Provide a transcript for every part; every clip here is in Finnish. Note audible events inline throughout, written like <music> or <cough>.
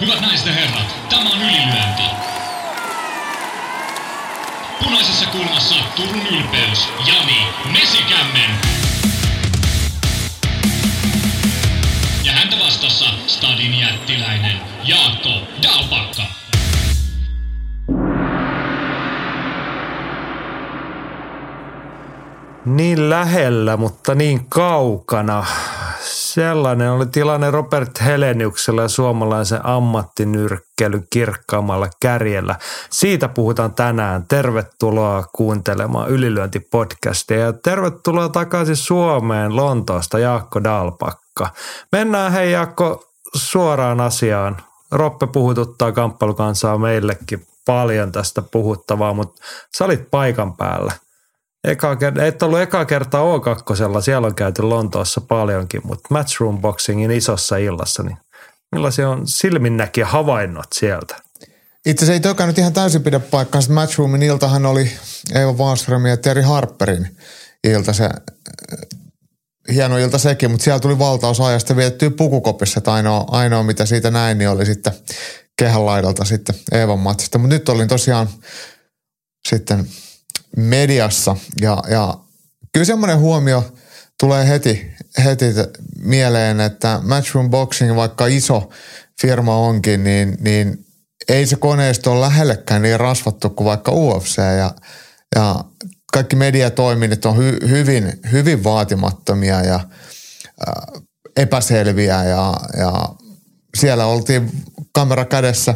Hyvät naiset ja herrat, tämä on ylilyönti. Punaisessa kulmassa Turun ylpeys, Jani Mesikämmen. Ja häntä vastassa Stadin jättiläinen Jaakko Dalpakka. Niin lähellä, mutta niin kaukana. Sellainen oli tilanne Robert Heleniuksella ja suomalaisen ammattinyrkkeilyn kirkkaamalla kärjellä. Siitä puhutaan tänään. Tervetuloa kuuntelemaan Ylilyöntipodcastia ja tervetuloa takaisin Suomeen Lontoosta Jaakko Dalpakka. Mennään hei Jaakko suoraan asiaan. Roppe puhututtaa kamppailukansaa meillekin paljon tästä puhuttavaa, mutta sä olit paikan päällä – Eka, et ollut eka kertaa O2, siellä on käyty Lontoossa paljonkin, mutta Matchroom Boxingin isossa illassa, niin millaisia on silminnäkiä havainnot sieltä? Itse asiassa ei tokaan nyt ihan täysin pidä paikkaansa. Matchroomin iltahan oli Eeva Wallströmin ja Terry Harperin ilta. Se, äh, hieno ilta sekin, mutta siellä tuli valtaus ajasta vietettyä pukukopissa. Että ainoa, ainoa, mitä siitä näin, niin oli sitten kehän laidalta sitten Eevan matsista. Mutta nyt olin tosiaan sitten mediassa. Ja, ja kyllä semmoinen huomio tulee heti, heti mieleen, että Matchroom Boxing, vaikka iso firma onkin, niin, niin ei se koneisto ole lähellekään niin rasvattu kuin vaikka UFC ja, ja kaikki mediatoiminnot on hy, hyvin, hyvin vaatimattomia ja äh, epäselviä ja, ja siellä oltiin kamera kädessä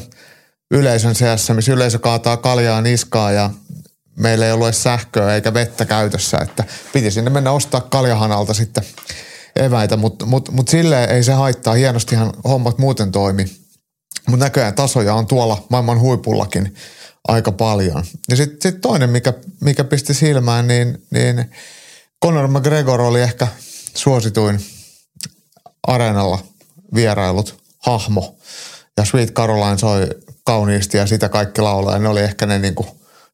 yleisön seassa, missä yleisö kaataa kaljaa niskaa ja meillä ei ollut sähköä eikä vettä käytössä, että piti sinne mennä ostaa kaljahanalta sitten eväitä, mutta mut, mut silleen ei se haittaa, hienostihan hommat muuten toimi. Mutta näköjään tasoja on tuolla maailman huipullakin aika paljon. Ja sitten sit toinen, mikä, mikä pisti silmään, niin, niin Conor McGregor oli ehkä suosituin areenalla vierailut hahmo. Ja Sweet Caroline soi kauniisti ja sitä kaikki laulaa. Ne oli ehkä ne niinku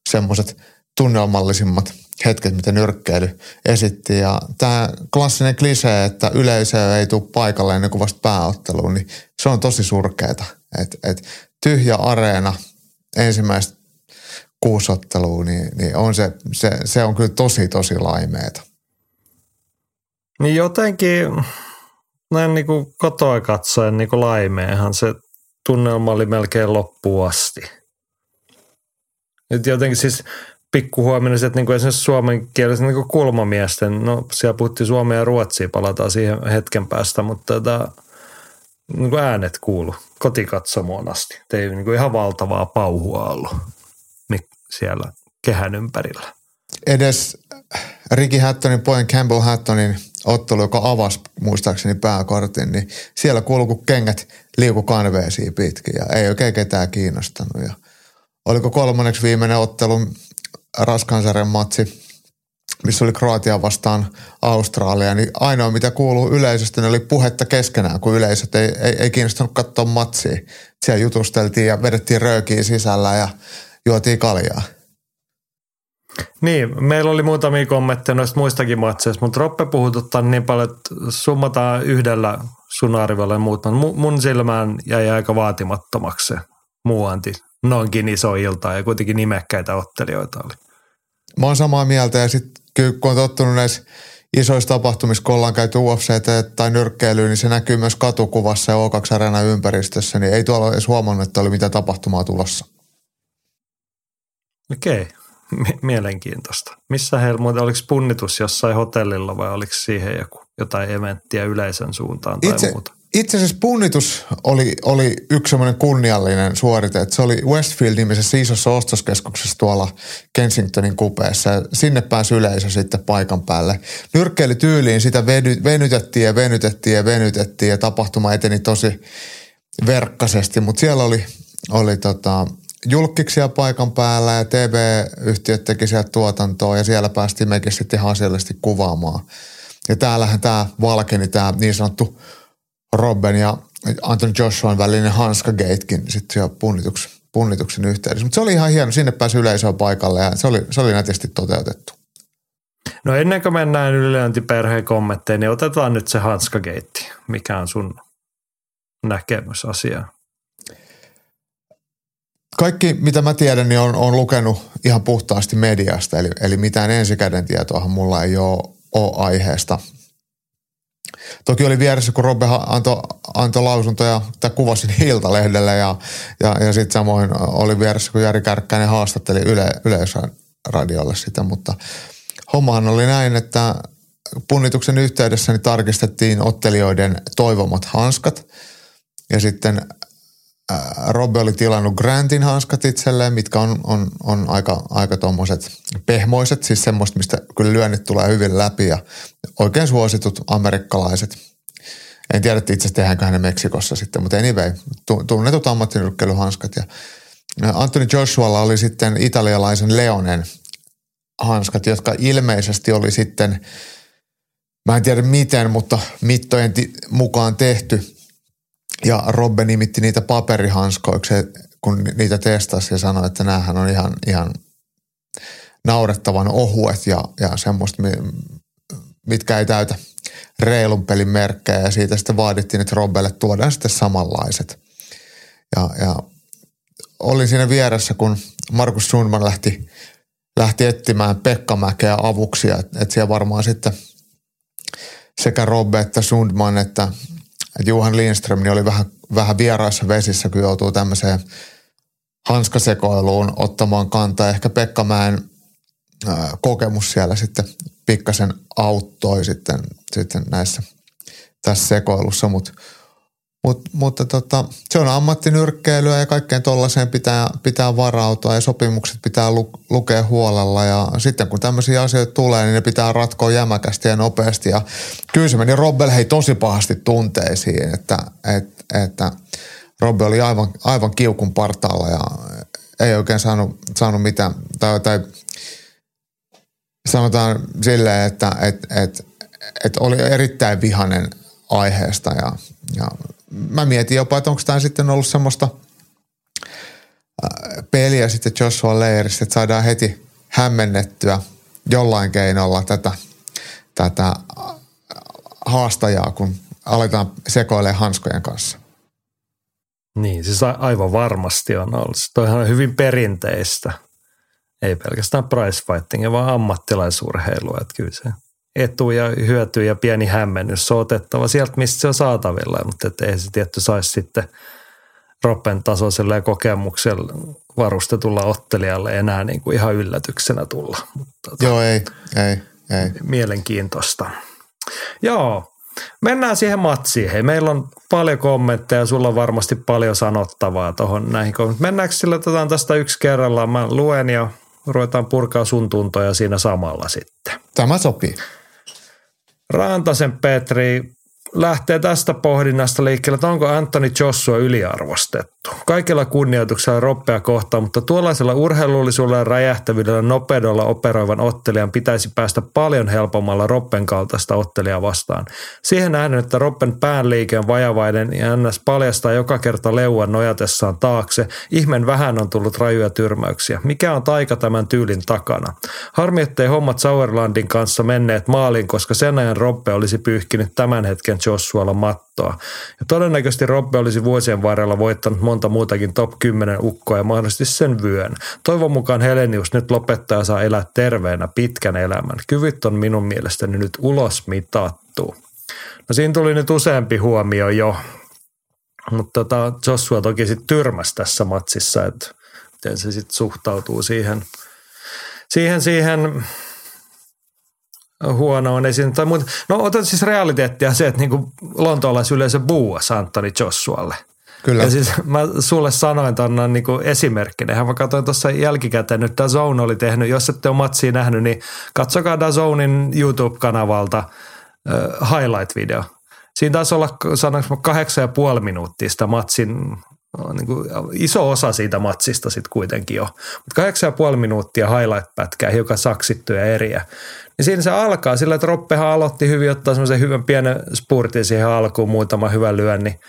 semmoiset tunnelmallisimmat hetket, mitä nyrkkeily esitti. Ja tämä klassinen klisee, että yleisö ei tule paikalle ennen kuin vasta pääotteluun, niin se on tosi surkeeta. Et, et tyhjä areena ensimmäistä kuusottelua, niin, niin on se, se, se, on kyllä tosi, tosi laimeeta. Niin jotenkin näin niin kuin kotoa katsoen niin kuin laimeehan se tunnelma oli melkein loppuun asti. Nyt jotenkin siis pikkuhuominen, että niin esimerkiksi suomenkielisen niin kulmamiesten, no siellä puhuttiin suomea ja ruotsia, palataan siihen hetken päästä, mutta tota, niin kuin äänet kuulu kotikatsomoon asti. Ei niin kuin ihan valtavaa pauhua ollut siellä kehän ympärillä. Edes Ricky Hattonin pojan Campbell Hattonin ottelu, joka avasi muistaakseni pääkortin, niin siellä kuuluu, kun kengät liuku kanveesiin pitkin ja ei oikein ketään kiinnostanut. Ja oliko kolmanneksi viimeinen ottelu raskansarjan matsi, missä oli Kroatia vastaan Australia, niin ainoa mitä kuuluu yleisöstä, niin oli puhetta keskenään, kun yleisöt ei, ei, ei kiinnostanut katsoa matsia. Siellä jutusteltiin ja vedettiin röökiä sisällä ja juotiin kaljaa. Niin, meillä oli muutamia kommentteja noista muistakin matseista, mutta Roppe puhututtaa niin paljon, että summataan yhdellä sun arviolla ja muut. Mun silmään jäi aika vaatimattomaksi se muu anti noinkin iso ilta ja kuitenkin nimekkäitä ottelijoita oli. Mä oon samaa mieltä ja sitten kyllä kun on tottunut näissä isoissa tapahtumissa, kun ollaan käyty UFC tai nyrkkeilyyn, niin se näkyy myös katukuvassa ja O2 Arena ympäristössä, niin ei tuolla edes huomannut, että oli mitä tapahtumaa tulossa. Okei, mielenkiintoista. Missä heillä muuten, oliko punnitus jossain hotellilla vai oliko siihen joku, jotain eventtiä yleisön suuntaan tai Itse, muuta? Itse asiassa punnitus oli, oli yksi semmoinen kunniallinen suorite. Että se oli Westfield-nimisessä isossa ostoskeskuksessa tuolla Kensingtonin kupeessa. Sinne pääsi yleisö sitten paikan päälle. Nyrkkeilytyyliin sitä veny, venytettiin ja venytettiin ja venytettiin ja tapahtuma eteni tosi verkkaisesti. Mutta siellä oli, oli tota, julkkiksia paikan päällä ja TV-yhtiöt teki sieltä tuotantoa ja siellä päästiin mekin sitten ihan asiallisesti kuvaamaan. Ja täällähän tämä valkeni, tämä niin sanottu Robben ja Anton Joshuan välinen hanskagatekin sitten siellä punnituksen, punnituksen yhteydessä. Mutta se oli ihan hieno, sinne pääsi yleisöä paikalle ja se oli, se oli nätisti toteutettu. No ennen kuin mennään ylilöintiperheen kommentteihin, niin otetaan nyt se hanskageitti. Mikä on sun näkemys asiaan? kaikki, mitä mä tiedän, niin on, on lukenut ihan puhtaasti mediasta, eli, eli mitään ensikäden tietoahan mulla ei ole, ole aiheesta. Toki oli vieressä, kun Robbe antoi anto lausuntoja, tai kuvasi Iltalehdelle ja, ja, ja sitten samoin oli vieressä, kun Jari Kärkkäinen haastatteli yle, yleisradiolle sitä, mutta hommahan oli näin, että punnituksen yhteydessä niin tarkistettiin ottelijoiden toivomat hanskat ja sitten Robbe oli tilannut Grantin hanskat itselleen, mitkä on, on, on aika, aika tuommoiset pehmoiset, siis semmoista, mistä kyllä lyönnit tulee hyvin läpi ja oikein suositut amerikkalaiset. En tiedä, että itse tehdäänkö ne Meksikossa sitten, mutta anyway, tunnetut ammattinyrkkeilyhanskat. Ja Anthony Joshualla oli sitten italialaisen Leonen hanskat, jotka ilmeisesti oli sitten, mä en tiedä miten, mutta mittojen mukaan tehty – ja Robbe nimitti niitä paperihanskoiksi, kun niitä testasi ja sanoi, että näähän on ihan, ihan naurettavan ohuet ja, ja semmoista, mitkä ei täytä reilun pelin merkkejä. Ja siitä sitten vaadittiin, että Robbelle tuodaan sitten samanlaiset. Ja, ja olin siinä vieressä, kun Markus Sundman lähti, lähti etsimään Pekka Mäkeä avuksi. Että et siellä varmaan sitten sekä Robbe että Sundman että että Juhan Lindström niin oli vähän, vähän vieraissa vesissä, kun joutuu tämmöiseen hanskasekoiluun ottamaan kantaa. Ehkä Pekka Mäen kokemus siellä sitten pikkasen auttoi sitten, sitten näissä tässä sekoilussa, mutta Mut, mutta tota, se on ammattinyrkkeilyä ja kaikkeen tuollaiseen pitää, pitää varautua ja sopimukset pitää lu, lukea huolella. Ja sitten kun tämmöisiä asioita tulee, niin ne pitää ratkoa jämäkästi ja nopeasti. Ja kyllä se meni Robbel hei tosi pahasti tunteisiin, että, että, että Robbe oli aivan, aivan kiukun partaalla ja ei oikein saanut, saanut mitään. Tai, tai sanotaan silleen, että et, et, et oli erittäin vihanen aiheesta ja, ja mä mietin jopa, että onko tämä sitten ollut semmoista äh, peliä sitten Joshua Leiristä, että saadaan heti hämmennettyä jollain keinolla tätä, tätä äh, haastajaa, kun aletaan sekoilemaan hanskojen kanssa. Niin, siis aivan varmasti on ollut. Toihan on hyvin perinteistä. Ei pelkästään price fighting, vaan ammattilaisurheilua. Että kyllä se etu ja hyöty ja pieni hämmennys on otettava sieltä, mistä se on saatavilla, mutta et ei se tietty saisi sitten Roppen tasoiselle ja kokemuksella varustetulla ottelijalle enää niin kuin ihan yllätyksenä tulla. Mutta, tota, Joo, ei, ei, ei. Mielenkiintoista. Joo, mennään siihen matsiin. Hei, meillä on paljon kommentteja, sulla on varmasti paljon sanottavaa tuohon näihin kommentteihin. Mennäänkö sillä otetaan tästä yksi kerrallaan? Mä luen ja ruvetaan purkaa sun tuntoja siinä samalla sitten. Tämä sopii. Rantasen Petri lähtee tästä pohdinnasta liikkeelle, että onko Anthony Joshua yliarvostettu. Kaikilla kunnioituksella roppea kohtaan, mutta tuollaisella urheilullisuudella ja räjähtävyydellä nopeudella operoivan ottelijan pitäisi päästä paljon helpommalla Roppen kaltaista ottelijaa vastaan. Siihen nähden, että Roppen päänliike on vajavainen ja NS paljastaa joka kerta leuan nojatessaan taakse, ihmen vähän on tullut rajuja tyrmäyksiä. Mikä on taika tämän tyylin takana? Harmi, ettei hommat Sauerlandin kanssa menneet maaliin, koska sen ajan Roppe olisi pyyhkinyt tämän hetken Joshualla mattoa. Ja todennäköisesti Robbe olisi vuosien varrella voittanut monta muutakin top 10 ukkoa ja mahdollisesti sen vyön. Toivon mukaan Helenius nyt lopettaa ja saa elää terveenä pitkän elämän. Kyvyt on minun mielestäni nyt ulos mitattu. No siinä tuli nyt useampi huomio jo, mutta tota, Joshua toki sitten tyrmäsi tässä matsissa, että miten se sitten suhtautuu siihen, siihen, siihen huonoon esiin. Tai muuta. No otan siis realiteettia se, että niin lontolaisyleisö buuas Antoni Jossualle. Kyllä. Ja siis mä sulle sanoin tuonne niin esimerkkinä. Mä katsoin tuossa jälkikäteen, nyt Dazone oli tehnyt, jos ette ole matsia nähnyt, niin katsokaa Dazonein YouTube-kanavalta äh, highlight-video. Siinä taisi olla sanoinko kahdeksan ja puoli minuuttia sitä matsin niin kuin iso osa siitä matsista sitten kuitenkin jo. Mutta kahdeksan ja puoli minuuttia highlight-pätkää, hiukan saksittuja eriä. Niin siinä se alkaa sillä, että Roppehan aloitti hyvin ottaa semmoisen hyvän pienen spurtin siihen alkuun, muutama hyvä lyönni.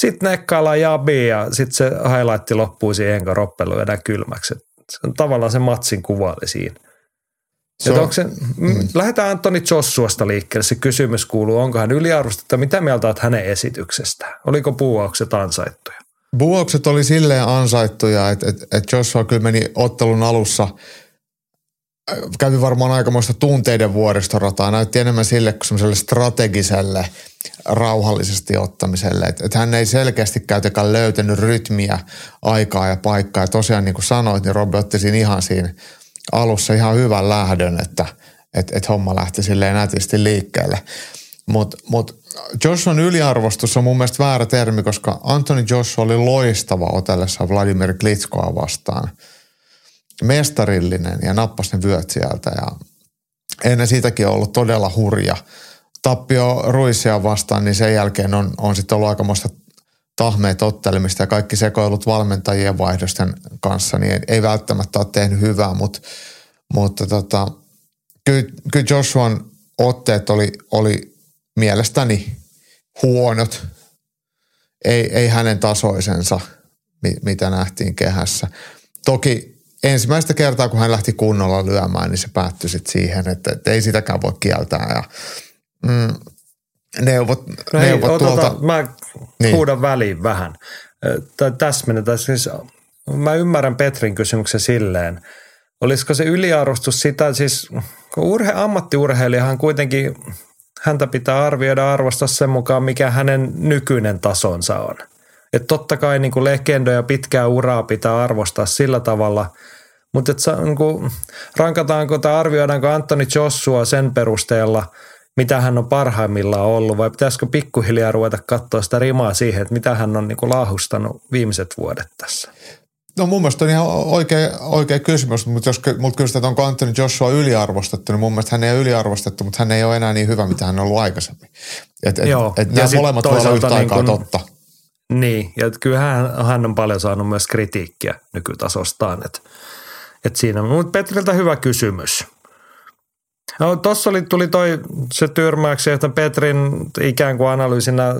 Sitten nekkailla jabi ja sitten se highlight loppuu siihen, kun Roppe enää kylmäksi. Se on tavallaan se matsin kuva oli siinä. Se on, se, mm. Lähdetään Antoni Jossuasta liikkeelle. Se kysymys kuuluu, onko hän yliarvostettu, mitä mieltä olet hänen esityksestään? Oliko puuaukset ansaittuja? Buokset oli silleen ansaittuja, että, että, että Joshua kyllä meni ottelun alussa, äh, kävi varmaan aikamoista tunteiden vuoristorataa, näytti enemmän sille kuin semmoiselle strategiselle, rauhallisesti ottamiselle. Että, että hän ei selkeästi käytäkään löytänyt rytmiä, aikaa ja paikkaa. Ja tosiaan niin kuin sanoit, niin Robbi otti siinä ihan siinä alussa ihan hyvän lähdön, että, että, että homma lähti silleen nätisti liikkeelle. Mutta mut Joshuan yliarvostus on mun mielestä väärä termi, koska Anthony Joshua oli loistava otellessa Vladimir Klitskoa vastaan. Mestarillinen ja nappasi ne vyöt sieltä ja ennen siitäkin on ollut todella hurja. Tappio Ruissia vastaan, niin sen jälkeen on, on sitten ollut aikamoista tahmeet ottelemista ja kaikki sekoilut valmentajien vaihdosten kanssa, niin ei, ei välttämättä ole tehnyt hyvää, mutta, mutta tota, kyllä, kyllä Joshuan otteet oli, oli mielestäni huonot. Ei, ei hänen tasoisensa, mitä nähtiin kehässä. Toki ensimmäistä kertaa, kun hän lähti kunnolla lyömään, niin se päättyi sitten siihen, että, että ei sitäkään voi kieltää. Ja, mm, neuvot, no neuvot hei, tuolta... Otata, mä niin. huudan väliin vähän. Täsmennetään. Siis, mä ymmärrän Petrin kysymyksen silleen. Olisiko se yliarvostus sitä, siis kun urhe, ammattiurheilijahan kuitenkin häntä pitää arvioida arvostaa sen mukaan, mikä hänen nykyinen tasonsa on. Et totta kai niin kuin legendoja pitkää uraa pitää arvostaa sillä tavalla, mutta et, niin kuin, rankataanko tai arvioidaanko Anthony Joshua sen perusteella, mitä hän on parhaimmillaan ollut, vai pitäisikö pikkuhiljaa ruveta katsoa sitä rimaa siihen, että mitä hän on niin kuin laahustanut viimeiset vuodet tässä? No mun mielestä on ihan oikea, oikea kysymys, mutta jos mut kysytään, että onko Anthony Joshua yliarvostettu, niin mun mielestä hän ei ole yliarvostettu, mutta hän ei ole enää niin hyvä, mitä hän on ollut aikaisemmin. Et, et, Joo. Et nämä molemmat voi olla yhtä niin aikaa kun, totta. Niin, ja kyllä hän, on paljon saanut myös kritiikkiä nykytasostaan. Että et siinä, mutta Petriltä hyvä kysymys. No, Tuossa oli, tuli toi se tyrmäyksi, että Petrin ikään kuin analyysinä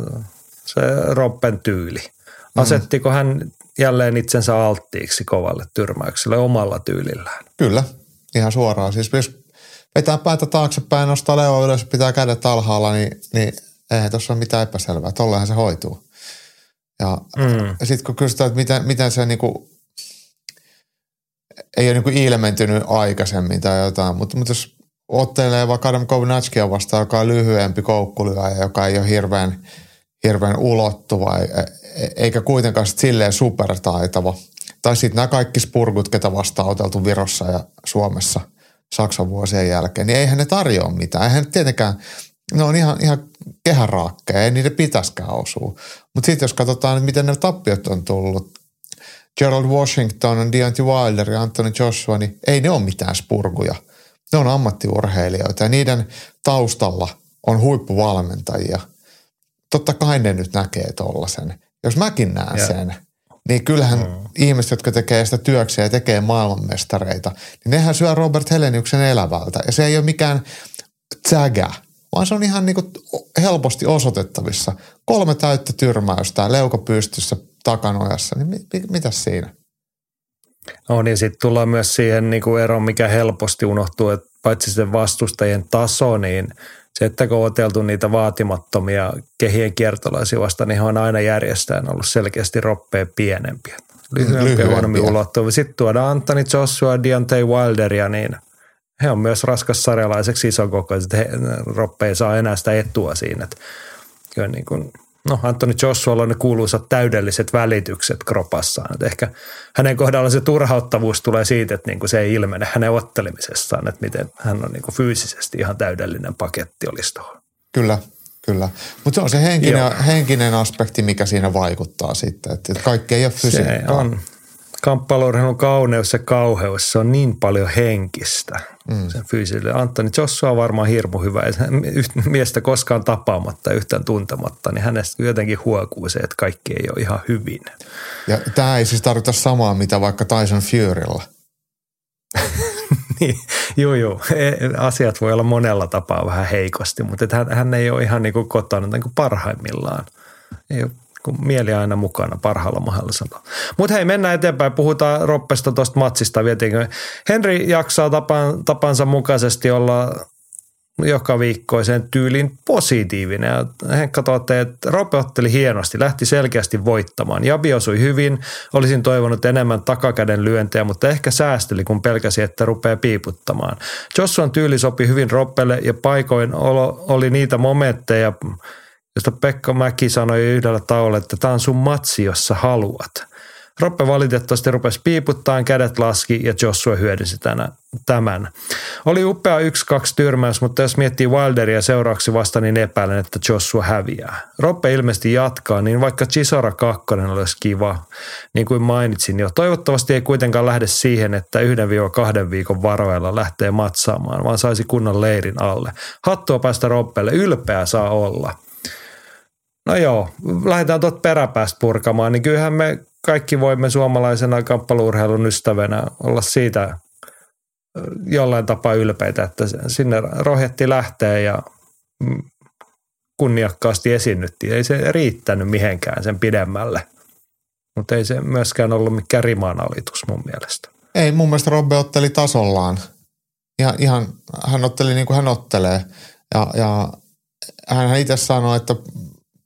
se Roppen tyyli. Mm. Asettiko hän jälleen itsensä alttiiksi kovalle tyrmäykselle omalla tyylillään. Kyllä, ihan suoraan. Siis jos vetää päätä taaksepäin, nostaa leo ylös, pitää kädet alhaalla, niin, niin eihän tuossa ole mitään epäselvää. Tollehan se hoituu. Ja mm. sitten kun kysytään, että miten, miten se niinku, ei ole niinku ilmentynyt aikaisemmin tai jotain, mutta, mutta jos ottelee vaikka Adam Kovnatskia vastaan, joka on lyhyempi koukkulyöjä, joka ei ole hirveän, hirveän ulottuva, eikä kuitenkaan sit silleen supertaitava. Tai sitten nämä kaikki spurgut, ketä vastaan oteltu Virossa ja Suomessa Saksan vuosien jälkeen, niin eihän ne tarjoa mitään. Eihän ne tietenkään, ne on ihan, ihan kehäraakkeja, ei niiden pitäskään osua. Mutta sitten jos katsotaan, miten ne tappiot on tullut, Gerald Washington, Deontay Wilder ja Anthony Joshua, niin ei ne ole mitään spurguja. Ne on ammattiurheilijoita ja niiden taustalla on huippuvalmentajia. Totta kai ne nyt näkee tollasen. Jos mäkin näen yeah. sen, niin kyllähän mm. ihmiset, jotka tekee sitä työksiä ja tekee maailmanmestareita, niin nehän syö Robert Heleniuksen elävältä. Ja se ei ole mikään tsägä, vaan se on ihan niin kuin helposti osoitettavissa. Kolme täyttä tyrmäystä, leuka pystyssä takanojassa, niin mit, mit, mitä siinä? No niin, sitten tullaan myös siihen niin kuin eroon, mikä helposti unohtuu, että paitsi sen vastustajien taso, niin – se, että kun on oteltu niitä vaatimattomia kehien kiertolaisia vasta, niin he on aina järjestäen ollut selkeästi roppea pienempiä. Lyhyempiä, huonommin ulottuvia. Sitten tuodaan Anthony Joshua, Deontay Wilderia, niin he on myös raskas sarjalaiseksi isokokoiset. He, roppe ei saa enää sitä etua siinä. Että kyllä niin kuin – no Antoni Joshualla on ne kuuluisat täydelliset välitykset kropassaan. Että ehkä hänen kohdallaan se turhauttavuus tulee siitä, että niin kuin se ei ilmene hänen ottelemisessaan, että miten hän on niin kuin fyysisesti ihan täydellinen paketti olisi tuohon. Kyllä, kyllä. Mutta se on se henkinen, henkinen aspekti, mikä siinä vaikuttaa sitten, että kaikki ei ole fysiikkaa. Se on kamppailuurheilun kauneus ja kauheus, se on niin paljon henkistä. Mm. Sen fyysille. Antoni Joshua on varmaan hirmu hyvä. <laughs> Miestä koskaan tapaamatta yhtään tuntematta, niin hänestä jotenkin huokuu se, että kaikki ei ole ihan hyvin. Ja tämä ei siis tarkoita samaa, mitä vaikka Tyson Furylla. <laughs> niin, joo, joo. E, asiat voi olla monella tapaa vähän heikosti, mutta hän, hän ei ole ihan niin kuin kotona niin kuin parhaimmillaan. Ei ole kun mieli aina mukana parhaalla mahdollisella. Mutta hei, mennään eteenpäin. Puhutaan Roppesta tuosta matsista. Vietiinkö? Henri jaksaa tapan, tapansa mukaisesti olla joka viikkoisen tyylin positiivinen. Henkka toteaa, että Rope otteli hienosti, lähti selkeästi voittamaan. Jabi osui hyvin, olisin toivonut enemmän takakäden lyöntejä, mutta ehkä säästeli, kun pelkäsi, että rupeaa piiputtamaan. Jossuan tyyli sopi hyvin Roppelle ja paikoin oli niitä momentteja, josta Pekka Mäki sanoi yhdellä tauolla, että tämä on sun matsi, jossa haluat. Roppe valitettavasti rupesi piiputtaan, kädet laski ja Joshua hyödynsi tänä, tämän. Oli upea yksi kaksi tyrmäys, mutta jos miettii Wilderia seuraavaksi vasta, niin epäilen, että Joshua häviää. Roppe ilmeisesti jatkaa, niin vaikka Chisora 2 olisi kiva, niin kuin mainitsin jo. Toivottavasti ei kuitenkaan lähde siihen, että yhden viikon kahden viikon varoilla lähtee matsaamaan, vaan saisi kunnon leirin alle. Hattua päästä Roppelle, ylpeä saa olla – No joo, lähdetään tuot peräpäästä purkamaan, niin kyllähän me kaikki voimme suomalaisena kamppaluurheilun ystävänä olla siitä jollain tapaa ylpeitä, että sinne rohjetti lähtee ja mm, kunniakkaasti esiinnyttiin. Ei se riittänyt mihinkään sen pidemmälle, mutta ei se myöskään ollut mikään rimanalitus mun mielestä. Ei, mun mielestä Robbe otteli tasollaan. Ja ihan, hän otteli niin kuin hän ottelee. Ja, ja hän itse sanoi, että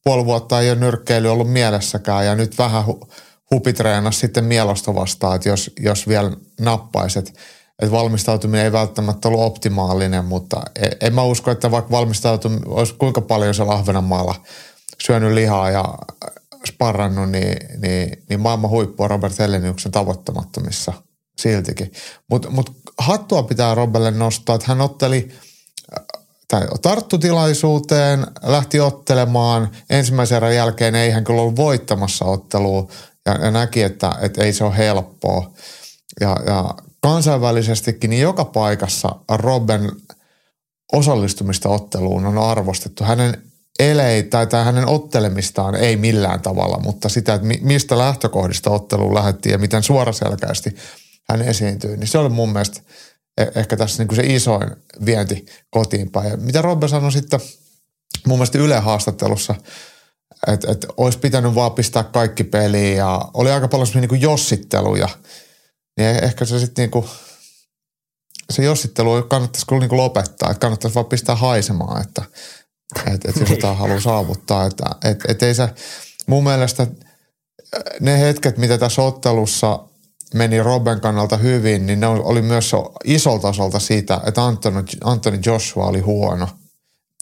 puoli vuotta ei ole nyrkkeily ollut mielessäkään ja nyt vähän hupitreenasi sitten mielosta vastaan, että jos, jos vielä nappaiset, että valmistautuminen ei välttämättä ollut optimaalinen, mutta e, en mä usko, että vaikka valmistautuminen olisi kuinka paljon se Lahvenanmaalla syönyt lihaa ja sparrannut, niin, niin, niin maailman huippu on Robert Helleniuksen tavoittamattomissa siltikin. Mutta mut hattua pitää Robelle nostaa, että hän otteli – tai tarttutilaisuuteen, lähti ottelemaan. Ensimmäisen erän jälkeen ei hän kyllä ollut voittamassa ottelua ja, ja näki, että, että ei se ole helppoa. Ja, ja kansainvälisestikin niin joka paikassa Robben osallistumista otteluun on arvostettu. Hänen eleitä tai hänen ottelemistaan ei millään tavalla, mutta sitä, että mistä lähtökohdista otteluun lähdettiin ja miten suoraselkäisesti hän esiintyy, niin se oli mun mielestä – ehkä tässä niin kuin se isoin vienti kotiin päin. Ja mitä Robbe sanoi sitten mun mielestä Yle haastattelussa, että, että olisi pitänyt vaan pistää kaikki peliin ja oli aika paljon niin jossitteluja. Niin ehkä se sitten niin kuin, se jossittelu kannattaisi kyllä niin kuin lopettaa, että kannattaisi vaan pistää haisemaan, että, että, että jos jotain haluaa saavuttaa. Että, että, että ei se, mun mielestä ne hetket, mitä tässä ottelussa – meni Robben kannalta hyvin, niin ne oli myös isolta tasolta siitä, että Anthony, Anthony Joshua oli huono.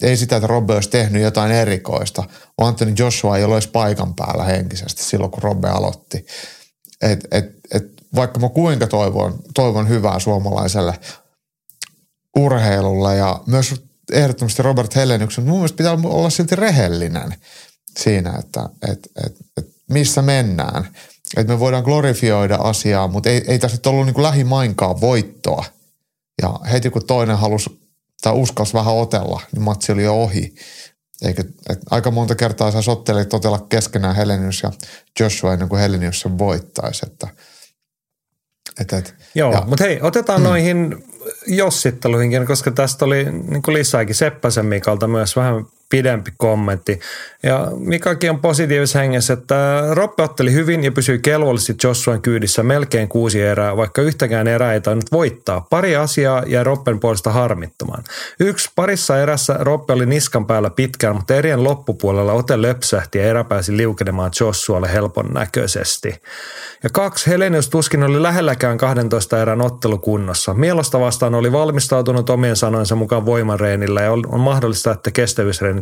Ei sitä, että Robbe olisi tehnyt jotain erikoista, vaan Anthony Joshua ei ole edes paikan päällä henkisesti silloin, kun Robbe aloitti. Et, et, et, vaikka mä kuinka toivon, toivon hyvää suomalaiselle urheilulle ja myös ehdottomasti Robert Heleniuksen, mun mielestä pitää olla silti rehellinen siinä, että et, et, et missä mennään – että me voidaan glorifioida asiaa, mutta ei, ei tässä nyt ollut niin lähimainkaan voittoa. Ja heti kun toinen halusi tai uskalsi vähän otella, niin matsi oli jo ohi. Eikä, et aika monta kertaa saa sottelijat totella keskenään Helenius ja Joshua ennen kuin Helenius sen voittaisi. Että, et, et, Joo, mutta hei, otetaan mm. noihin jossitteluihinkin, koska tästä oli niin kuin lisääkin Seppäsen Mikalta myös vähän pidempi kommentti. Ja Mikakin on positiivisessa hengessä, että Roppe otteli hyvin ja pysyi kelvollisesti Joshuan kyydissä melkein kuusi erää, vaikka yhtäkään erää ei tainnut voittaa. Pari asiaa ja Roppen puolesta harmittamaan. Yksi, parissa erässä Roppe oli niskan päällä pitkään, mutta erien loppupuolella ote löpsähti ja erä pääsi liukenemaan Joshualle helpon näköisesti. Ja kaksi, Helenius tuskin oli lähelläkään 12 erän ottelukunnossa. Mielosta vastaan oli valmistautunut omien sanoinsa mukaan voimareenillä ja on mahdollista, että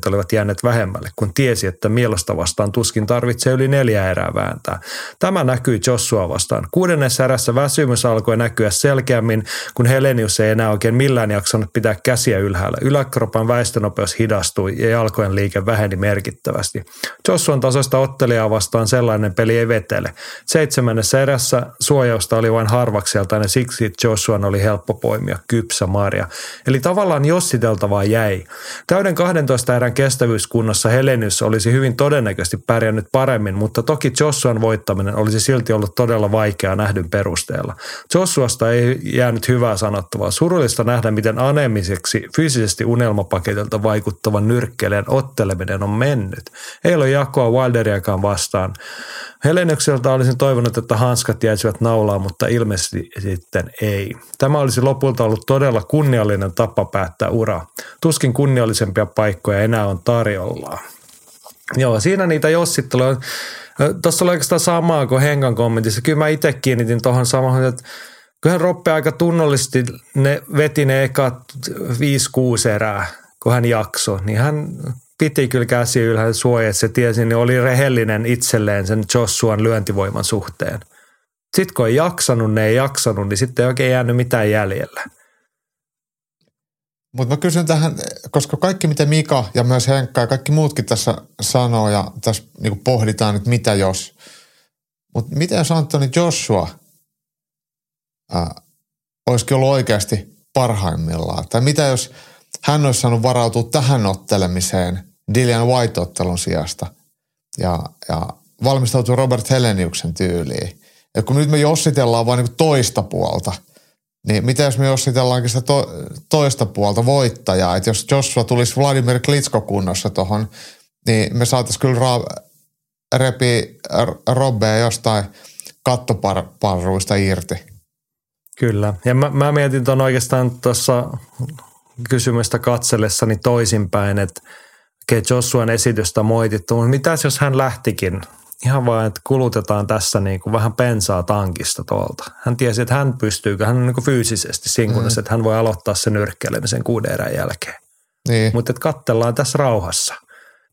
kestävyysreenit olivat jääneet vähemmälle, kun tiesi, että Mielosta vastaan tuskin tarvitsee yli neljä erää vääntää. Tämä näkyi Joshua vastaan. Kuudennessa erässä väsymys alkoi näkyä selkeämmin, kun Helenius ei enää oikein millään jaksanut pitää käsiä ylhäällä. Yläkropan väestönopeus hidastui ja jalkojen liike väheni merkittävästi. Joshuan tasoista ottelijaa vastaan sellainen peli ei vetele. Seitsemännessä erässä suojausta oli vain harvakseltaan ja siksi Joshuan oli helppo poimia kypsä Maria. Eli tavallaan jossiteltavaa jäi. Täyden 12 erän kestävyyskunnossa Helenius olisi hyvin todennäköisesti pärjännyt paremmin, mutta toki Joshuan voittaminen olisi silti ollut todella vaikeaa nähdyn perusteella. Joshuasta ei jäänyt hyvää sanottavaa. Surullista nähdä, miten anemiseksi fyysisesti unelmapaketilta vaikuttavan nyrkkeilijän otteleminen on mennyt. Ei ole jakoa Wilderiakaan vastaan. Helenykseltä olisin toivonut, että hanskat jäisivät naulaan, mutta ilmeisesti sitten ei. Tämä olisi lopulta ollut todella kunniallinen tapa päättää ura. Tuskin kunniallisempia paikkoja enää on tarjolla. Joo, siinä niitä jossitteluja. Tuossa oli oikeastaan samaa kuin Henkan kommentissa. Kyllä mä itse kiinnitin tuohon samaan, että kyllähän Roppe aika tunnollisesti ne veti ne ekat 5-6 erää, kun hän jaksoi. Niin hän piti kyllä käsi ylhäällä suojaa, se tiesi, niin oli rehellinen itselleen sen Joshuan lyöntivoiman suhteen. Sitten kun ei jaksanut, ne ei jaksanut, niin sitten ei oikein jäänyt mitään jäljellä. Mutta mä kysyn tähän, koska kaikki mitä Mika ja myös Henkka ja kaikki muutkin tässä sanoo ja tässä niinku pohditaan, että mitä jos. Mutta mitä jos Antoni Joshua ää, olisikin ollut oikeasti parhaimmillaan? Tai mitä jos hän olisi saanut varautua tähän ottelemiseen Dillian White-ottelun sijasta ja, ja valmistautua Robert Heleniuksen tyyliin? Ja kun nyt me jossitellaan vain niin toista puolta, niin mitä jos me jossitellaankin sitä to, toista puolta voittajaa? Että jos Joshua tulisi Vladimir Klitsko kunnossa tuohon, niin me saataisiin kyllä ra- repi Robbea jostain kattoparruista irti. Kyllä. Ja mä, mä mietin tuon oikeastaan tuossa kysymystä katsellessani toisinpäin, että okay, Joshuan esitystä moitittu, mutta mitäs jos hän lähtikin ihan vaan, että kulutetaan tässä niin kuin vähän pensaa tankista tuolta. Hän tiesi, että hän pystyy, hän on niin kuin fyysisesti siinä mm. että hän voi aloittaa sen nyrkkeilemisen kuuden erän jälkeen. Niin. Mutta että kattellaan tässä rauhassa.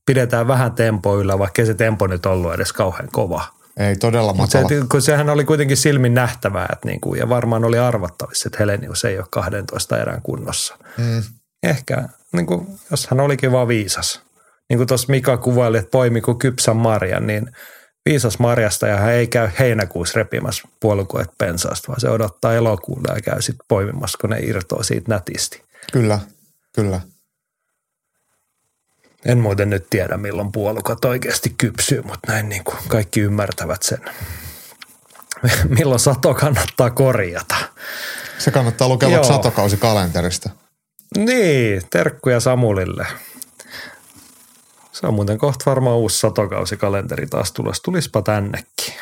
Pidetään vähän tempo yllä, vaikka se tempo nyt ollut edes kauhean kova. Ei todella matala. Se, kun sehän oli kuitenkin silmin nähtävää, että niin kuin, ja varmaan oli arvattavissa, että Helenius ei ole 12 erän kunnossa. Mm. Ehkä, niin kuin, jos hän olikin vaan viisas. Niin kuin tuossa Mika kuvaili, että poimi kuin kypsän marjan, niin – viisas marjasta ja hän ei käy heinäkuussa repimässä puolukoet pensaasta, vaan se odottaa elokuulla ja käy sitten poimimassa, kun ne irtoaa siitä nätisti. Kyllä, kyllä. En muuten nyt tiedä, milloin puolukat oikeasti kypsyy, mutta näin niin kuin kaikki ymmärtävät sen. <laughs> milloin sato kannattaa korjata. Se kannattaa lukea satokausi kalenterista. Niin, terkkuja Samulille. Se on muuten kohta varmaan uusi satokausikalenteri taas tulossa. Tulispa tännekin.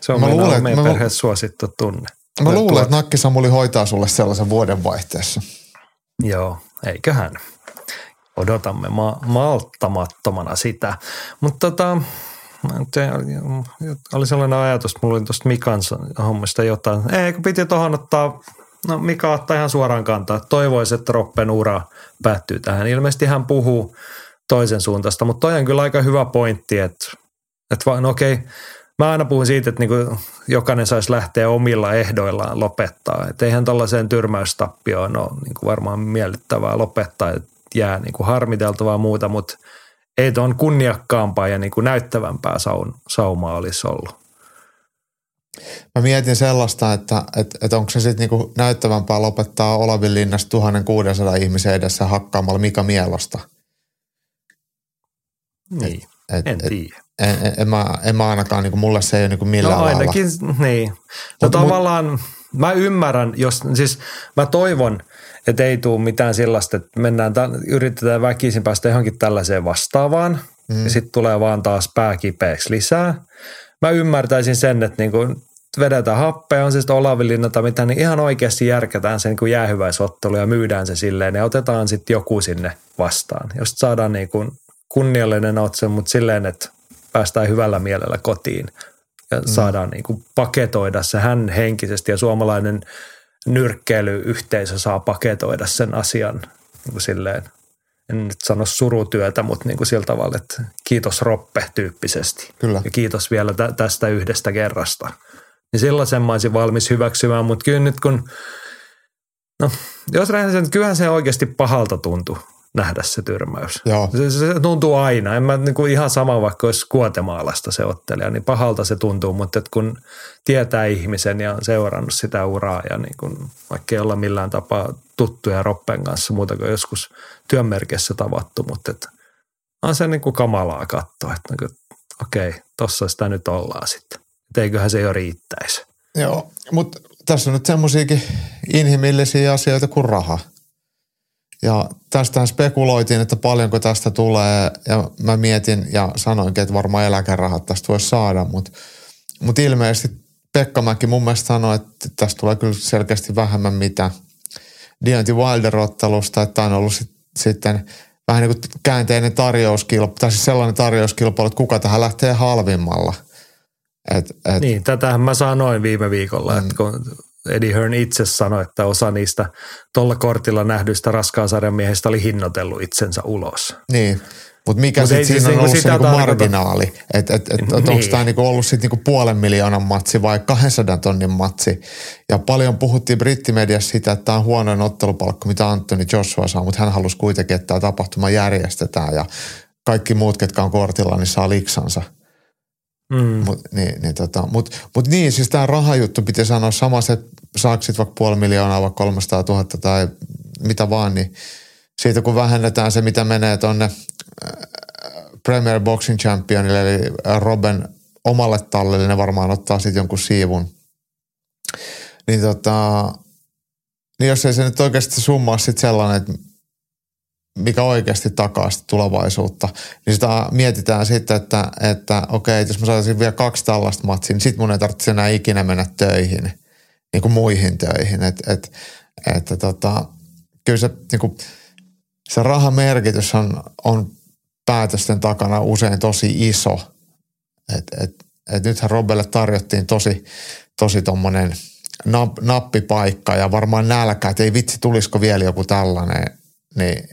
Se on mä meidän, luulen, meidän perheessä suosittu tunne. Mä luulen, että Nakki Samuli hoitaa sulle sellaisen vuoden vaihteessa. Joo, eiköhän. Odotamme ma- malttamattomana sitä. Mutta tota, oli sellainen ajatus, mulla oli tuosta Mikan hommista jotain. Ei, kun piti tuohon ottaa, no Mika ottaa ihan suoraan kantaa. Toivoisi, että Roppen ura päättyy tähän. Ilmeisesti hän puhuu toisen suuntaista. Mutta toi on kyllä aika hyvä pointti, että, että vaan no okei, mä aina puhun siitä, että niinku jokainen saisi lähteä omilla ehdoillaan lopettaa. Että eihän tällaiseen tyrmäystappioon ole niinku varmaan miellyttävää lopettaa, että jää niinku harmiteltavaa muuta, mutta ei tuon kunniakkaampaa ja niinku näyttävämpää saun, saumaa olisi ollut. Mä mietin sellaista, että, että, että onko se sitten niinku näyttävämpää lopettaa Olavin linnasta 1600 ihmisen edessä hakkaamalla Mika Mielosta – niin, et, en tiedä. En, en, en, mä, en mä ainakaan, niin kuin mulle se ei ole niin kuin millään no ainakin, lailla. niin. No tavallaan mut, mä ymmärrän, jos, siis mä toivon, että ei tule mitään sellaista, että mennään, yritetään väkisin päästä johonkin tällaiseen vastaavaan, mm. ja sitten tulee vaan taas pää kipeäksi lisää. Mä ymmärtäisin sen, että niin kuin vedetään happea, on se sitten Olavinlinna tai mitä, niin ihan oikeasti järkätään sen niin jäähyväisottelu ja myydään se silleen ja otetaan sitten joku sinne vastaan, jos saadaan niin kuin kunniallinen otse, mutta silleen, että päästään hyvällä mielellä kotiin ja mm. saadaan niin kuin paketoida se hän henkisesti ja suomalainen nyrkkeilyyhteisö saa paketoida sen asian niin kuin silleen, en nyt sano surutyötä, mutta niin kuin sillä tavalla, että kiitos Roppe tyyppisesti. Kyllä. Ja kiitos vielä tä- tästä yhdestä kerrasta. Niin sellaisen mä olisin valmis hyväksymään, mutta kyllä nyt kun, no jos rehellisen, kyllähän se oikeasti pahalta tuntui nähdä se tyrmäys. Joo. Se, se tuntuu aina. En mä niin kuin ihan sama, vaikka olisi Kuotemaalasta se ottelija, niin pahalta se tuntuu, mutta että kun tietää ihmisen ja on seurannut sitä uraa ja niin kuin, vaikka ei olla millään tapaa tuttuja Roppen kanssa muuta kuin joskus työnmerkissä tavattu, mutta että on se niin kuin kamalaa katsoa, että niin okei, okay, tossa sitä nyt ollaan sitten. Että eiköhän se jo riittäisi. Joo, mutta tässä on nyt semmoisiakin inhimillisiä asioita kuin raha – ja tästähän spekuloitiin, että paljonko tästä tulee ja mä mietin ja sanoinkin, että varmaan eläkerahat tästä voisi saada, mutta, mutta ilmeisesti Pekka Mäki mun mielestä sanoi, että tästä tulee kyllä selkeästi vähemmän mitä, Deontay Wilder-ottelusta, että on ollut sit, sitten vähän niin kuin käänteinen tarjouskilpailu, tai siis sellainen tarjouskilpailu, että kuka tähän lähtee halvimmalla. Et, et, niin, tätähän mä sanoin viime viikolla, mm. että kun Eddie Hearn itse sanoi, että osa niistä tuolla kortilla nähdyistä raskaan sarjan miehistä oli hinnoitellut itsensä ulos. Niin, mutta mikä Mut sitten siinä siis on ollut se niinku marginaali? Että et, et, et, niin. onko tämä niinku ollut sitten niinku puolen miljoonan matsi vai 200 tonnin matsi? Ja paljon puhuttiin brittimediassa sitä, että tämä on huonoin ottelupalkka, mitä Anthony Joshua saa, mutta hän halusi kuitenkin, että tämä tapahtuma järjestetään ja kaikki muut, ketkä on kortilla, niin saa liksansa. Mm. Mutta niin, niin, tota, mut, mut niin, siis tämä rahajuttu piti sanoa samassa, että saaksit vaikka puoli miljoonaa, vaikka 300 000 tai mitä vaan, niin siitä kun vähennetään se, mitä menee tuonne Premier Boxing Championille, eli Robben omalle tallille, ne varmaan ottaa sitten jonkun siivun. Niin tota, niin jos ei se nyt oikeasti summaa sitten sellainen, että mikä oikeasti takaa sitä tulevaisuutta, niin sitä mietitään sitten, että, että okei, että jos mä saisin vielä kaksi tällaista matsia, niin sitten mun ei tarvitse enää ikinä mennä töihin, niin kuin muihin töihin. Että et, et, tota, kyllä se, niin kuin, se rahamerkitys on, on päätösten takana usein tosi iso. Et, et, et nythän Robelle tarjottiin tosi, tosi tommonen nap, nappipaikka ja varmaan nälkä, että ei vitsi tulisiko vielä joku tällainen, niin,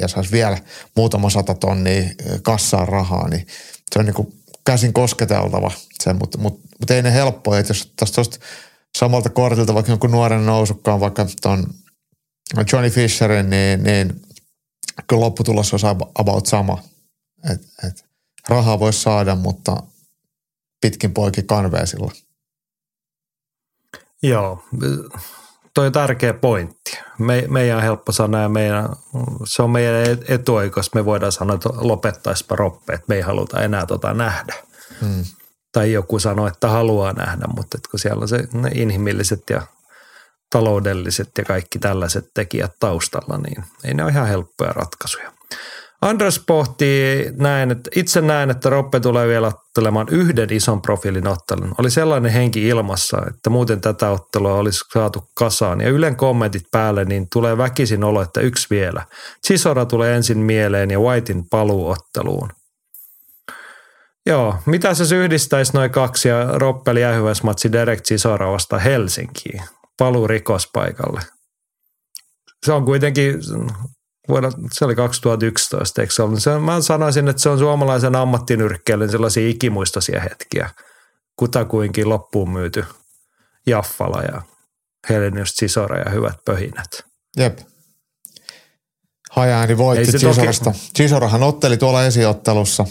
ja saisi vielä muutama sata tonnia kassaan rahaa, niin se on niin käsin kosketeltava se, mutta mut, mut ei ne helppoja, että jos tuosta samalta kortilta vaikka jonkun nuoren nousukkaan, vaikka tuon Johnny Fisherin, niin, niin kyllä lopputulos olisi about sama. Et, et, rahaa voisi saada, mutta pitkin poikin kanveesilla. Joo, toi on tärkeä pointti. Me, meidän on helppo sanoa ja meidän, se on meidän etuoikeus. Me voidaan sanoa, että lopettaisipa roppe, että me ei haluta enää tota nähdä. Hmm. Tai joku sanoo, että haluaa nähdä, mutta kun siellä on se ne inhimilliset ja taloudelliset ja kaikki tällaiset tekijät taustalla, niin ei ne ole ihan helppoja ratkaisuja. Andres pohtii näin, että itse näen, että Roppe tulee vielä ottelemaan yhden ison profiilin ottelun. Oli sellainen henki ilmassa, että muuten tätä ottelua olisi saatu kasaan. Ja Ylen kommentit päälle, niin tulee väkisin olo, että yksi vielä. Chisora tulee ensin mieleen ja Whitein paluuotteluun. Joo, mitä se yhdistäisi noin kaksi ja Roppeli jäähyväismatsi Derek Chisora vasta Helsinkiin? Paluu rikospaikalle. Se on kuitenkin vuonna, se oli 2011, eikö se ollut? Se, mä sanoisin, että se on suomalaisen ammattinyrkkeilyn sellaisia ikimuistoisia hetkiä, kutakuinkin loppuun myyty Jaffala ja Helenius Cisora ja hyvät pöhinät. Jep. Hajaani voitti Cisorasta. Toki... Cisorahan otteli tuolla esiottelussa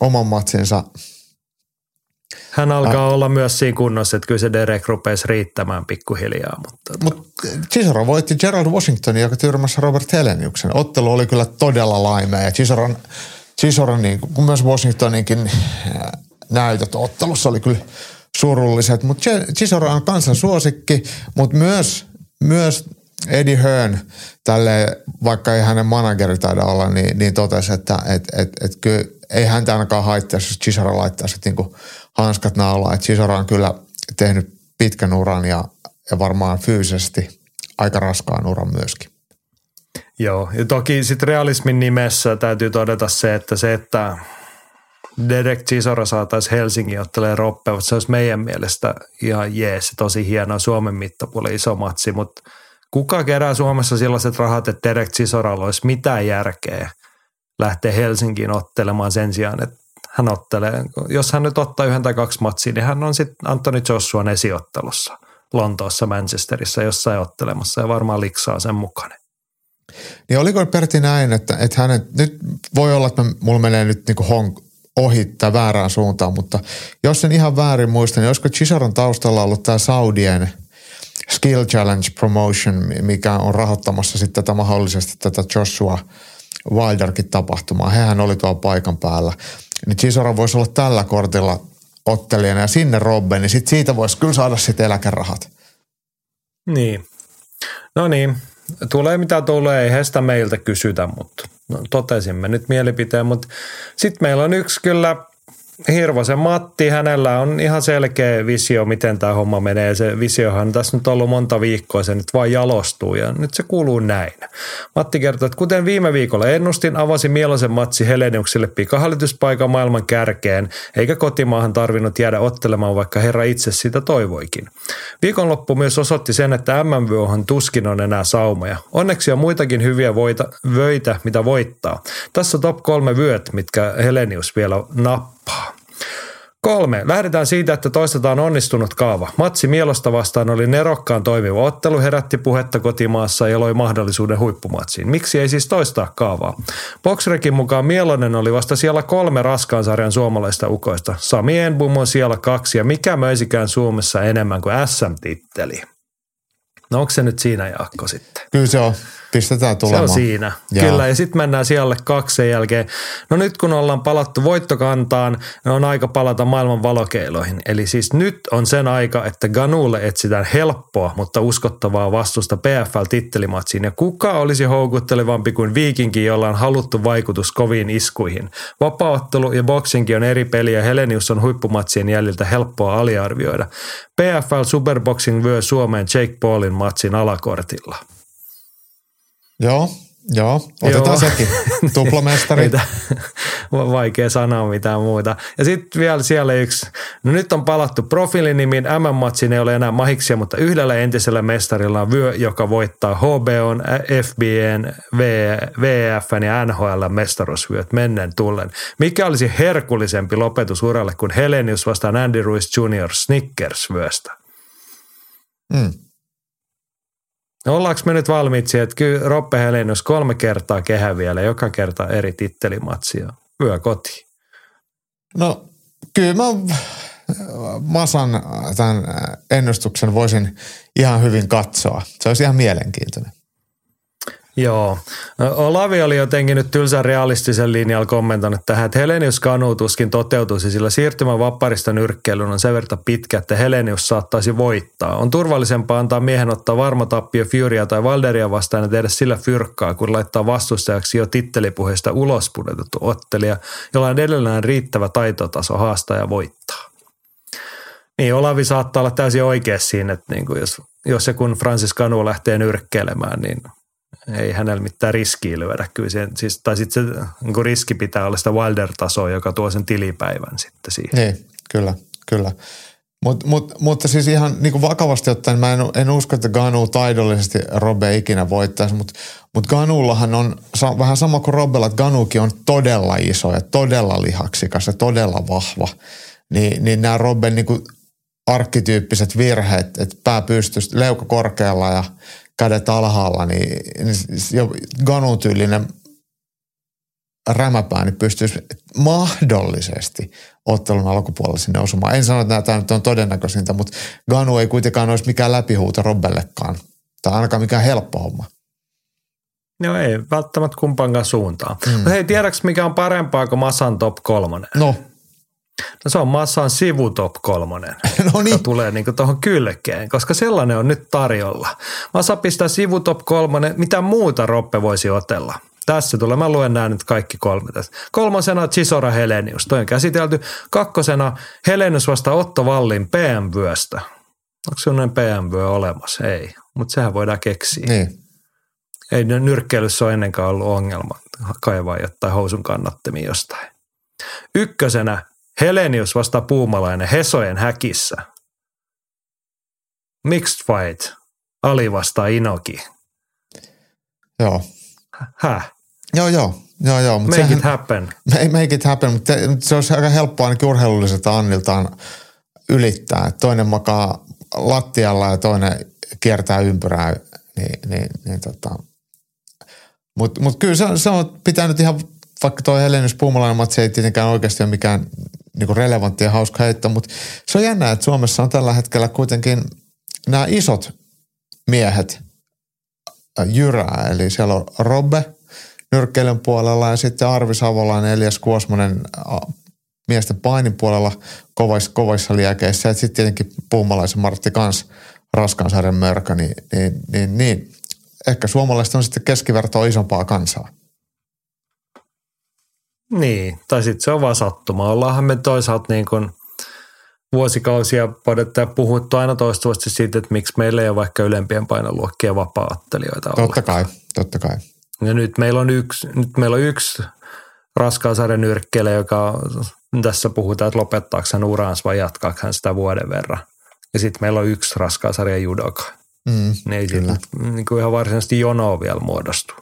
oman matsinsa hän alkaa ah. olla myös siinä kunnossa, että kyllä se Derek rupesi riittämään pikkuhiljaa. Mutta Mut Chisora voitti Gerald Washingtonin, joka tyrmässä Robert Heleniuksen. Ottelu oli kyllä todella laimea ja Chisoran, Chisoran niin kuin myös Washingtoninkin äh, näytöt ottelussa oli kyllä surulliset. Mutta Chisora on kansan suosikki, mutta myös, myös Eddie Hearn, tälle, vaikka ei hänen manageri taida olla, niin, niin totesi, että et, et, et kyllä ei häntä ainakaan haittaa, jos Chisora laittaa sitten niinku hanskat naulaa. Että Chisora on kyllä tehnyt pitkän uran ja, ja varmaan fyysisesti aika raskaan uran myöskin. Joo, ja toki sitten realismin nimessä täytyy todeta se, että se, että Derek Chisora saataisiin Helsingin ottelee roppe, se olisi meidän mielestä ihan jees, tosi hieno Suomen mittapuolella iso matsi, mutta kuka kerää Suomessa sellaiset rahat, että Derek Chisoralla olisi mitään järkeä lähteä Helsinkiin ottelemaan sen sijaan, että hän ottelee, jos hän nyt ottaa yhden tai kaksi matsia, niin hän on sitten Anthony Joshuan esiottelussa Lontoossa, Manchesterissa jossain ottelemassa ja varmaan liksaa sen mukainen. Niin oliko Pertti näin, että, että hänen, nyt voi olla, että mulla menee nyt niin kuin honk, ohi tai väärään suuntaan, mutta jos en ihan väärin muista, niin olisiko Chisaron taustalla ollut tämä Saudien Skill Challenge Promotion, mikä on rahoittamassa sitten tätä mahdollisesti tätä Joshua Wilderkin tapahtumaa. Hehän oli tuolla paikan päällä niin Chisora voisi olla tällä kortilla ottelijana ja sinne Robben, niin sit siitä voisi kyllä saada sitten eläkerahat. Niin. No niin, tulee mitä tulee, ei heistä meiltä kysytä, mutta no, totesimme nyt mielipiteen. Mutta sitten meillä on yksi kyllä Hirvosen Matti, hänellä on ihan selkeä visio, miten tämä homma menee. Se visiohan on tässä nyt ollut monta viikkoa, se nyt vain jalostuu ja nyt se kuuluu näin. Matti kertoo, että kuten viime viikolla ennustin, avasi mieloisen matsi Heleniukselle pikahalituspaikan maailman kärkeen, eikä kotimaahan tarvinnut jäädä ottelemaan, vaikka herra itse sitä toivoikin. Viikonloppu myös osoitti sen, että MMVOhan tuskin on enää saumoja. Onneksi on muitakin hyviä voita, vöitä, mitä voittaa. Tässä top kolme vyöt, mitkä Helenius vielä nappaa. Kolme. Lähdetään siitä, että toistetaan onnistunut kaava. Matsi Mielosta vastaan oli nerokkaan toimiva ottelu, herätti puhetta kotimaassa ja loi mahdollisuuden huippumatsiin. Miksi ei siis toistaa kaavaa? Boxrekin mukaan Mielonen oli vasta siellä kolme raskaan sarjan suomalaista ukoista. Sami Enbum on siellä kaksi ja mikä möisikään Suomessa enemmän kuin SM-titteli. No onko se nyt siinä Jaakko sitten? Kyllä se on. Pistetään tulemaan. Se on siinä. Joo. Kyllä, ja sitten mennään sijalle kaksi sen jälkeen. No nyt kun ollaan palattu voittokantaan, niin on aika palata maailman valokeiloihin. Eli siis nyt on sen aika, että Ganulle etsitään helppoa, mutta uskottavaa vastusta PFL-tittelimatsiin. Ja kuka olisi houkuttelevampi kuin viikinki, jolla on haluttu vaikutus koviin iskuihin. Vapaaottelu ja boxingi on eri peli ja Helenius on huippumatsien jäljiltä helppoa aliarvioida. PFL Superboxing vyö Suomeen Jake Paulin matsin alakortilla. Joo, joo. Otetaan Joo. sekin. Tuplamestari. Vaikea sanoa mitään muuta. Ja sitten vielä siellä yksi. No nyt on palattu profiilinimiin. MM-matsin ei ole enää mahiksia, mutta yhdellä entisellä mestarilla on vyö, joka voittaa HBOn, FBN, VFn ja NHL mestaruusvyöt mennen tullen. Mikä olisi herkullisempi lopetus uralle kuin Helenius vastaan Andy Ruiz Jr. Snickers-vyöstä? Mm. No ollaanko me nyt valmiit siihen, että kyllä Roppe Helenius kolme kertaa kehä vielä, joka kerta eri tittelimatsia. Vyö kotiin. No kyllä mä Masan tämän ennustuksen voisin ihan hyvin katsoa. Se olisi ihan mielenkiintoinen. Joo. No, Olavi oli jotenkin nyt tylsän realistisen linjalla kommentoinut tähän, että Helenius Kanu tuskin toteutuisi, sillä siirtymä vapparista nyrkkeilyn on sen verran pitkä, että Helenius saattaisi voittaa. On turvallisempaa antaa miehen ottaa varma tappio Furya tai Valderia vastaan ja tehdä sillä fyrkkaa, kun laittaa vastustajaksi jo tittelipuheesta ulos pudotettu ottelija, jolla on edelleen riittävä taitotaso haastaa ja voittaa. Niin, Olavi saattaa olla täysin oikea siinä, että niin kuin jos, jos se kun Francis Kanu lähtee nyrkkeilemään, niin ei hänellä mitään riskiä lyödä. Kyllä se, siis, tai sitten se niin riski pitää olla sitä Wilder-tasoa, joka tuo sen tilipäivän sitten siihen. Niin, kyllä, kyllä. Mut, mut, mutta siis ihan niin kuin vakavasti ottaen, mä en, en usko, että Ganu taidollisesti Robbe ikinä voittaisi, mutta mut Ganullahan on sa, vähän sama kuin Robbella, että Ganukin on todella iso ja todella lihaksikas ja todella vahva. Ni, niin nämä Robben niin kuin arkkityyppiset virheet, että pää pystyisi leuka korkealla ja kädet alhaalla, niin, niin jo Ganun tyylinen rämäpää niin pystyisi mahdollisesti ottelun alkupuolella sinne osumaan. En sano, että tämä nyt on todennäköisintä, mutta Ganu ei kuitenkaan olisi mikään läpihuuto Robbellekaan. Tai ainakaan mikään helppo homma. No ei välttämättä kumpaankaan suuntaan. Mm. Hei, tiedätkö mikä on parempaa kuin Massan top kolmonen? No, No se on Massan sivu top kolmonen, <laughs> no niin. joka tulee niinku tuohon kylkeen, koska sellainen on nyt tarjolla. Massa pistää sivu top kolmonen, mitä muuta Roppe voisi otella. Tässä tulee, mä luen nämä nyt kaikki kolme tässä. Kolmosena Chisora Helenius, toi on käsitelty. Kakkosena Helenius vasta Otto Vallin PM-vyöstä. Onko sellainen PM-vyö olemassa? Ei, mutta sehän voidaan keksiä. Niin. Ei nyrkkeilyssä ole ennenkään ollut ongelma kaivaa jotain housun kannattimia jostain. Ykkösenä Helenius vasta Puumalainen Hesojen häkissä. Mixed fight. Ali vastaa Inoki. Joo. Häh? Joo, joo. Joo, joo. Mutta Make sehän, it happen. make it happen, mutta se olisi aika helppoa ainakin urheilulliselta Anniltaan ylittää. Toinen makaa lattialla ja toinen kiertää ympyrää. Niin, niin, niin tota. Mutta mut kyllä se, se on pitänyt ihan, vaikka tuo Helenius Puumalainen matsi ei tietenkään oikeasti ole mikään niinku relevantti ja hauska heitto, mutta se on jännää, että Suomessa on tällä hetkellä kuitenkin nämä isot miehet äh, jyrää. Eli siellä on Robbe nyrkkeilyn puolella ja sitten Arvi Savolainen, Elias Kuosmanen äh, miesten painin puolella kovissa, kovissa liekeissä. Ja sitten tietenkin Puumalaisen Martti kans raskaan sarjan mörkö, niin, niin, niin, niin. ehkä suomalaiset on sitten keskivertoa isompaa kansaa. Niin, tai sitten se on vaan sattuma. Ollaanhan me toisaalta niin kuin vuosikausia podettu ja puhuttu aina toistuvasti siitä, että miksi meillä ei ole vaikka ylempien painoluokkien vapaattelijoita Totta kai, totta kai. Ja nyt meillä on yksi, nyt meillä on yksi raskaan sarjan nyrkkeelle, joka tässä puhutaan, että lopettaako hän uraansa vai jatkaako hän sitä vuoden verran. Ja sitten meillä on yksi raskaan sarjan judoka. Mm, niin ei kyllä. niin kuin ihan varsinaisesti jonoa vielä muodostu.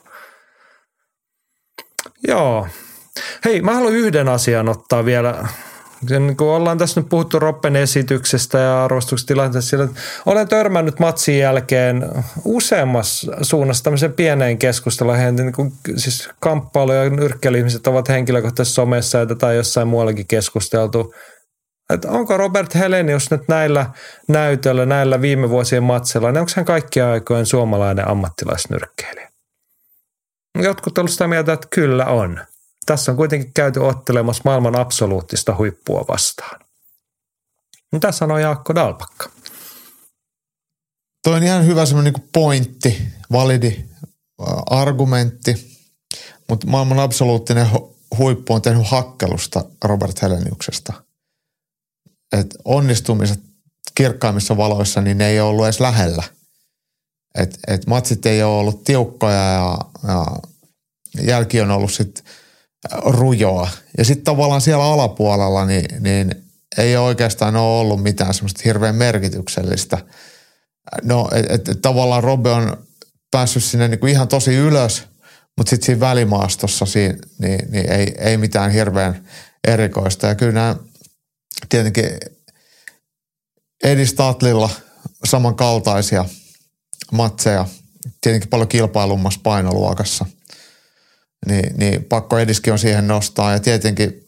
Joo. Hei, mä haluan yhden asian ottaa vielä sen, kun ollaan tässä nyt puhuttu Roppen esityksestä ja arvostustilanteesta, olen törmännyt matsin jälkeen useammassa suunnassa tämmöisen pieneen keskusteluun. Niin kuin, siis kamppailu- ja nyrkkeilyihmiset ovat henkilökohtaisesti somessa ja tätä jossain muuallakin keskusteltu. Että onko Robert Helenius nyt näillä näytöillä, näillä viime vuosien matseilla, niin onko hän kaikkien aikojen suomalainen ammattilaisnyrkkeilijä? Jotkut ovat sitä mieltä, että kyllä on tässä on kuitenkin käyty ottelemassa maailman absoluuttista huippua vastaan. Mitä sanoo Jaakko Dalpakka? Toi on ihan hyvä semmoinen niin pointti, validi argumentti, mutta maailman absoluuttinen huippu on tehnyt hakkelusta Robert Heleniuksesta. Et onnistumiset kirkkaimmissa valoissa, niin ne ei ole ollut edes lähellä. Et, et matsit ei ole ollut tiukkoja ja, ja jälki on ollut sitten rujoa. Ja sitten tavallaan siellä alapuolella niin, niin ei oikeastaan ole ollut mitään semmoista hirveän merkityksellistä. No, että et, tavallaan Robbe on päässyt sinne niinku ihan tosi ylös, mutta sitten siinä välimaastossa siinä, niin, niin ei, ei mitään hirveän erikoista. Ja kyllä nämä tietenkin Edi Statlilla samankaltaisia matseja, tietenkin paljon kilpailummassa painoluokassa – niin, niin pakko Ediskin on siihen nostaa. Ja tietenkin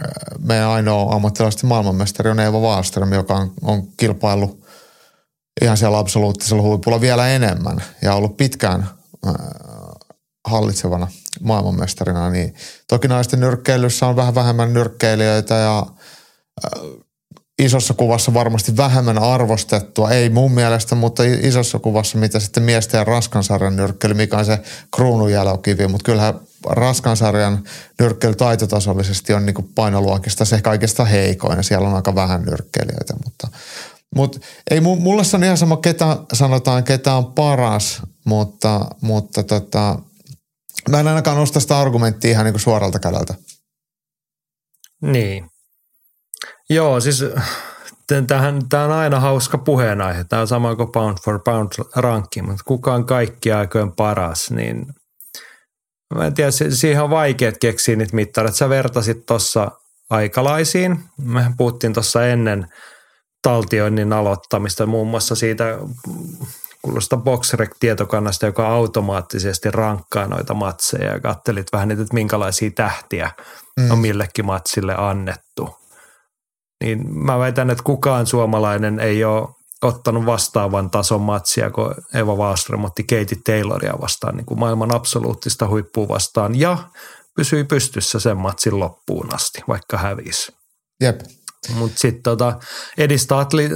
äh, meidän ainoa ammattilaisesti maailmanmestari on Eeva Wallström, joka on, on kilpaillut ihan siellä absoluuttisella huipulla vielä enemmän ja ollut pitkään äh, hallitsevana maailmanmestarina. Niin toki naisten nyrkkeilyssä on vähän vähemmän nyrkkeilijöitä ja äh, isossa kuvassa varmasti vähemmän arvostettua, ei mun mielestä, mutta isossa kuvassa mitä sitten miesten ja raskansarjan nyrkkeily, mikä on se kruununjälkivi, mutta kyllähän raskansarjan nyrkkeily taitotasollisesti on niin painoluokista se kaikista heikoin ja siellä on aika vähän nyrkkeilijöitä, mutta mutta ei mulle se on ihan sama, ketä sanotaan, ketä on paras, mutta, mutta tota, mä en ainakaan nosta sitä argumenttia ihan niin suoralta kädeltä. Niin. Joo, siis tämä on aina hauska puheenaihe. Tämä on sama kuin pound for pound rankki, mutta kuka on kaikki aikojen paras, niin mä en tiedä, siihen on vaikea keksiä niitä mittareita. Sä vertasit tuossa aikalaisiin. Me puhuttiin tuossa ennen taltioinnin aloittamista muun muassa siitä kuulosta Boxrec-tietokannasta, joka automaattisesti rankkaa noita matseja ja kattelit vähän niitä, että minkälaisia tähtiä mm. on millekin matsille annettu niin mä väitän, että kukaan suomalainen ei ole ottanut vastaavan tason matsia, kun Eva Wallström otti Katie Tayloria vastaan, niin kuin maailman absoluuttista huippua vastaan, ja pysyi pystyssä sen matsin loppuun asti, vaikka hävisi. Jep. Mutta sitten tota, Statli,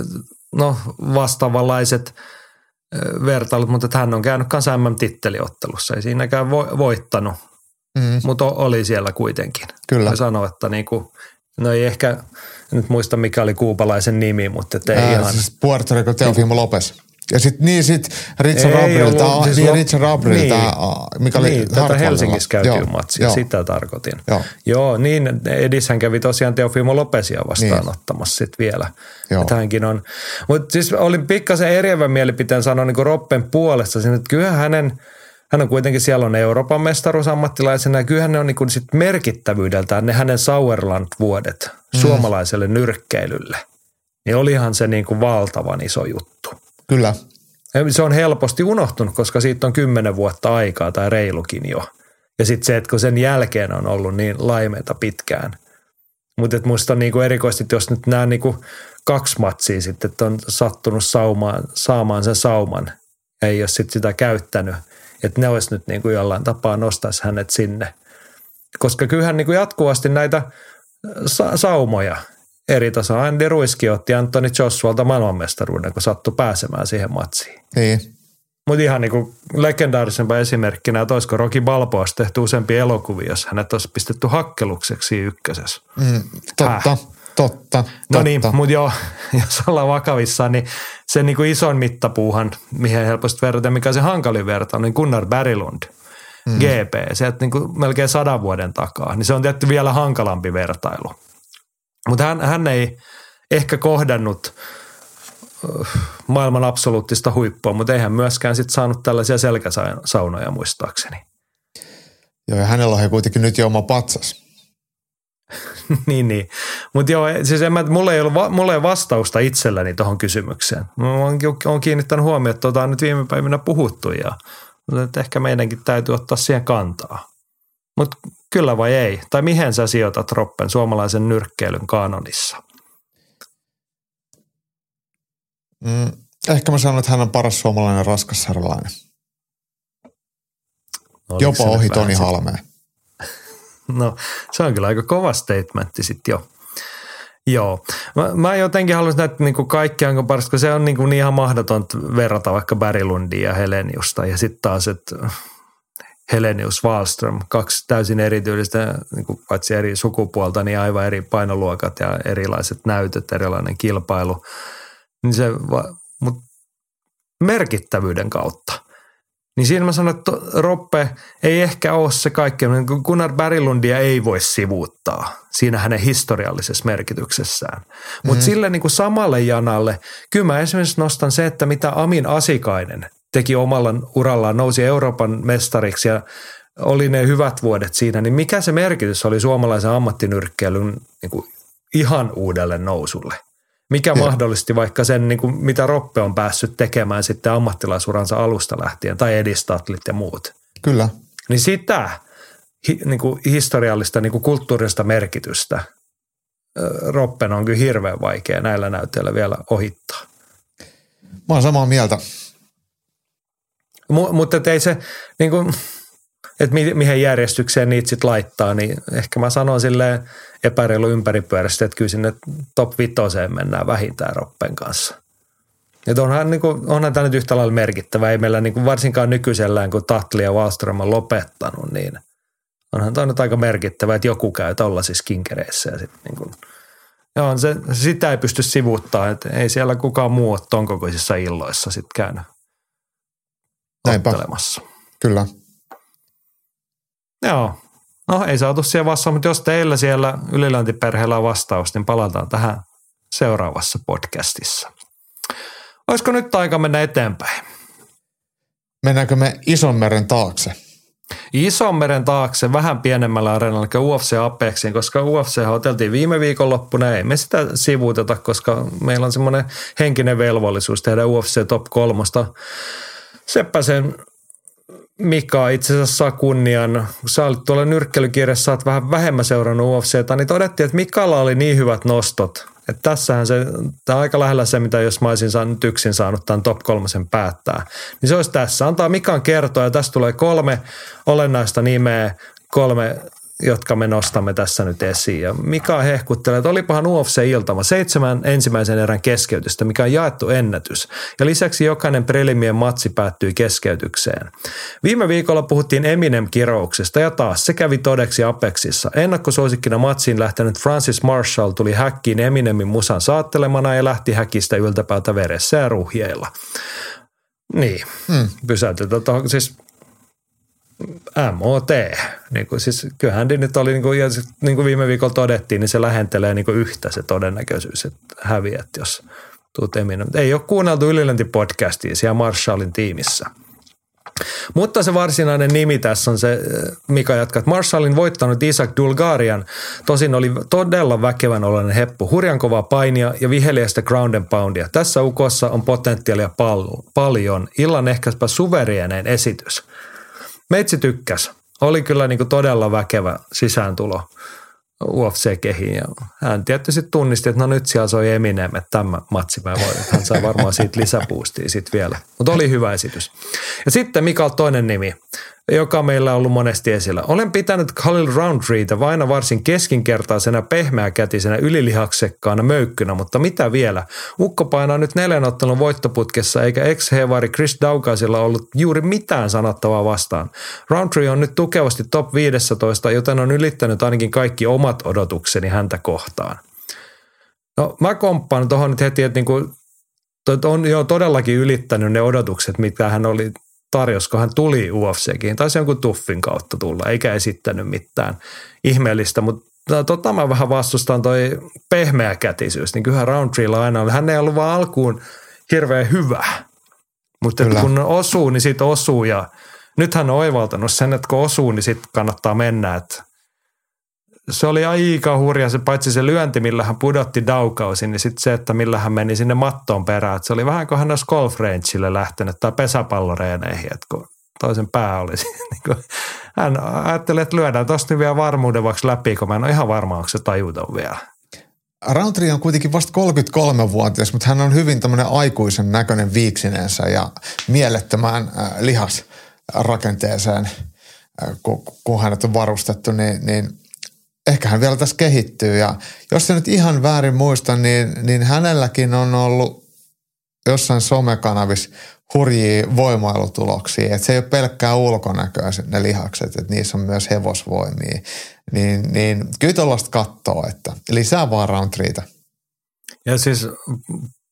no vastaavanlaiset vertailut, mutta hän on käynyt kanssa MM-titteliottelussa, ei siinäkään vo, voittanut, mm. mutta oli siellä kuitenkin. Kyllä. Ja sanoi, että niinku, no ei ehkä – nyt muista mikä oli kuupalaisen nimi, mutta ei Ää, ihan. Siis Puerto Rico Teofimo Lopez. Ja sitten niin sit Richard Abrilta, siis niin Richard Abrilta, niin, mikä oli niin, tätä Helsingissä käytyy matsia, joo. sitä tarkoitin. Joo. joo, niin Edishän kävi tosiaan Teofimo Lopesia vastaanottamassa niin. sitten vielä. Joo. Että hänkin on, mutta siis oli pikkasen eriävän mielipiteen sanoa niin Roppen puolesta, että kyllä hänen – hän on kuitenkin siellä on Euroopan mestaruus ammattilaisena ja kyllähän ne on niin sit merkittävyydeltään ne hänen Sauerland-vuodet mm. suomalaiselle nyrkkeilylle. Niin olihan se niin kuin valtavan iso juttu. Kyllä. Se on helposti unohtunut, koska siitä on kymmenen vuotta aikaa tai reilukin jo. Ja sitten se, että kun sen jälkeen on ollut niin laimeita pitkään. Mutta musta on niinku erikoisesti, jos nyt nämä niinku kaksi matsia sitten, että on sattunut saumaan, saamaan sen sauman ei ole sitten sitä käyttänyt – että ne olisi nyt niin kuin jollain tapaa nostaisi hänet sinne. Koska kyllähän niin kuin jatkuvasti näitä sa- saumoja eri tasoa. Andy Ruiski otti Antoni Joshualta maailmanmestaruuden, kun sattui pääsemään siihen matsiin. Niin. Mutta ihan niin legendaarisempaa esimerkkinä, että olisiko Rocky Balboasta tehty useampia elokuvia, jos hänet olisi pistetty hakkelukseksi ykkösessä. Mm, totta, Häh? totta. No niin, mutta joo, <laughs> jos ollaan vakavissaan, niin se niin kuin isoin mittapuuhan, mihin helposti verrataan, mikä on se hankalin verta, niin Gunnar Berglund. Mm. GP, sieltä niin kuin melkein sadan vuoden takaa, niin se on tietty vielä hankalampi vertailu. Mutta hän, hän ei ehkä kohdannut maailman absoluuttista huippua, mutta eihän myöskään sit saanut tällaisia selkäsaunoja muistaakseni. Joo, ja hänellä on kuitenkin nyt jo oma patsas. <laughs> niin, niin. Mutta joo, siis en mä, mulla, ei ollut, mulla ei ole vastausta itselläni tuohon kysymykseen. Mä oon, oon kiinnittänyt huomioon, että tota on nyt viime päivinä puhuttu ja että ehkä meidänkin täytyy ottaa siihen kantaa. Mutta kyllä vai ei? Tai mihin sä sijoitat Roppen suomalaisen nyrkkeilyn kanonissa? Mm, ehkä mä sanon, että hän on paras suomalainen raskassarjalainen. Jopa ohi Toni Halmeen. <laughs> No se on kyllä aika kova statementti sitten jo. Joo. Mä, mä jotenkin haluaisin näitä niin kaikkia, onko paras, kun se on niin, kuin ihan mahdoton verrata vaikka Berilundia ja Heleniusta. Ja sitten taas, että Helenius Wallström, kaksi täysin erityistä, niin kuin paitsi eri sukupuolta, niin aivan eri painoluokat ja erilaiset näytöt, erilainen kilpailu. Niin se, mutta merkittävyyden kautta – niin siinä mä sanon, että Roppe ei ehkä ole se kaikki. Gunnar Berglundia ei voi sivuuttaa siinä hänen historiallisessa merkityksessään. Mutta mm. sille niin kuin samalle janalle, kyllä mä esimerkiksi nostan se, että mitä Amin Asikainen teki omalla urallaan, nousi Euroopan mestariksi ja oli ne hyvät vuodet siinä, niin mikä se merkitys oli suomalaisen ammattinyrkkeilyn niin kuin ihan uudelle nousulle – mikä ja. mahdollisti vaikka sen, niin kuin mitä Roppe on päässyt tekemään sitten ammattilaisuransa alusta lähtien, tai edistatlit ja muut. Kyllä. Niin sitä hi, niin kuin historiallista, niin kuin kulttuurista merkitystä Roppen on kyllä hirveän vaikea näillä näytöillä vielä ohittaa. Mä oon samaa mieltä. M- mutta ei se, niin kuin, että mi- mihin järjestykseen niitä sitten laittaa, niin ehkä mä sanon silleen epäreilu ympäripyörästä, että kyllä sinne top vitoseen mennään vähintään Roppen kanssa. Että onhan, niin kuin, onhan tämä nyt yhtä lailla merkittävä. Ei meillä niin kuin varsinkaan nykyisellään, kun Tatli ja Wallström on lopettanut, niin onhan tämä nyt aika merkittävä, että joku käy tuollaisissa kinkereissä. Ja sit niin kuin, joo, se, sitä ei pysty sivuuttaa, että ei siellä kukaan muu ole ton kokoisissa illoissa sitten käynyt Näinpä. Kyllä. Joo. No ei saatu siihen vastaan, mutta jos teillä siellä yliläntiperheellä on vastaus, niin palataan tähän seuraavassa podcastissa. Olisiko nyt aika mennä eteenpäin? Mennäänkö me meren taakse? meren taakse, vähän pienemmällä areenalla kuin UFC Apexin, koska UFC oteltiin viime viikonloppuna. Ei me sitä sivuuteta, koska meillä on semmoinen henkinen velvollisuus tehdä UFC Top 3. Seppäsen Mika itse asiassa saa kunnian, kun sä olit tuolla nyrkkelykirjassa, sä oot vähän vähemmän seurannut UFCtä, niin todettiin, että Mikalla oli niin hyvät nostot, että tässähän se, tämä on aika lähellä se, mitä jos mä olisin saanut yksin saanut tämän top kolmosen päättää. Niin se olisi tässä. Antaa Mikan kertoa ja tästä tulee kolme olennaista nimeä, kolme jotka me nostamme tässä nyt esiin. Ja Mika hehkuttelee, että olipahan UFC-iltama seitsemän ensimmäisen erän keskeytystä, mikä on jaettu ennätys. Ja lisäksi jokainen prelimien matsi päättyi keskeytykseen. Viime viikolla puhuttiin Eminem-kirouksesta ja taas se kävi todeksi Apexissa. Ennakkosuosikkina matsiin lähtenyt Francis Marshall tuli häkkiin Eminemin musan saattelemana ja lähti häkistä yltäpäältä veressä ja ruhjeilla. Niin, hmm. pysäytetään. Siis MOT. Niin kuin, siis kyllähän nyt oli, niin kuin, ja niin kuin viime viikolla todettiin, niin se lähentelee niin kuin yhtä se todennäköisyys, että häviät, jos tuut Eminem. Ei ole kuunneltu podcastia siellä Marshallin tiimissä. Mutta se varsinainen nimi tässä on se, mikä jatkaa, että Marshallin voittanut Isaac Dulgarian tosin oli todella väkevän oloinen heppu, hurjan kovaa painia ja viheliäistä ground and poundia. Tässä ukossa on potentiaalia pal- paljon, illan ehkäpä suverienein esitys – Meitsi tykkäs. Oli kyllä niin kuin todella väkevä sisääntulo UFC-kehiin. Ja hän tietysti tunnisti, että no nyt siellä soi Eminem, että tämä matsi mä voin. Hän sai varmaan siitä lisäpuustia sitten vielä. Mutta oli hyvä esitys. Ja sitten Mikael toinen nimi. Joka meillä on ollut monesti esillä. Olen pitänyt Khalil Roundtreetä vaina varsin keskinkertaisena, pehmeäkätisenä, ylilihaksekkaana möykkynä, mutta mitä vielä? Ukko painaa nyt neljän ottelun voittoputkessa, eikä ex-hevari Chris Daukaisilla ollut juuri mitään sanottavaa vastaan. Roundtree on nyt tukevasti top 15, joten on ylittänyt ainakin kaikki omat odotukseni häntä kohtaan. No mä komppaan tuohon nyt heti, että niinku, on jo todellakin ylittänyt ne odotukset, mitä hän oli tarjos, kun hän tuli UFCkin, tai jonkun tuffin kautta tulla, eikä esittänyt mitään ihmeellistä, mutta tota mä vähän vastustan toi pehmeä kätisyys, niin kyllähän Roundtreella aina oli, hän ei ollut vaan alkuun hirveän hyvä, mutta kun osuu, niin sit osuu ja nyt hän on oivaltanut sen, että kun osuu, niin sitten kannattaa mennä, että se oli aika hurja, se paitsi se lyönti, millä hän pudotti daukausin, niin sitten se, että millä hän meni sinne mattoon perään. Että se oli vähän kuin hän olisi golf lähtenyt tai pesäpalloreeneihin, että kun toisen pää oli <laughs> niin kuin, hän ajatteli, että lyödään tosta vielä varmuuden vuoksi läpi, kun mä en ole ihan varma, onko se tajuton vielä. Roundtree on kuitenkin vasta 33-vuotias, mutta hän on hyvin tämmöinen aikuisen näköinen viiksineensä ja mielettömään äh, lihasrakenteeseen, äh, kun, kun hänet on varustettu, niin, niin ehkä hän vielä tässä kehittyy. Ja jos se nyt ihan väärin muista, niin, niin hänelläkin on ollut jossain somekanavissa hurjia voimailutuloksia. Että se ei ole pelkkää ulkonäköä ne lihakset, että niissä on myös hevosvoimia. Niin, niin kyllä tuollaista katsoo, että lisää vaan roundtreetä. Ja siis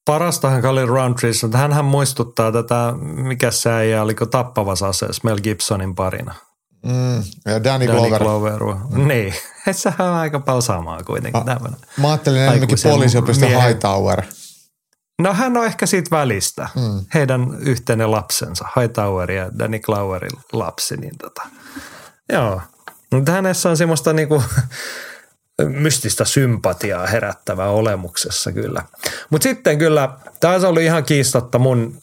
parastahan Khalil Roundtreessa, että hän muistuttaa tätä, mikä se ei oliko tappavassa aseessa Mel Gibsonin parina – Mm, ja Danny, Danny Glover. Glover. Mm. Niin, <laughs> se on aika paljon samaa kuitenkin. Ma, mä ajattelin enemmänkin poliisiopisto Hightower. No hän on ehkä siitä välistä. Mm. Heidän yhteinen lapsensa, Hightower ja Danny Gloverin lapsi. Niin tota. Joo, mutta hänessä on semmoista niinku <laughs> mystistä sympatiaa herättävää olemuksessa kyllä. Mutta sitten kyllä, tämä oli ihan kiistatta mun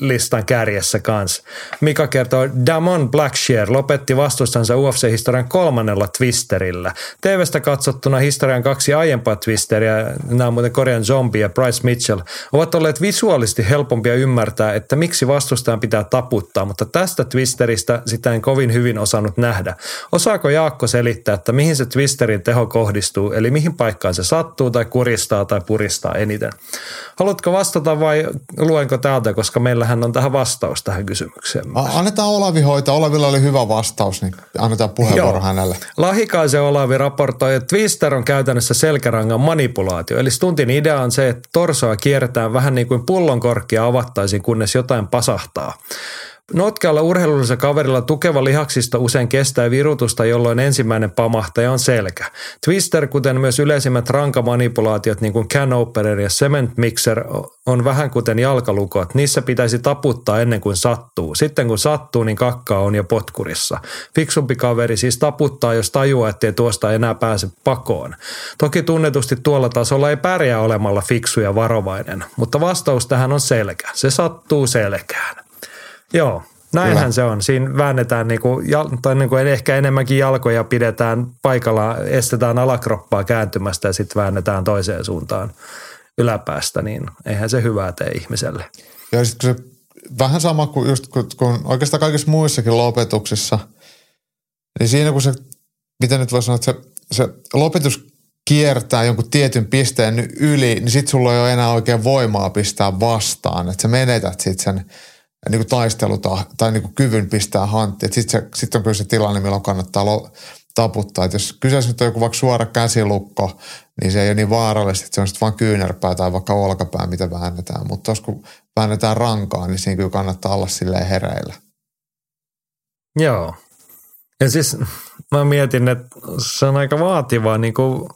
listan kärjessä kanssa. Mika kertoo, Damon Blackshear lopetti vastustansa UFC-historian kolmannella twisterillä. TVstä katsottuna historian kaksi aiempaa twisteriä, nämä on muuten Korean Zombie ja Bryce Mitchell, ovat olleet visuaalisesti helpompia ymmärtää, että miksi vastustajan pitää taputtaa, mutta tästä twisteristä sitä en kovin hyvin osannut nähdä. Osaako Jaakko selittää, että mihin se twisterin teho kohdistuu, eli mihin paikkaan se sattuu tai kuristaa tai puristaa eniten? Haluatko vastata vai luenko täältä, koska meillähän on tähän vastaus tähän kysymykseen. Annetaan Olavi hoitaa. Olavilla oli hyvä vastaus, niin annetaan puheenvuoro Joo. hänelle. Lahikaisen Olavi raportoi, että Twister on käytännössä selkärangan manipulaatio. Eli stuntin idea on se, että torsoa kierretään vähän niin kuin pullonkorkkia avattaisiin, kunnes jotain pasahtaa. Notkealla urheilullisella kaverilla tukeva lihaksista usein kestää virutusta, jolloin ensimmäinen pamahtaja on selkä. Twister, kuten myös yleisimmät rankamanipulaatiot, niin kuin can opener ja cement mixer, on vähän kuten jalkalukot. Niissä pitäisi taputtaa ennen kuin sattuu. Sitten kun sattuu, niin kakka on jo potkurissa. Fiksumpi kaveri siis taputtaa, jos tajuaa, ettei tuosta enää pääse pakoon. Toki tunnetusti tuolla tasolla ei pärjää olemalla fiksu ja varovainen, mutta vastaus tähän on selkä. Se sattuu selkään. Joo, näinhän Kyllä. se on. Siinä väännetään, niinku, tai niinku ehkä enemmänkin jalkoja pidetään paikalla, estetään alakroppaa kääntymästä ja sitten väännetään toiseen suuntaan yläpäästä, niin eihän se hyvää tee ihmiselle. Ja sitten se vähän sama kuin, just, kun, kun oikeastaan kaikissa muissakin lopetuksissa, niin siinä kun se, mitä nyt voi sanoa, että se, se lopetus kiertää jonkun tietyn pisteen yli, niin sitten sulla ei ole enää oikein voimaa pistää vastaan. Että sä menetät sitten sen – niin kuin taisteluta tai niin kuin kyvyn pistää hanttiin. Sitten sit on kyllä se tilanne, milloin kannattaa lo, taputtaa. Et jos kyseessä nyt on joku vaikka suora käsilukko, niin se ei ole niin vaarallista, että se on sitten vain kyynärpää tai vaikka olkapää, mitä väännetään. Mutta jos kun väännetään rankaa, niin siinä kyllä kannattaa olla silleen hereillä. Joo. Ja siis mä mietin, että se on aika vaativaa niin kuin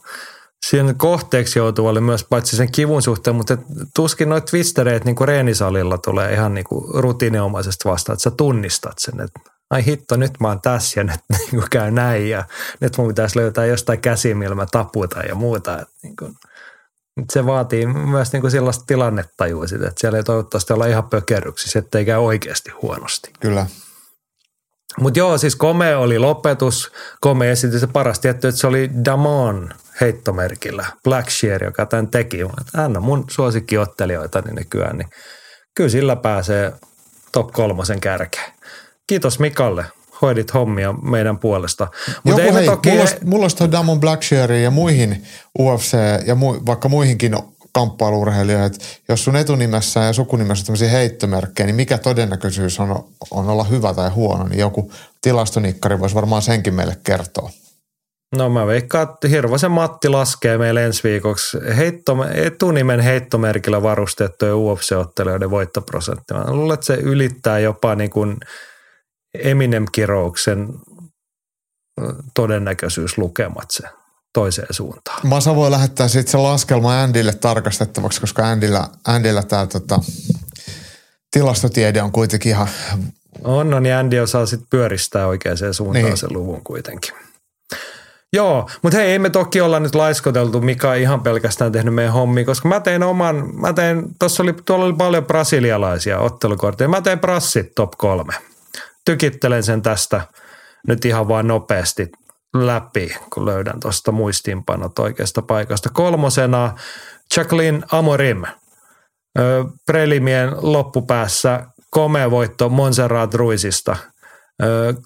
siihen kohteeksi joutuvalle myös paitsi sen kivun suhteen, mutta tuskin noita twistereitä niin kuin reenisalilla tulee ihan niin kuin rutiininomaisesti vastaan, että sä tunnistat sen, että ai hitto, nyt mä oon tässä ja nyt <laughs> niin kuin käy näin ja nyt mun pitäisi löytää jostain käsi, millä mä taputan ja muuta. Että niin kuin, se vaatii myös niin kuin sellaista tilannetajua, että siellä ei toivottavasti olla ihan pökerryksissä, ettei käy oikeasti huonosti. Kyllä. Mutta joo, siis Kome oli lopetus. Kome esitti se paras tietty, että se oli Damon heittomerkillä. Blackshear, joka tämän teki. Hän on mun suosikkiottelijoita niin nykyään, niin kyllä sillä pääsee top kolmosen kärkeen. kiitos Mikalle. Hoidit hommia meidän puolesta. Mutta ei hei, toki... mulla, olisi, mulla olisi tuohon Damon Blacksheriin ja muihin UFC ja mu, vaikka muihinkin kamppailuurheilijoihin, että jos sun etunimessä ja sukunimessä on tämmöisiä heittomerkkejä, niin mikä todennäköisyys on, on olla hyvä tai huono, niin joku tilastonikkari voisi varmaan senkin meille kertoa. No mä veikkaan, että Hirvosen Matti laskee meille ensi viikoksi heitto, etunimen heittomerkillä varustettujen UFC-ottelijoiden voittoprosentti. Mä luulen, että se ylittää jopa niin kuin Eminem-kirouksen todennäköisyyslukemat se toiseen suuntaan. Masa voi lähettää sitten se laskelma Andille tarkastettavaksi, koska Andillä, Andillä tämä tota, tilastotiede on kuitenkin ihan... On, no niin Andy osaa sitten pyöristää oikeaan suuntaan niin. sen luvun kuitenkin. Joo, mutta hei, ei me toki olla nyt laiskoteltu, mikä ihan pelkästään tehnyt meidän hommi, koska mä tein oman, mä tein, tossa oli, tuolla oli paljon brasilialaisia ottelukortteja, mä tein brassit top kolme. Tykittelen sen tästä nyt ihan vaan nopeasti läpi, kun löydän tuosta muistiinpanot oikeasta paikasta. Kolmosena Jacqueline Amorim, prelimien loppupäässä komea voitto Montserrat Ruisista –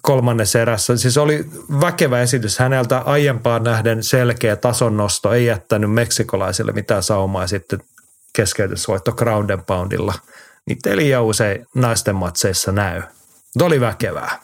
kolmannessa erässä. Siis oli väkevä esitys häneltä aiempaan nähden selkeä tasonnosto, ei jättänyt meksikolaisille mitään saumaa sitten keskeytysvoitto ground and poundilla. Niitä ei liian usein naisten matseissa näy. Mutta oli väkevää.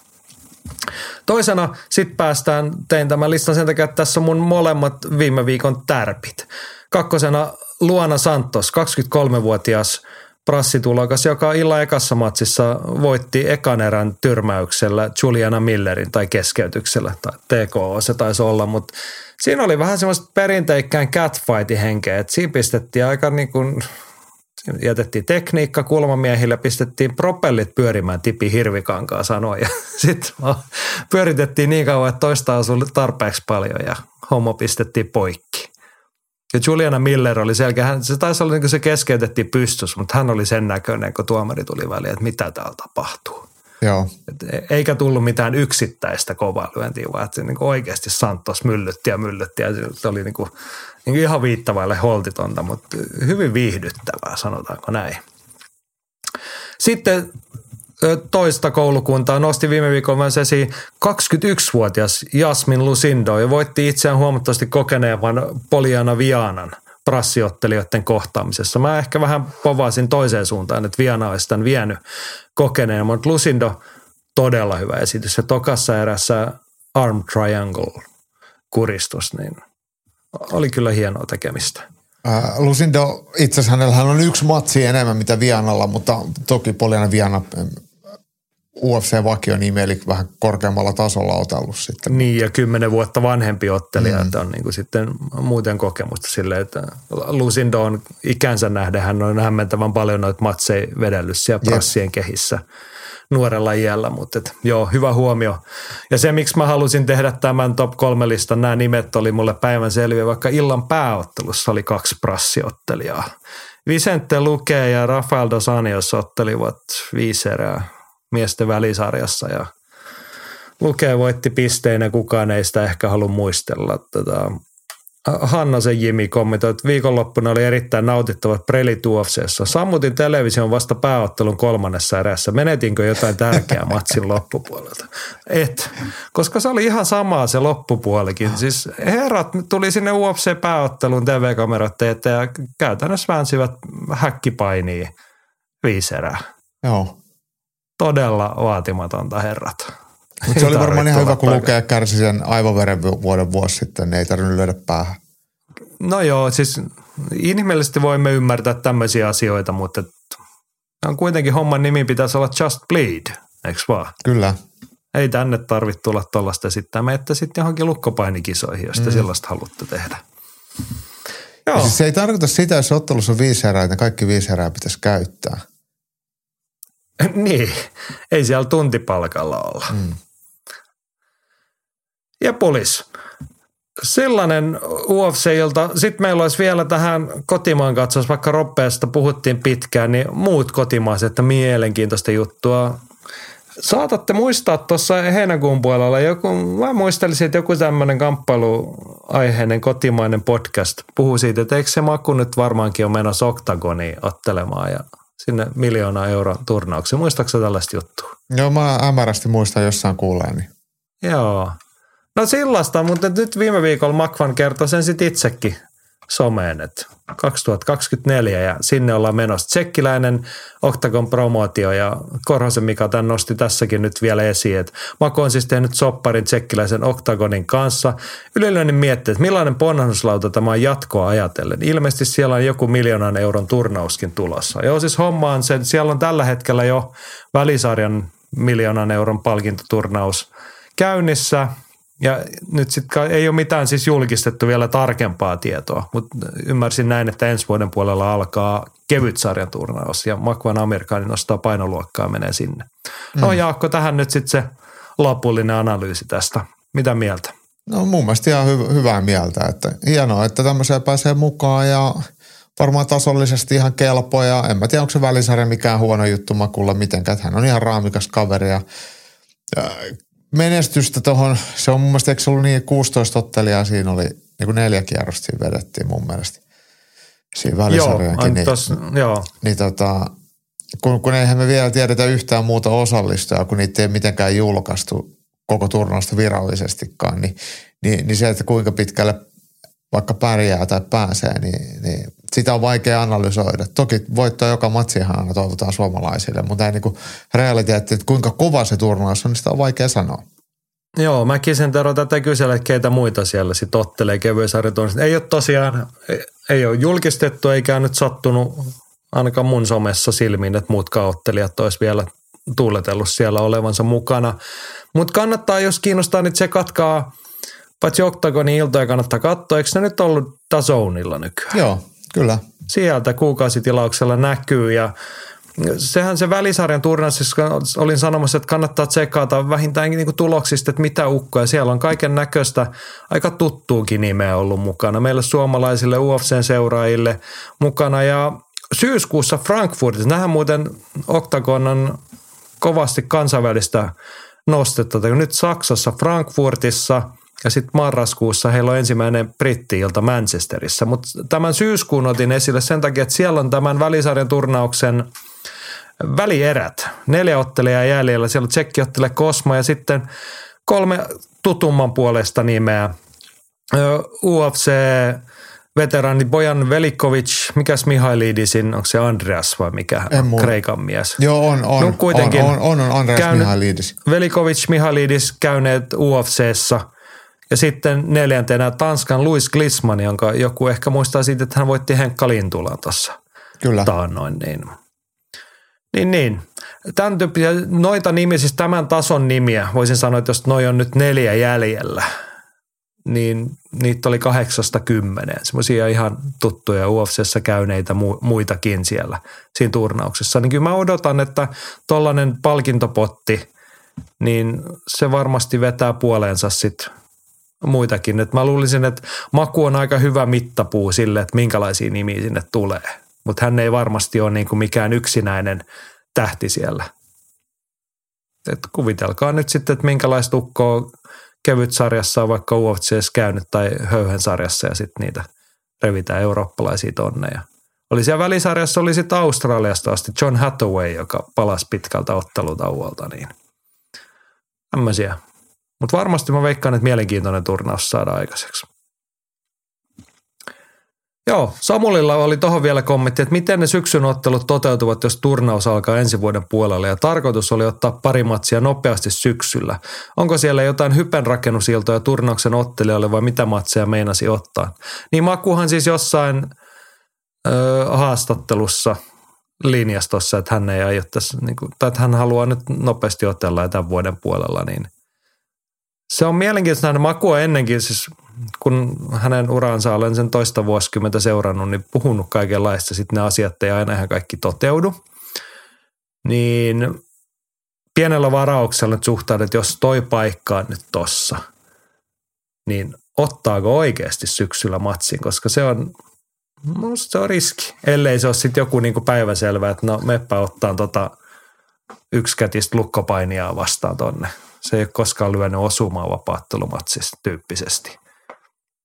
Toisena sitten päästään, tein tämän listan sen takia, että tässä on mun molemmat viime viikon tärpit. Kakkosena Luana Santos, 23-vuotias prassitulokas, joka illan ekassa matsissa voitti ekan erän tyrmäyksellä Juliana Millerin tai keskeytyksellä, tai TKO se taisi olla, mutta siinä oli vähän semmoista perinteikkään catfightin henkeä, että siinä pistettiin aika niin kuin, jätettiin tekniikka kulmamiehille, pistettiin propellit pyörimään Tipi Hirvikankaa sanoi ja <laughs> sitten pyöritettiin niin kauan, että toista asui tarpeeksi paljon ja homma pistettiin poikki. Ja Juliana Miller oli selkeä, hän, se taisi olla niin kuin se keskeytettiin pystys, mutta hän oli sen näköinen, kun tuomari tuli väliin, että mitä täällä tapahtuu. Joo. Et e, eikä tullut mitään yksittäistä kovaa lyöntiä, vaan että se niin oikeasti Santos myllytti ja myllytti ja se oli niin kuin, niin ihan viittavaille holtitonta, mutta hyvin viihdyttävää, sanotaanko näin. Sitten toista koulukuntaa nosti viime viikolla myös esiin 21-vuotias Jasmin Lucindo ja voitti itseään huomattavasti kokeneevan Poliana Vianan prassiottelijoiden kohtaamisessa. Mä ehkä vähän povasin toiseen suuntaan, että Viana olisi tämän vienyt kokeneen, mutta Lucindo todella hyvä esitys. Ja tokassa erässä Arm Triangle kuristus, niin oli kyllä hienoa tekemistä. Lucindo, itse asiassa hänellä on yksi matsi enemmän mitä Vianalla, mutta toki Poliana Viana UFC-vakio-nimi, eli vähän korkeammalla tasolla otellut sitten. Niin, ja kymmenen vuotta vanhempi ottelija, mm. että on niin kuin sitten muuten kokemusta silleen, että Lucindo on ikänsä nähden, hän on hämmentävän paljon noita matseja vedellyt siellä prassien kehissä nuorella iällä, mutta et, joo, hyvä huomio. Ja se, miksi mä halusin tehdä tämän top kolme listan, nämä nimet oli mulle päivän selviä, vaikka illan pääottelussa oli kaksi prassiottelijaa. Vicente Luque ja Rafael Dos Anjos ottelivat viisi erää miesten välisarjassa ja Luke voitti pisteinä, kukaan ei sitä ehkä halua muistella. Tätä Hanna se Jimi kommentoi, että viikonloppuna oli erittäin nautittavat prelit UFCssä. Sammutin television vasta pääottelun kolmannessa erässä. Menetinkö jotain tärkeää matsin <laughs> loppupuolelta? Et, koska se oli ihan samaa se loppupuolikin. Siis herrat tuli sinne UFC-pääottelun TV-kamerat eteen ja käytännössä väänsivät häkkipainiin viisi erää. Joo todella vaatimatonta herrat. Mutta se oli varmaan ihan hyvä, kun lukee kärsi sen vuoden vuosi sitten, niin ei tarvinnut lyödä päähän. No joo, siis inhimillisesti voimme ymmärtää tämmöisiä asioita, mutta on kuitenkin homman nimi pitäisi olla Just Bleed, eikö vaan? Kyllä. Ei tänne tarvitse tulla tuollaista sitten. Menette sitten johonkin lukkopainikkisoihin, jos te mm. sellaista haluatte tehdä. Joo. Siis se ei tarkoita sitä, jos ottelussa on viisi erää, että kaikki viisi erää pitäisi käyttää. <laughs> niin, ei siellä tuntipalkalla olla. Mm. Ja polis. Sellainen UFC, jolta sitten meillä olisi vielä tähän kotimaan katsaus, vaikka roppeesta puhuttiin pitkään, niin muut kotimaiset mielenkiintoista juttua. Saatatte muistaa tuossa heinäkuun puolella joku, mä muistelisin, että joku tämmöinen kamppailuaiheinen kotimainen podcast puhuu siitä, että eikö se maku nyt varmaankin ole menossa oktagoniin ottelemaan ja sinne miljoona euron turnaukseen. Muistaaksä tällaista juttua? Joo, mä ämärästi muistan jossain kuuleeni. Joo. No sellaista, mutta nyt viime viikolla Makvan kertoi sen sitten itsekin someen, että 2024 ja sinne ollaan menossa. Tsekkiläinen Octagon promootio ja Korhosen Mika tämän nosti tässäkin nyt vielä esiin, että Mako on siis tehnyt sopparin tsekkiläisen Octagonin kanssa. Ylellinen miettii, että millainen ponnahduslauta tämä on jatkoa ajatellen. Ilmeisesti siellä on joku miljoonan euron turnauskin tulossa. Joo, siis homma on se, siellä on tällä hetkellä jo välisarjan miljoonan euron palkintoturnaus käynnissä – ja nyt sitten ei ole mitään siis julkistettu vielä tarkempaa tietoa, mutta ymmärsin näin, että ensi vuoden puolella alkaa kevyt sarjan turnaus ja Makvan Amerikani nostaa painoluokkaa ja menee sinne. No, mm. Jaakko, tähän nyt sitten se lopullinen analyysi tästä. Mitä mieltä? No mun mielestä ihan hy- hyvää mieltä, että hienoa, että tämmöiseen pääsee mukaan ja varmaan tasollisesti ihan kelpo ja en mä tiedä, onko se välisarja mikään huono juttu Makulla mitenkään, hän on ihan raamikas kaveri ja menestystä tuohon, se on mun mielestä, eikö se ollut niin 16 ottelijaa, siinä oli niin kuin neljä kierrosta siinä vedettiin mun mielestä. Siinä välisarjankin. Joo, niin, tos, joo. Niin tota, kun, kun eihän me vielä tiedetä yhtään muuta osallistujaa, kun niitä ei mitenkään julkaistu koko turnausta virallisestikaan, niin, niin, niin se, että kuinka pitkälle vaikka pärjää tai pääsee, niin, niin sitä on vaikea analysoida. Toki voittoa joka matsihan aina toivotaan suomalaisille, mutta ei niinku realiteetti, että kuinka kova se turnaus on, niin sitä on vaikea sanoa. Joo, mäkin sen Tero tätä kysellä, että keitä muita siellä sitten ottelee kevyen Ei ole tosiaan, ei, ei ole julkistettu eikä nyt sattunut ainakaan mun somessa silmiin, että muut ottelijat olisi vielä tuuletellut siellä olevansa mukana. Mutta kannattaa, jos kiinnostaa, niin se katkaa, paitsi Octagonin iltoja kannattaa katsoa. Eikö ne nyt ollut Dazonilla nykyään? Joo, Kyllä. Sieltä kuukausitilauksella näkyy ja sehän se välisarjan turnauksessa olin sanomassa, että kannattaa tsekata vähintäänkin niin tuloksista, että mitä ukkoja. Siellä on kaiken näköistä aika tuttuukin nimeä ollut mukana. Meille suomalaisille UFCn seuraajille mukana ja syyskuussa Frankfurtissa, nähdään muuten Octagon on kovasti kansainvälistä nostetta. Nyt Saksassa Frankfurtissa – ja sitten marraskuussa heillä on ensimmäinen britti-ilta Manchesterissa. Mutta tämän syyskuun otin esille sen takia, että siellä on tämän välisarjan turnauksen välierät. Neljä ottelijaa jäljellä. Siellä on tsekki ottelee Kosma ja sitten kolme tutumman puolesta nimeä. UFC veteraani Bojan Velikovic, mikäs Mihailidisin, onko se Andreas vai mikä en Kreikan mies? Joo, on, on. No, kuitenkin on, on, on Andreas käynyt, Mihailidis. Velikovic, Mihailidis käyneet UFCssä – ja sitten neljäntenä Tanskan Louis Glisman, jonka joku ehkä muistaa siitä, että hän voitti Henkka Lintulan tuossa Kyllä. taannoin. Niin. niin, niin. Tämän tyyppisiä, noita nimiä, siis tämän tason nimiä, voisin sanoa, että jos noi on nyt neljä jäljellä, niin niitä oli kahdeksasta kymmeneen. Semmoisia ihan tuttuja UFCssä käyneitä mu- muitakin siellä siinä turnauksessa. Niin kyllä mä odotan, että tollainen palkintopotti, niin se varmasti vetää puoleensa sitten muitakin. Et mä luulisin, että maku on aika hyvä mittapuu sille, että minkälaisia nimiä sinne tulee. Mutta hän ei varmasti ole niinku mikään yksinäinen tähti siellä. Et kuvitelkaa nyt sitten, että minkälaista ukkoa kevyt sarjassa on vaikka UFCs käynyt tai höyhen sarjassa ja sitten niitä revitään eurooppalaisia tonneja. Oli siellä välisarjassa, oli sitten Australiasta asti John Hathaway, joka palasi pitkältä ottelutauolta, niin tämmöisiä mutta varmasti mä veikkaan, että mielenkiintoinen turnaus saadaan aikaiseksi. Joo, Samulilla oli tuohon vielä kommentti, että miten ne syksyn ottelut toteutuvat, jos turnaus alkaa ensi vuoden puolella. Ja tarkoitus oli ottaa pari matsia nopeasti syksyllä. Onko siellä jotain hypenrakennusiltoja turnauksen ottelijalle vai mitä matseja meinasi ottaa? Niin Makuhan siis jossain ö, haastattelussa linjastossa, että hän ei aio tässä, niin kuin, tai että hän haluaa nyt nopeasti otella tämän vuoden puolella, niin – se on mielenkiintoista nähdä makua ennenkin, siis kun hänen uransa olen sen toista vuosikymmentä seurannut, niin puhunut kaikenlaista, sitten ne asiat ei aina ihan kaikki toteudu. Niin pienellä varauksella nyt suhtaudut, että jos toi paikka on nyt tossa, niin ottaako oikeasti syksyllä matsin, koska se on, musta se on riski. Ellei se ole sitten joku niinku päiväselvä, että no meppä ottaa tota yksikätistä lukkopainia vastaan tonne – se ei ole koskaan lyönyt osumaan vapaattelumatsista tyyppisesti.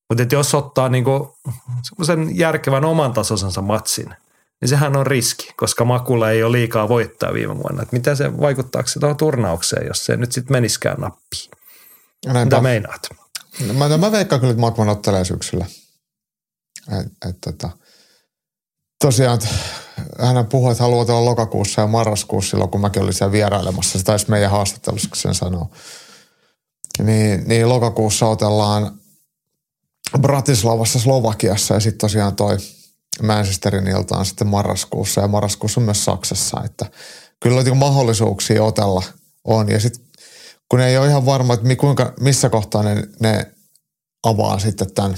Mutta jos ottaa niinku semmoisen järkevän oman tasoisensa matsin, niin sehän on riski, koska Makula ei ole liikaa voittaa viime vuonna. Että miten se vaikuttaako se tuohon turnaukseen, jos se nyt sitten meniskään nappiin? Näinpä. Mitä meinaat? No, mä, mä veikkaan kyllä, että Makman ottelee syksyllä. Et, et, tota, tosiaan, hän puhui, että haluaa olla lokakuussa ja marraskuussa silloin, kun mäkin olin siellä vierailemassa. Se taisi meidän haastattelussa, sen sanoo. Niin, niin lokakuussa otellaan Bratislavassa Slovakiassa ja sitten tosiaan toi Manchesterin ilta on sitten marraskuussa ja marraskuussa on myös Saksassa. Että kyllä niin mahdollisuuksia otella on ja sitten kun ei ole ihan varma, että kuinka, missä kohtaa ne, ne avaa sitten tämän,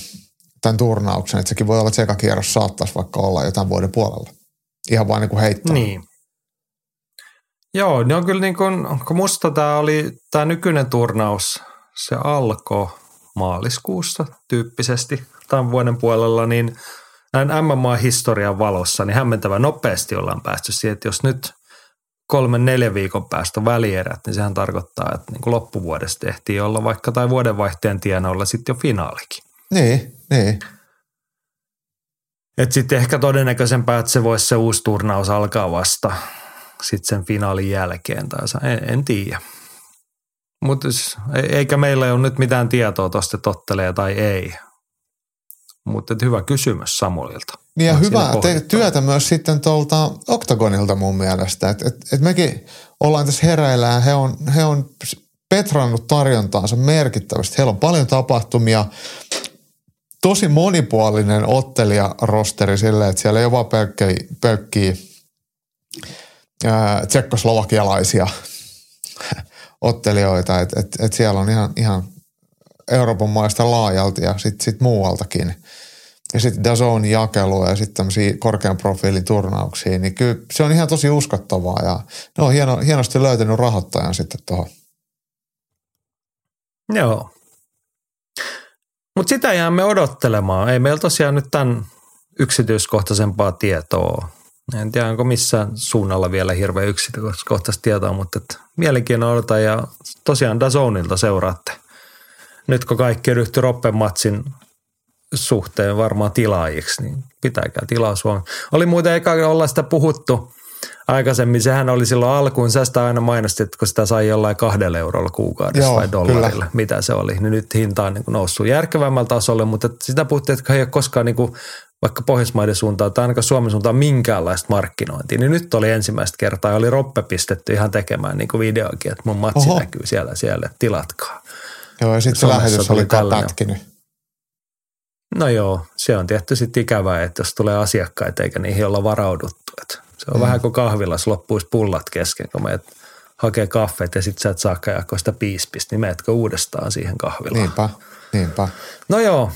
tämän turnauksen. Että sekin voi olla, että sekakierros saattaisi vaikka olla jotain vuoden puolella. Ihan vaan niin kuin heittää. Niin. Joo, ne on kyllä niin kuin, kun musta tämä oli tämä nykyinen turnaus, se alkoi maaliskuussa tyyppisesti tämän vuoden puolella, niin näin MMA-historian valossa, niin hämmentävän nopeasti ollaan päästy siihen, että jos nyt kolmen neljän viikon päästä välierät, niin sehän tarkoittaa, että niin kuin loppuvuodesta tehtiin olla vaikka tai vuodenvaihteen tienoilla sitten jo finaalikin. Niin, niin. Et sitten ehkä todennäköisempää, että se voisi se uusi turnaus alkaa vasta sitten sen finaalin jälkeen, tai en, en tiedä. Mutta eikä meillä ole nyt mitään tietoa tuosta tottelee tai ei. Mutta hyvä kysymys Samulilta. Niin ja hyvä te- työtä myös sitten tuolta Octagonilta mun mielestä. Että et, et mekin ollaan tässä hereillä he on, he on petrannut tarjontaansa merkittävästi. Heillä on paljon tapahtumia, tosi monipuolinen ottelijarosteri silleen, että siellä ei ole vaan pelkkiä, pelkkiä tsekkoslovakialaisia <laughs> ottelijoita, että et, et siellä on ihan, ihan Euroopan maista laajalti ja sitten sit muualtakin. Ja sitten Dazone jakelua ja sitten tämmöisiä korkean profiilin turnauksia, niin kyllä se on ihan tosi uskottavaa ja ne on hieno, hienosti löytänyt rahoittajan sitten tuohon. Joo. Mutta sitä jäämme odottelemaan. Ei meillä tosiaan nyt tämän yksityiskohtaisempaa tietoa. En tiedä, onko missään suunnalla vielä hirveän yksityiskohtaista tietoa, mutta et mielenkiinnolla ja tosiaan Dazonilta seuraatte – nyt kun kaikki ryhtyi Roppen matsin suhteen varmaan tilaajiksi, niin pitäkää tilaa Suomi. Oli muuten eikä olla sitä puhuttu aikaisemmin. Sehän oli silloin alkuun, sä sitä aina mainosti, että kun sitä sai jollain kahdella eurolla kuukaudessa Joo, vai dollarilla, kyllä. mitä se oli. Niin nyt hinta on niin noussut järkevämmällä tasolle, mutta sitä puhuttiin, että ei ole koskaan niin kuin vaikka Pohjoismaiden suuntaan tai ainakaan Suomen suuntaan minkäänlaista markkinointia, niin nyt oli ensimmäistä kertaa ja oli Roppe pistetty ihan tekemään niin kuin videokin, että mun matsi Oho. näkyy siellä, siellä, tilatkaa. Joo, ja sitten se lähetys oli pätkinyt. No joo, se on tietty sitten ikävää, että jos tulee asiakkaita eikä niihin olla varauduttu. Et se on mm. vähän kuin kahvilas loppuisi pullat kesken, kun meet hakee kaffeet ja sitten sä et saakaan jakaa sitä piispistä, niin meetkö uudestaan siihen kahvilaan. Niinpä, niinpä. No joo,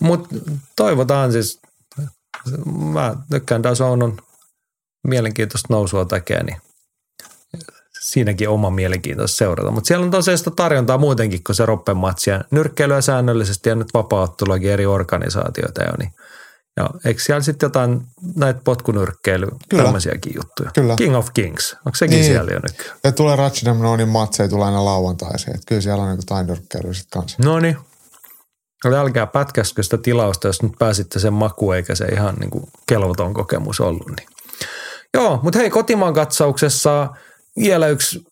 mutta toivotaan siis, mä tykkään on mielenkiintoista nousua tekee, niin siinäkin oma mielenkiintoista seurata. Mutta siellä on tosiaan sitä tarjontaa muutenkin kuin se Roppen matsia. Nyrkkeilyä säännöllisesti ja nyt vapaa-otteluakin eri organisaatioita jo. Niin. Ja eikö siellä sitten jotain näitä potkunyrkkeily, tämmöisiäkin juttuja? Kyllä. King of Kings, onko sekin niin. siellä jo nykyään? Ja tulee Ratchdam Nonin matseja, tulee aina lauantaisin. Että kyllä siellä on niinku tainyrkkeilyä sitten kanssa. No niin. Älkää pätkäskö sitä tilausta, jos nyt pääsitte sen maku, eikä se ihan niin kuin kelvoton kokemus ollut. Niin. Joo, mutta hei, kotimaan katsauksessa – vielä yksi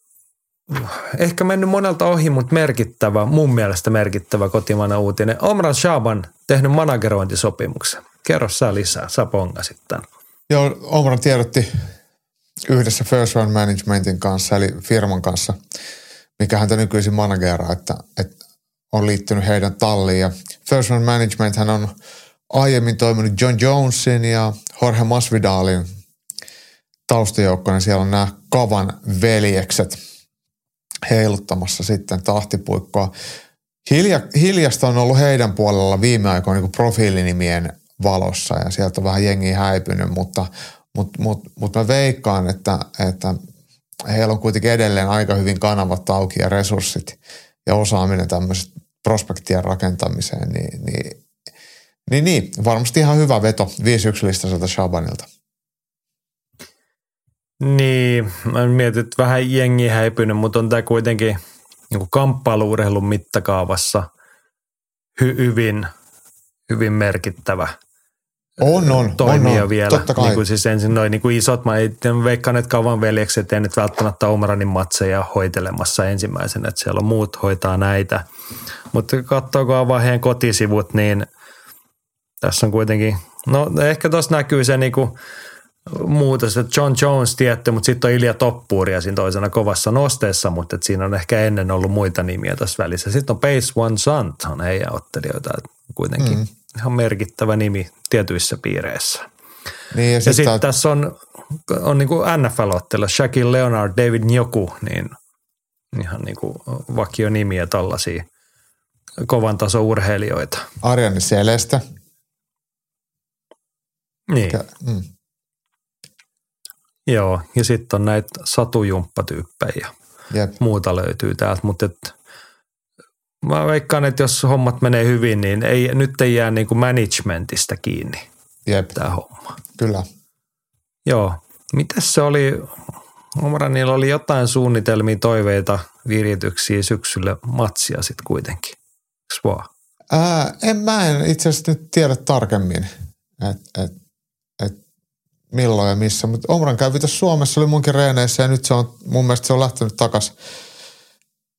ehkä mennyt monelta ohi, mutta merkittävä, mun mielestä merkittävä kotimainen uutinen. Omran Shaban tehnyt managerointisopimuksen. Kerro sä lisää, sä pongasit tämän. Joo, Omran tiedotti yhdessä First Round Managementin kanssa, eli firman kanssa, mikä häntä nykyisin manageraa, että, että on liittynyt heidän talliin. Ja First Round Management hän on aiemmin toiminut John Jonesin ja Jorge Masvidalin taustajoukkona. Siellä on nämä Kavan veljekset heiluttamassa sitten tahtipuikkoa. Hilja, hiljasta on ollut heidän puolella viime aikoina niin profiilinimien valossa ja sieltä on vähän jengi häipynyt, mutta, mutta, mutta, mutta mä veikkaan, että, että heillä on kuitenkin edelleen aika hyvin kanavat auki ja resurssit ja osaaminen tämmöiset prospektien rakentamiseen, niin, niin, niin, niin varmasti ihan hyvä veto 5-1 listaiselta Shabanilta. Niin, mä mietin, että vähän jengi häipynyt, mutta on tämä kuitenkin niin kamppailuurheilun mittakaavassa hy- hyvin, hyvin merkittävä On, on. toimii on, on. vielä. Totta kai. Niin kuin siis ensin noin niin kuin isot, mä en- veikkaan, että kauan veljekset ei nyt välttämättä Omranin matseja hoitelemassa ensimmäisenä, että siellä on muut hoitaa näitä. Mutta avaa heidän kotisivut, niin tässä on kuitenkin, no ehkä tuossa näkyy se niin kuin muutos, että John Jones tietty, mutta sitten on Ilja Toppuuria siinä toisena kovassa nosteessa, mutta et siinä on ehkä ennen ollut muita nimiä tässä välissä. Sitten on Pace One Sant, on heidän ottelijoita, kuitenkin mm. Ihan merkittävä nimi tietyissä piireissä. Niin, ja Ja sitten sit tässä on, on niin kuin NFL-ottelu, Shaquille Leonard, David Njoku, niin ihan niin kuin vakionimiä tällaisia kovan tason urheilijoita. Arjani Selestä. Niin, Ja, mm, joo. Ja sitten on näitä satujumppatyyppejä. jep. muuta löytyy täältä, mutta et, mä veikkaan, että jos hommat menee hyvin, niin ei, nyt ei jää niin kuin managementista kiinni Jep, tämä homma. kyllä. Joo, mitäs se oli, Omranilla oli jotain suunnitelmia, toiveita, virityksiä syksylle matsia sitten kuitenkin, vaan? Ää, en, mä en itse asiassa nyt tiedä tarkemmin, että et, et milloin ja missä, mutta Omran kävi tässä Suomessa, oli munkin reeneissä ja nyt se on, mun mielestä se on lähtenyt takas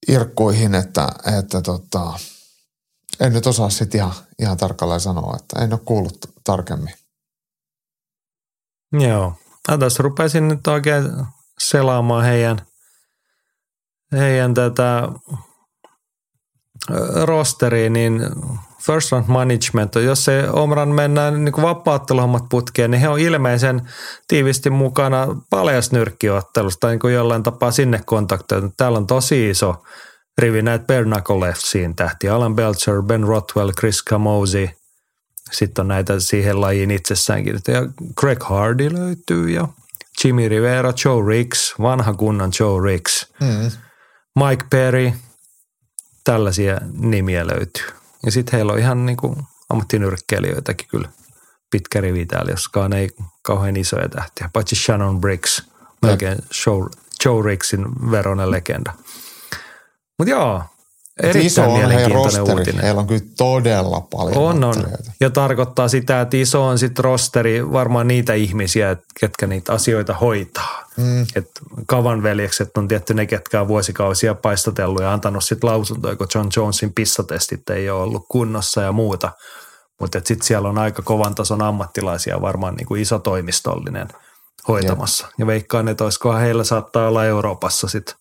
irkkuihin, että, että tota, en nyt osaa sitten ihan, ihan tarkalleen sanoa, että en ole kuullut tarkemmin. Joo, mä tässä rupesin nyt oikein selaamaan heidän, heidän tätä rosteriin, niin first round management, jos se Omran mennään niin kuin vapaatteluhommat putkeen, niin he on ilmeisen tiivisti mukana paljasnyrkkiottelusta niin kuin jollain tapaa sinne kontaktoitu. Täällä on tosi iso rivi näitä Bernacle Leftsin tähtiä. Alan Belcher, Ben Rothwell, Chris Camozzi. Sitten on näitä siihen lajiin itsessäänkin. Ja Greg Hardy löytyy ja Jimmy Rivera, Joe Riggs, vanha kunnan Joe Riggs. Mm. Mike Perry, tällaisia nimiä löytyy. Ja sitten heillä on ihan niin kuin ammattinyrkkeilijöitäkin kyllä pitkä rivi täällä, joskaan ei kauhean isoja tähtiä, paitsi Shannon Briggs, melkein Joe, Joe Riggsin veronen legenda. Mutta joo, erittäin iso on heidän rosteri. uutinen. Heillä on kyllä todella paljon On, on. Ja tarkoittaa sitä, että iso on sitten rosteri varmaan niitä ihmisiä, et- ketkä niitä asioita hoitaa. Mm. Et Kavan veljekset on tietty ne, ketkä on vuosikausia paistatellut ja antanut sitten lausuntoja, kun John Jonesin pissatestit ei ole ollut kunnossa ja muuta. Mutta sitten siellä on aika kovan tason ammattilaisia varmaan niin kuin iso toimistollinen hoitamassa. Ja veikkaan, että olisikohan heillä saattaa olla Euroopassa sitten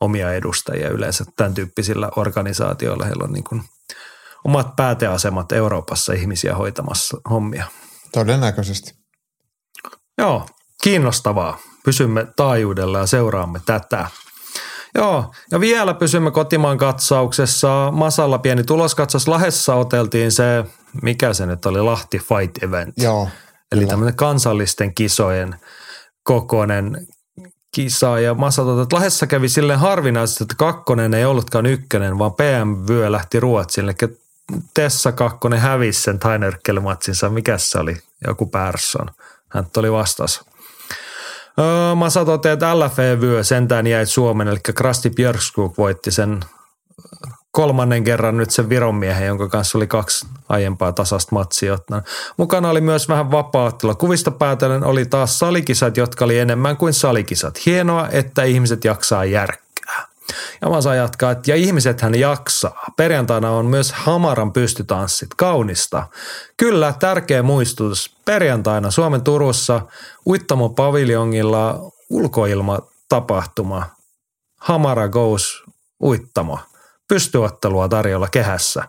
omia edustajia yleensä tämän tyyppisillä organisaatioilla. Heillä on niin kuin omat pääteasemat Euroopassa ihmisiä hoitamassa hommia. Todennäköisesti. Joo, kiinnostavaa. Pysymme taajuudella ja seuraamme tätä. Joo, ja vielä pysymme kotimaan katsauksessa. Masalla pieni tuloskatsaus. Lahdessa oteltiin se, mikä se nyt oli, Lahti Fight Event. Joo. Eli kyllä. tämmöinen kansallisten kisojen kokoinen kisa. Ja Massa totesi, että Lahdessa kävi silleen harvinaisesti, että kakkonen ei ollutkaan ykkönen, vaan PM-vyö lähti Ruotsille. Eli Tessa kakkonen hävisi sen Tainerkkelimatsinsa. Mikä se oli? Joku Persson. Hän oli vastas. Öö, Masa toteaa, että LFE-vyö sentään jäi Suomen, eli Krasti Björkskog voitti sen kolmannen kerran nyt sen Viron miehen, jonka kanssa oli kaksi aiempaa tasasta matsia. Mukana oli myös vähän vapaattelu. Kuvista päätellen oli taas salikisat, jotka oli enemmän kuin salikisat. Hienoa, että ihmiset jaksaa järkkää. Ja Masa jatkaa, että ja ihmisethän jaksaa. Perjantaina on myös Hamaran pystytanssit. Kaunista. Kyllä, tärkeä muistutus. Perjantaina Suomen Turussa Uittamo paviljongilla ulkoilmatapahtuma. Hamara Goes Uittamo. Pystyottelua tarjolla kehässä.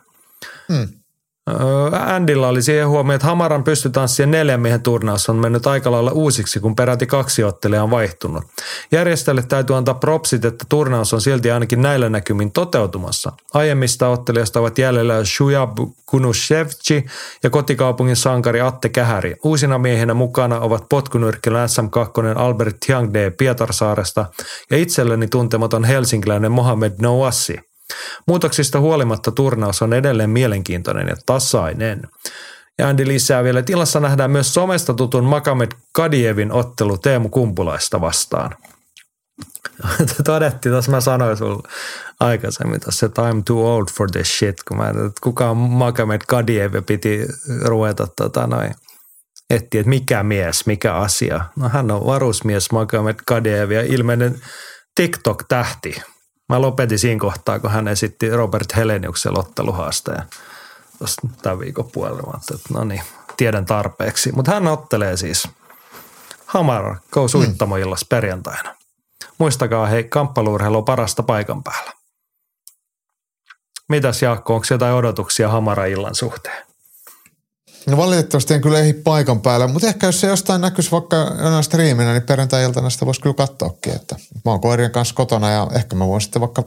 Öö, Andilla oli siihen huomioon, että Hamaran pystytanssien neljän miehen turnaus on mennyt aika lailla uusiksi, kun peräti kaksi ottelijaa on vaihtunut. Järjestäjälle täytyy antaa propsit, että turnaus on silti ainakin näillä näkymin toteutumassa. Aiemmista ottelijasta ovat jäljellä Shujab Kunushevchi ja kotikaupungin sankari Atte Kähäri. Uusina miehinä mukana ovat potkunyrkkilä SM2 Albert Tiangde Pietarsaaresta ja itselleni tuntematon helsinkiläinen Mohamed Nouassi. Muutoksista huolimatta turnaus on edelleen mielenkiintoinen ja tasainen. Ja Andy lisää vielä, että illassa nähdään myös somesta tutun Makamed Kadievin ottelu Teemu Kumpulaista vastaan. <laughs> Todettiin, tuossa mä sanoin sulle aikaisemmin tuossa, että I'm too old for this shit, kun mä että kuka on Makamed Kadiev piti ruveta tota noin etti, että mikä mies, mikä asia. No hän on varusmies Magomed Kadev ja ilmeinen TikTok-tähti. Mä lopetin siinä kohtaa, kun hän esitti Robert Heleniuksen otteluhaasteen tuossa tämän viikon puolella. Että no niin, tiedän tarpeeksi. Mutta hän ottelee siis Hamar Go Suittamoillas hmm. perjantaina. Muistakaa, hei, kamppaluurheilu on parasta paikan päällä. Mitäs Jaakko, onko jotain odotuksia Hamara-illan suhteen? No valitettavasti en kyllä ehdi paikan päällä, mutta ehkä jos se jostain näkyisi vaikka jonain striiminä, niin perjantai-iltana sitä voisi kyllä katsoakin, että mä oon koirien kanssa kotona ja ehkä mä voin sitten vaikka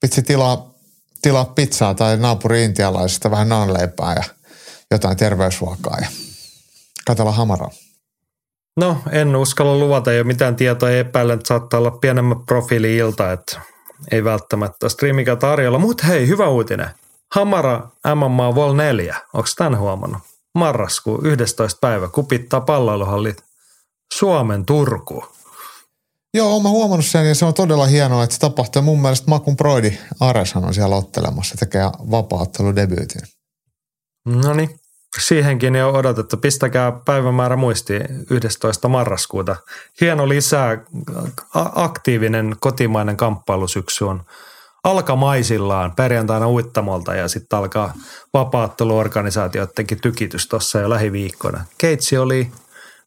pitsi tilaa, tilaa pizzaa tai naapuri intialaisesta vähän naanleipää ja jotain terveysruokaa ja katella hamaraa. No, en uskalla luvata jo mitään tietoa epäillä, että saattaa olla pienemmä profiili ilta, että ei välttämättä striimikä tarjolla. Mutta hei, hyvä uutinen. Hamara MMA Vol 4, onko tämän huomannut? Marraskuu 11. päivä kupittaa palloiluhallit Suomen Turku. Joo, olen huomannut sen ja se on todella hienoa, että se tapahtuu. Mun mielestä Makun Broidi Areshan on siellä ottelemassa, tekee vapaatteludebyytin. No niin, siihenkin jo odotettu. Pistäkää päivämäärä muisti 11. marraskuuta. Hieno lisää, aktiivinen kotimainen kamppailusyksy on alkamaisillaan perjantaina uittamolta ja sitten alkaa vapaatteluorganisaatioidenkin tykitys tuossa jo lähiviikkoina. Keitsi oli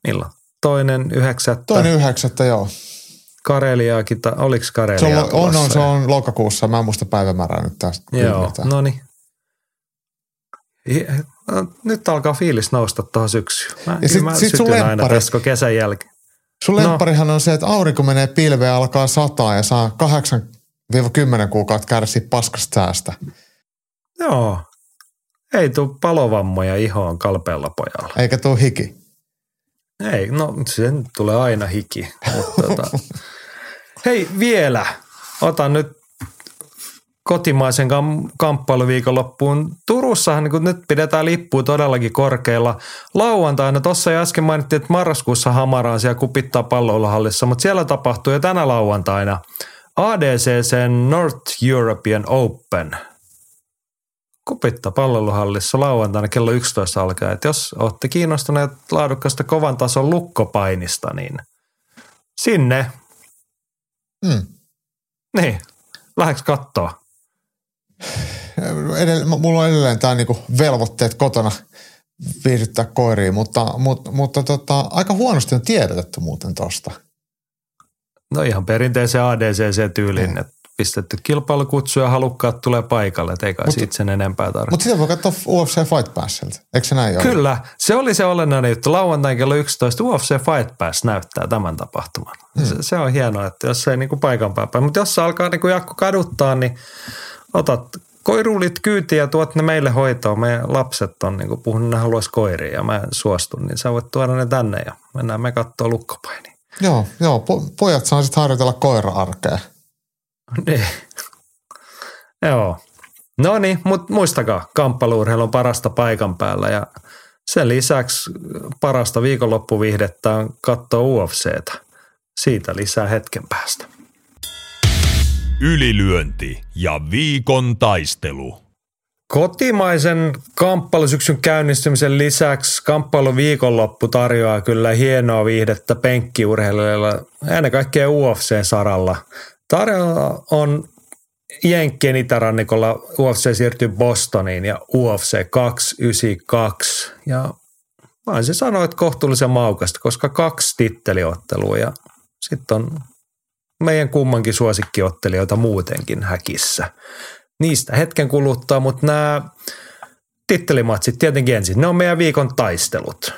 milloin? Toinen yhdeksättä. Toinen yhdeksättä, joo. Kareliaakin, oliko Karelia se on, on, on, se on lokakuussa, mä en muista päivämäärää nyt tästä. Joo, no niin. No, nyt alkaa fiilis nousta tuohon syksyyn. Mä, ja sit, mä sit sun aina tästä kesän jälkeen. Sun no. on se, että aurinko menee pilveen alkaa sataa ja saa 8-10 kuukautta kärsiä paskasta säästä. Joo. Ei tule palovammoja ihoon kalpeella pojalla. Eikä tule hiki. Ei, no sen tulee aina hiki. Mutta, tota. <laughs> Hei vielä, otan nyt kotimaisen kam- kamppailuviikonloppuun. Turussahan niin nyt pidetään lippu todellakin korkeilla. Lauantaina, tuossa jo äsken mainittiin, että marraskuussa Hamaraan siellä kupittaa palloiluhallissa, mutta siellä tapahtuu jo tänä lauantaina ADCC North European Open. Kupittaa palloiluhallissa lauantaina kello 11 alkaa. Et jos olette kiinnostuneet laadukkaasta kovan tason lukkopainista, niin sinne. Mm. Niin, lähdekö katsoa? edell- mulla on edelleen tämä niinku velvoitteet kotona viihdyttää koiria, mutta, mutta, mutta tota, aika huonosti on tiedotettu muuten tosta. No ihan perinteisen ADCC-tyylin, mm. että pistetty kilpailukutsu ja halukkaat tulee paikalle, että eikä siitä sen enempää tarvitse. Mutta sitä voi katsoa UFC Fight Passilta, eikö se näin Kyllä, ole? se oli se olennainen juttu. Lauantain kello 11 UFC Fight Pass näyttää tämän tapahtuman. Hmm. Se, se, on hienoa, että jos se ei niinku paikan päällä, mutta jos se alkaa niinku Jakko kaduttaa, niin otat koiruulit kyytiä ja tuot ne meille hoitoon. Meidän lapset on niin puhunut, ne haluaisi koiria ja mä en suostu, niin sä voit tuoda ne tänne ja mennään me katsoa lukkopaini. Joo, joo po, pojat saa sitten harjoitella koira-arkea. Niin. <laughs> joo. No niin, mutta muistakaa, kamppaluurheilu on parasta paikan päällä ja sen lisäksi parasta viikonloppuvihdettä on katsoa UFCtä. Siitä lisää hetken päästä. Ylilyönti ja viikon taistelu. Kotimaisen kamppailusyksyn käynnistymisen lisäksi kamppailu viikonloppu tarjoaa kyllä hienoa viihdettä penkkiurheilijoilla, ennen kaikkea UFC-saralla. Tarjolla on Jenkkien itärannikolla UFC siirtyy Bostoniin ja UFC 292. Ja mä se sanoa, että kohtuullisen maukasta, koska kaksi titteliottelua ja sitten on meidän kummankin suosikkiottelijoita muutenkin häkissä. Niistä hetken kuluttaa, mutta nämä tittelimatsit tietenkin ensin. Ne on meidän viikon taistelut.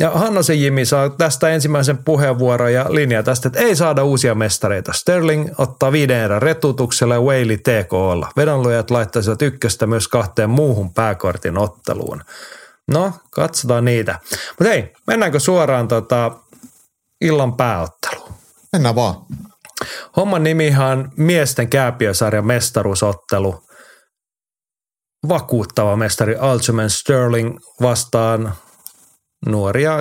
Ja Hannosen Jimmy saa tästä ensimmäisen puheenvuoron ja linjaa tästä, että ei saada uusia mestareita. Sterling ottaa viiden erän retutuksella ja Whaley TKlla. Vedonlujat laittaisivat ykköstä myös kahteen muuhun pääkortin otteluun. No, katsotaan niitä. Mutta hei, mennäänkö suoraan tota illan pääotteluun? Mennään vaan. Homman nimihan miesten kääpiösarjan mestaruusottelu. Vakuuttava mestari Algerman Sterling vastaan nuoria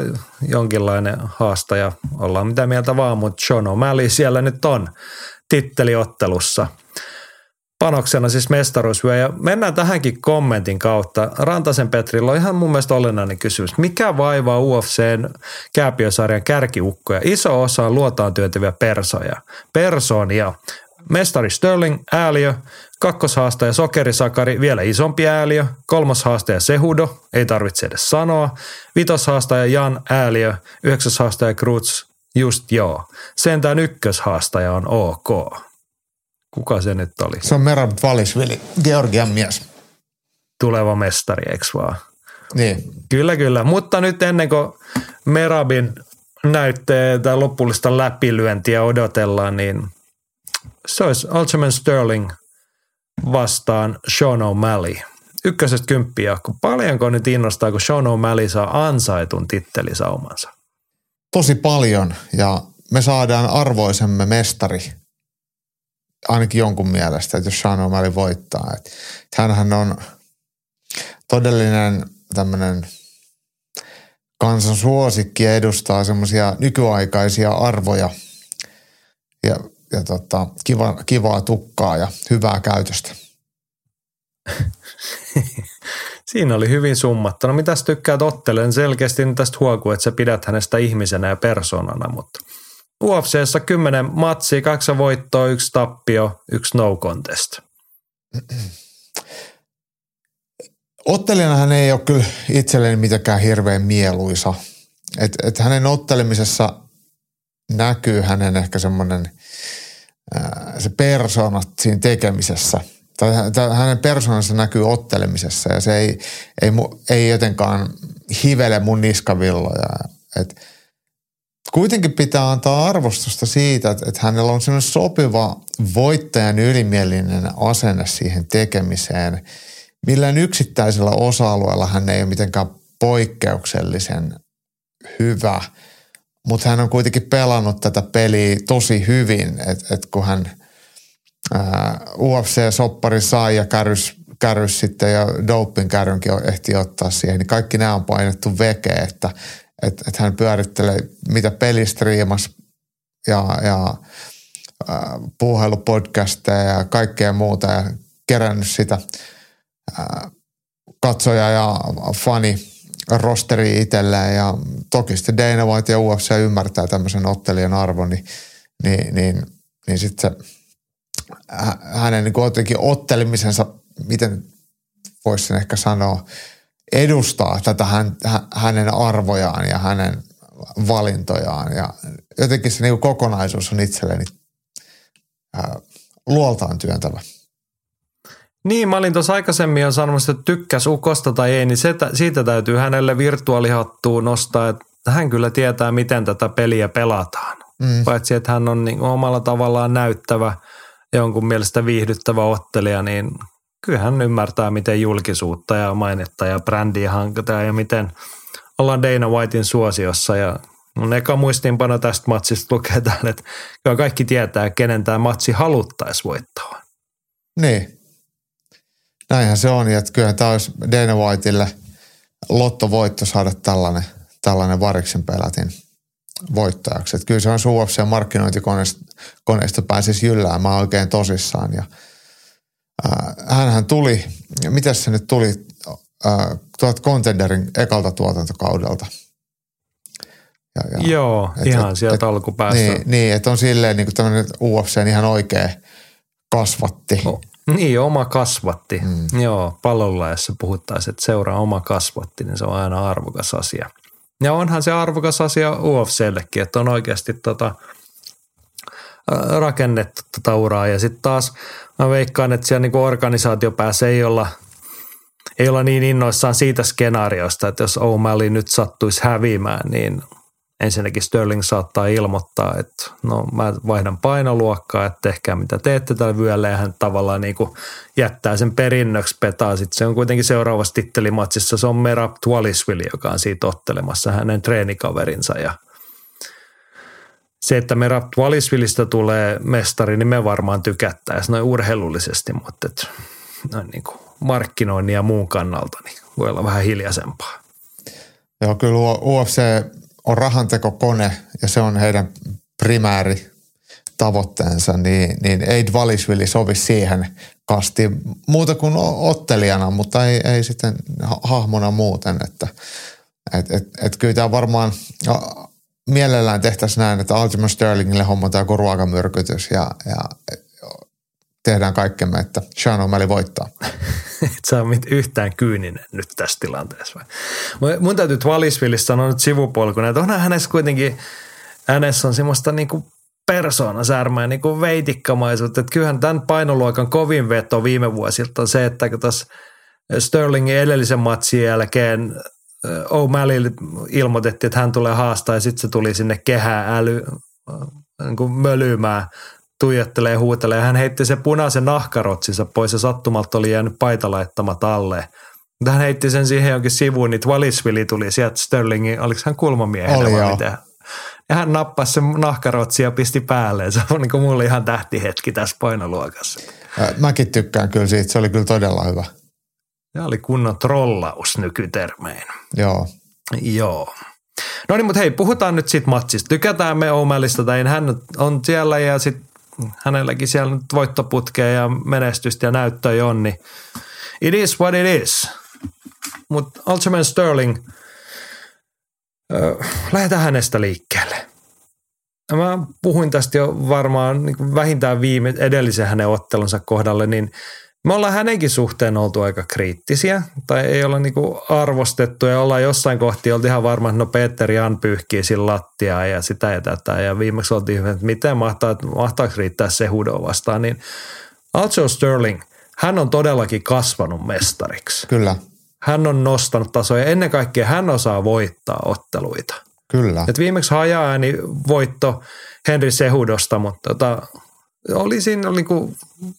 jonkinlainen haastaja. Ollaan mitä mieltä vaan, mutta Sean O'Malley siellä nyt on titteliottelussa. Panoksena siis mestaruusvyö. Ja mennään tähänkin kommentin kautta. Rantasen Petrillä on ihan mun mielestä olennainen kysymys. Mikä vaivaa UFCn kääpiösarjan kärkiukkoja? Iso osa on luotaan työntäviä persoja. Persoonia. Mestari Sterling, ääliö, kakkoshaastaja Sokerisakari, vielä isompi ääliö, kolmas haastaja Sehudo, ei tarvitse edes sanoa, vitoshaastaja Jan ääliö, yhdeksäshaastaja Krutz, just joo. Sentään ykköshaastaja on ok. Kuka se nyt oli? Se on Merab Valisvili, Georgian mies. Tuleva mestari, eikö vaan? Niin. Kyllä, kyllä. Mutta nyt ennen kuin Merabin näyttee tai lopullista läpilyöntiä odotellaan, niin se olisi Ultraman Sterling vastaan Sean O'Malley. Ykkösestä kymppiä. Paljonko nyt innostaa, kun Sean O'Malley saa ansaitun tittelisaumansa? Tosi paljon ja me saadaan arvoisemme mestari ainakin jonkun mielestä, että jos Sean O'Malley voittaa. Että hänhän on todellinen tämmöinen kansan suosikki ja edustaa semmoisia nykyaikaisia arvoja ja, ja tota, kiva, kivaa tukkaa ja hyvää käytöstä. <laughs> Siinä oli hyvin summattuna. Mitäs tykkäät ottelen? Selkeästi tästä huokuu, että sä pidät hänestä ihmisenä ja persoonana, mutta UFCssä 10 matsia, kaksi voittoa, yksi tappio, yksi no contest. Ottelijana hän ei ole kyllä itselleni mitenkään hirveän mieluisa. Et, et hänen ottelemisessa näkyy hänen ehkä semmoinen se persoonat siinä tekemisessä. Tai, hänen persoonansa näkyy ottelemisessa ja se ei, ei, ei jotenkaan hivele mun niskavilloja. Et, kuitenkin pitää antaa arvostusta siitä, että, että hänellä on sellainen sopiva voittajan ylimielinen asenne siihen tekemiseen. Millään yksittäisellä osa-alueella hän ei ole mitenkään poikkeuksellisen hyvä, mutta hän on kuitenkin pelannut tätä peliä tosi hyvin, että et kun hän UFC-soppari sai ja kärys, kärys sitten ja doping kärrynkin ehti ottaa siihen, niin kaikki nämä on painettu veke, että – että et hän pyörittelee mitä pelistriimas ja, ja äh, puuhailupodcasteja ja kaikkea muuta ja kerännyt sitä äh, katsoja ja fani rosteri itselleen. Ja toki sitten Dana White ja UFC ymmärtää tämmöisen ottelijan arvon, niin, niin, niin, niin sitten se hänen niin jotenkin ottelemisensa, miten voisi sen ehkä sanoa, edustaa tätä hän, hänen arvojaan ja hänen valintojaan. Ja jotenkin se niin kokonaisuus on itselleni ää, luoltaan työntävä. Niin, mä olin tuossa aikaisemmin jo sanonut, että tykkäs ukosta tai ei, niin se, siitä täytyy hänelle virtuaalihattuun nostaa, että hän kyllä tietää, miten tätä peliä pelataan. Mm. Paitsi, että hän on niin omalla tavallaan näyttävä, jonkun mielestä viihdyttävä ottelija, niin kyllä hän ymmärtää, miten julkisuutta ja mainetta ja brändiä hankitaan ja miten ollaan Dana Whitein suosiossa. Ja mun eka muistiinpano tästä matsista lukee täällä, että kaikki tietää, kenen tämä matsi haluttaisi voittaa. Niin. Näinhän se on, että kyllä tämä olisi Dana Whiteille lottovoitto saada tällainen, tällainen variksen pelätin voittajaksi. Että kyllä se on UFC markkinointikoneista pääsisi jylläämään oikein tosissaan ja – hänhän tuli, mitä se nyt tuli, tuolta Contenderin ekalta tuotantokaudelta. Ja, ja, Joo, et, ihan et, sieltä et, alkupäästä. Niin, niin että on silleen niin tämmöinen UFC ihan oikea kasvatti. Oh, niin, oma kasvatti. Mm. Joo, pallolla, jos puhuttaisiin, että seuraa oma kasvatti, niin se on aina arvokas asia. Ja onhan se arvokas asia UFCllekin, että on oikeasti tota, rakennettu tätä uraa. Ja sitten taas mä veikkaan, että siellä niinku organisaatiopäässä ei olla, ei olla niin innoissaan siitä skenaariosta, että jos O'Malley nyt sattuisi häviämään, niin ensinnäkin Sterling saattaa ilmoittaa, että no mä vaihdan painoluokkaa, että tehkää mitä teette tällä vyöllä ja hän tavallaan niin kuin jättää sen perinnöksi petaa. Sitten se on kuitenkin seuraavassa tittelimatsissa, se on Merab Tualisvili, joka on siitä ottelemassa hänen treenikaverinsa ja – se, että me Valisvilistä tulee mestari, niin me varmaan tykättäisiin noin urheilullisesti, mutta et, noin niin kuin markkinoinnin ja muun kannalta niin voi olla vähän hiljaisempaa. Joo, kyllä UFC on rahantekokone ja se on heidän primääri tavoitteensa, niin, niin Eid Valisvili sovi siihen kastiin muuta kuin ottelijana, mutta ei, ei sitten hahmona muuten. Että, et, et, et kyllä tämä varmaan mielellään tehtäisiin näin, että Altima Sterlingille hommataan joku ruokamyrkytys ja, ja tehdään kaikkemme, että Sean O'Malley voittaa. <laughs> Et sä oot yhtään kyyninen nyt tässä tilanteessa. Vai? Mun täytyy Valisvillissa sanoa nyt sivupolkuna, että onhan hänessä kuitenkin, hänessä on semmoista niinku persoonasärmää niin kuin veitikkamaisuutta. Että kyllähän tämän painoluokan kovin veto viime vuosilta on se, että kun Sterlingin edellisen matsin jälkeen O'Malley ilmoitettiin, että hän tulee haastaa ja sitten se tuli sinne kehää äly niin kuin mölymään, tuijottelee ja huutelee. Hän heitti se punaisen nahkarotsinsa pois ja sattumalta oli jäänyt paita laittamat alle. Mutta hän heitti sen siihen jonkin sivuun, niin Wallisvili tuli sieltä Sterlingin, oliko hän kulmamiehenä oli vai mitä? Ja hän nappasi sen nahkarotsi ja pisti päälle. Se on niin kuin mulle ihan tähtihetki tässä painoluokassa. Mäkin tykkään kyllä siitä, se oli kyllä todella hyvä. Ja oli kunnon trollaus nykytermein. Joo. Joo. No niin, mutta hei, puhutaan nyt siitä matsista. Tykätään me Omelista, tai hän on siellä ja sitten hänelläkin siellä nyt voittoputkea ja menestystä ja näyttöjä on, niin it is what it is. Mutta Ultraman Sterling, äh, lähdetään hänestä liikkeelle. Mä puhuin tästä jo varmaan niin vähintään viime edellisen hänen ottelunsa kohdalle, niin – me ollaan hänenkin suhteen oltu aika kriittisiä tai ei olla niinku arvostettu ja ollaan jossain kohti oltu ihan varma, että no Peter Jan pyyhkii sillä lattiaa ja sitä ja tätä ja viimeksi oltiin, että miten mahtaa, mahtaako riittää se hudo vastaan, niin Aljo Sterling, hän on todellakin kasvanut mestariksi. Kyllä. Hän on nostanut tasoja. Ennen kaikkea hän osaa voittaa otteluita. Kyllä. Et viimeksi haja-ääni voitto Henry Sehudosta, mutta tota, oli siinä oli niinku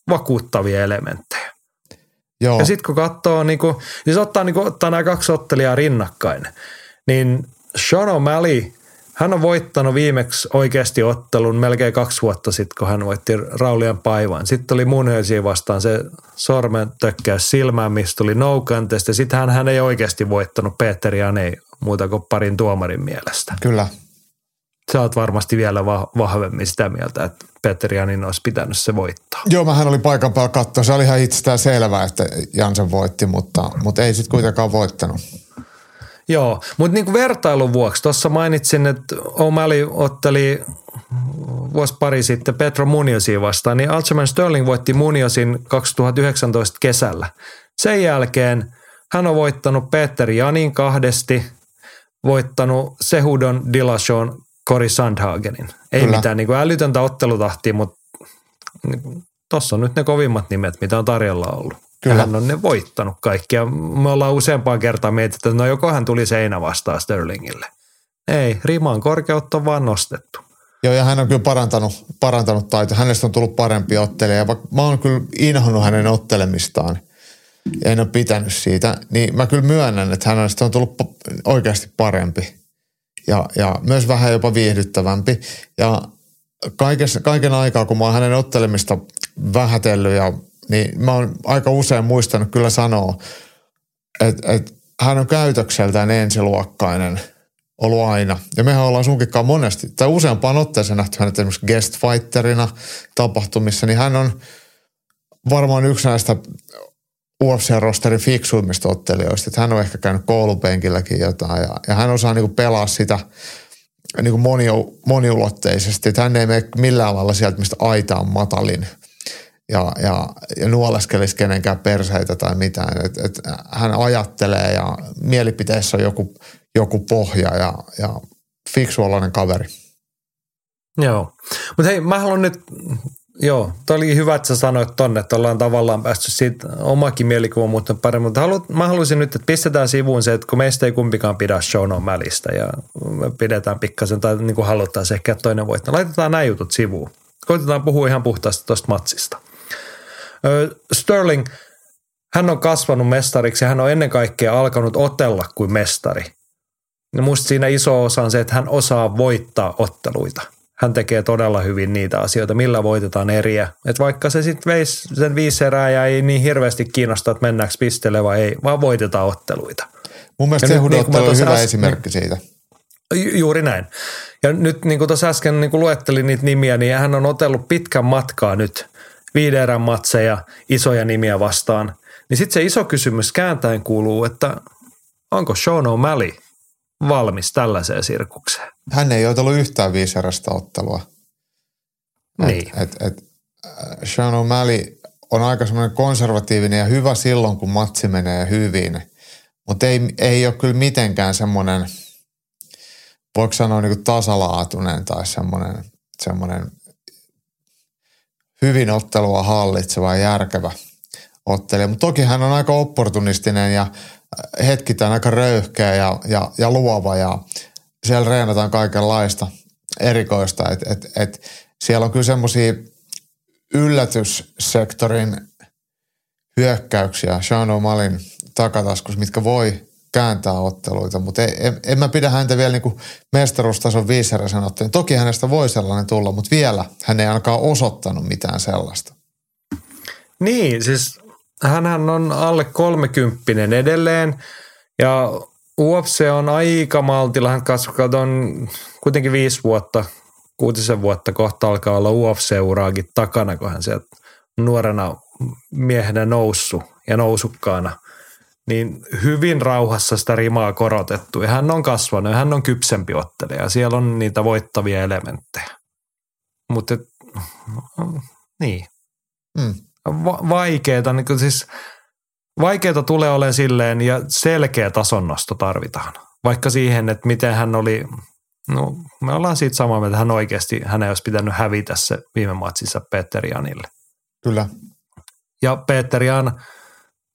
vakuuttavia elementtejä. Joo. Ja sitten kun katsoo, niinku, siis ottaa, niinku, ottaa nämä kaksi ottelijaa rinnakkain, niin Sean O'Malley, hän on voittanut viimeksi oikeasti ottelun melkein kaksi vuotta sitten, kun hän voitti Raulian paivan. Sitten oli Munhöisiin vastaan se sormen tökkäys silmään, mistä tuli no contest, ja sitten hän, hän ei oikeasti voittanut Peter ei muuta kuin parin tuomarin mielestä. Kyllä. Sä oot varmasti vielä vahvemmin sitä mieltä, että Peter Janin olisi pitänyt se voittaa. Joo, mähän oli paikan päällä katsoa. Se oli ihan itsestään selvää, että Jansen voitti, mutta, mutta ei sitten kuitenkaan voittanut. Joo, mutta niin vertailun vuoksi, tuossa mainitsin, että O'Malley otteli vuosi pari sitten Petro Muniosin vastaan, niin Altsman Sterling voitti Muniosin 2019 kesällä. Sen jälkeen hän on voittanut Peter Janin kahdesti, voittanut Sehudon Dillashawn Cory Sandhagenin. Ei Kyllä. mitään niin kuin älytöntä ottelutahtia, mutta tuossa on nyt ne kovimmat nimet, mitä on tarjolla ollut. Kyllä. hän on ne voittanut kaikki. Ja me ollaan useampaan kertaa mietitty, että no joko hän tuli seinä vastaan Sterlingille. Ei, riman korkeutta on vaan nostettu. Joo, ja hän on kyllä parantanut, parantanut taito. Hänestä on tullut parempi ottelija. Vaikka mä oon kyllä inhonnut hänen ottelemistaan ja en ole pitänyt siitä, niin mä kyllä myönnän, että hänestä on tullut oikeasti parempi ja, ja myös vähän jopa viihdyttävämpi. Ja kaikessa, kaiken aikaa, kun mä oon hänen ottelemista vähätellyt, ja, niin mä oon aika usein muistanut kyllä sanoa, että, että hän on käytökseltään ensiluokkainen ollut aina. Ja mehän ollaan sunkinkaan monesti, tai useampaan otteeseen nähty hänet esimerkiksi guest fighterina tapahtumissa, niin hän on varmaan yksi näistä UFC-rosterin fiksuimmista ottelijoista. Että hän on ehkä käynyt koulupenkilläkin jotain ja, ja hän osaa niinku pelaa sitä niinku moni, moniulotteisesti. Että hän ei mene millään lailla sieltä, mistä aita on matalin ja, ja, ja nuoleskelisi kenenkään perseitä tai mitään. Et, et hän ajattelee ja mielipiteessä on joku, joku pohja ja, ja fiksuolainen kaveri. Joo, mutta hei mä haluan nyt Joo, toi oli hyvä, että sä sanoit tonne, että ollaan tavallaan päästy siitä omakin mielikuva muuttunut paremmin, mutta halu, mä haluaisin nyt, että pistetään sivuun se, että kun meistä ei kumpikaan pidä Sean O'Malleystä ja me pidetään pikkasen tai niin kuin haluttaisiin ehkä toinen voittaa. Laitetaan nämä jutut sivuun. Koitetaan puhua ihan puhtaasti tuosta matsista. Sterling, hän on kasvanut mestariksi ja hän on ennen kaikkea alkanut otella kuin mestari. Ja musta siinä iso osa on se, että hän osaa voittaa otteluita – hän tekee todella hyvin niitä asioita, millä voitetaan eriä. Et vaikka se sitten veisi sen viisi erää ja ei niin hirveästi kiinnosta, että mennäänkö pisteelle vai ei, vaan voitetaan otteluita. Mun mielestä se niin oli hyvä äs- esimerkki siitä. Ju- juuri näin. Ja nyt niin kuin tuossa äsken niin kuin luettelin niitä nimiä, niin hän on otellut pitkän matkaa nyt viiden erän matseja isoja nimiä vastaan. Niin sitten se iso kysymys kääntäen kuuluu, että onko Sean O'Malley valmis tällaiseen sirkukseen? Hän ei ole ollut yhtään viiserästä ottelua. Niin. Et, et, et, Sean O'Malley on aika semmoinen konservatiivinen ja hyvä silloin, kun matsi menee hyvin. Mutta ei, ei ole kyllä mitenkään semmoinen, voiko sanoa niin tasalaatuinen tai semmoinen, semmoinen hyvin ottelua hallitseva ja järkevä ottelija. Mutta toki hän on aika opportunistinen ja hetkitään aika röyhkeä ja, ja, ja luova ja siellä reenataan kaikenlaista erikoista. Et, et, et siellä on kyllä semmoisia yllätyssektorin hyökkäyksiä Sean O'Malin takataskus, mitkä voi kääntää otteluita, mutta en, en mä pidä häntä vielä niin mestaruustason viiseräisen ottelun. Toki hänestä voi sellainen tulla, mutta vielä hän ei ainakaan osoittanut mitään sellaista. Niin, siis hän on alle kolmekymppinen edelleen ja UFC on aika maltilla. Hän kasvaa on kuitenkin viisi vuotta, kuutisen vuotta kohta alkaa olla UFC-uraakin takana, kun hän sieltä nuorena miehenä noussut ja nousukkaana – niin hyvin rauhassa sitä rimaa korotettu. Ja hän on kasvanut ja hän on kypsempi ottelija. Siellä on niitä voittavia elementtejä. Mutta niin. Mm. Va- vaikeeta, niin siis vaikeeta tulee olemaan silleen ja selkeä tasonnosto tarvitaan. Vaikka siihen, että miten hän oli, no me ollaan siitä samaa mieltä, hän oikeasti, hän ei olisi pitänyt hävitä se viime matsissa Peter Janille. Kyllä. Ja Peter Jan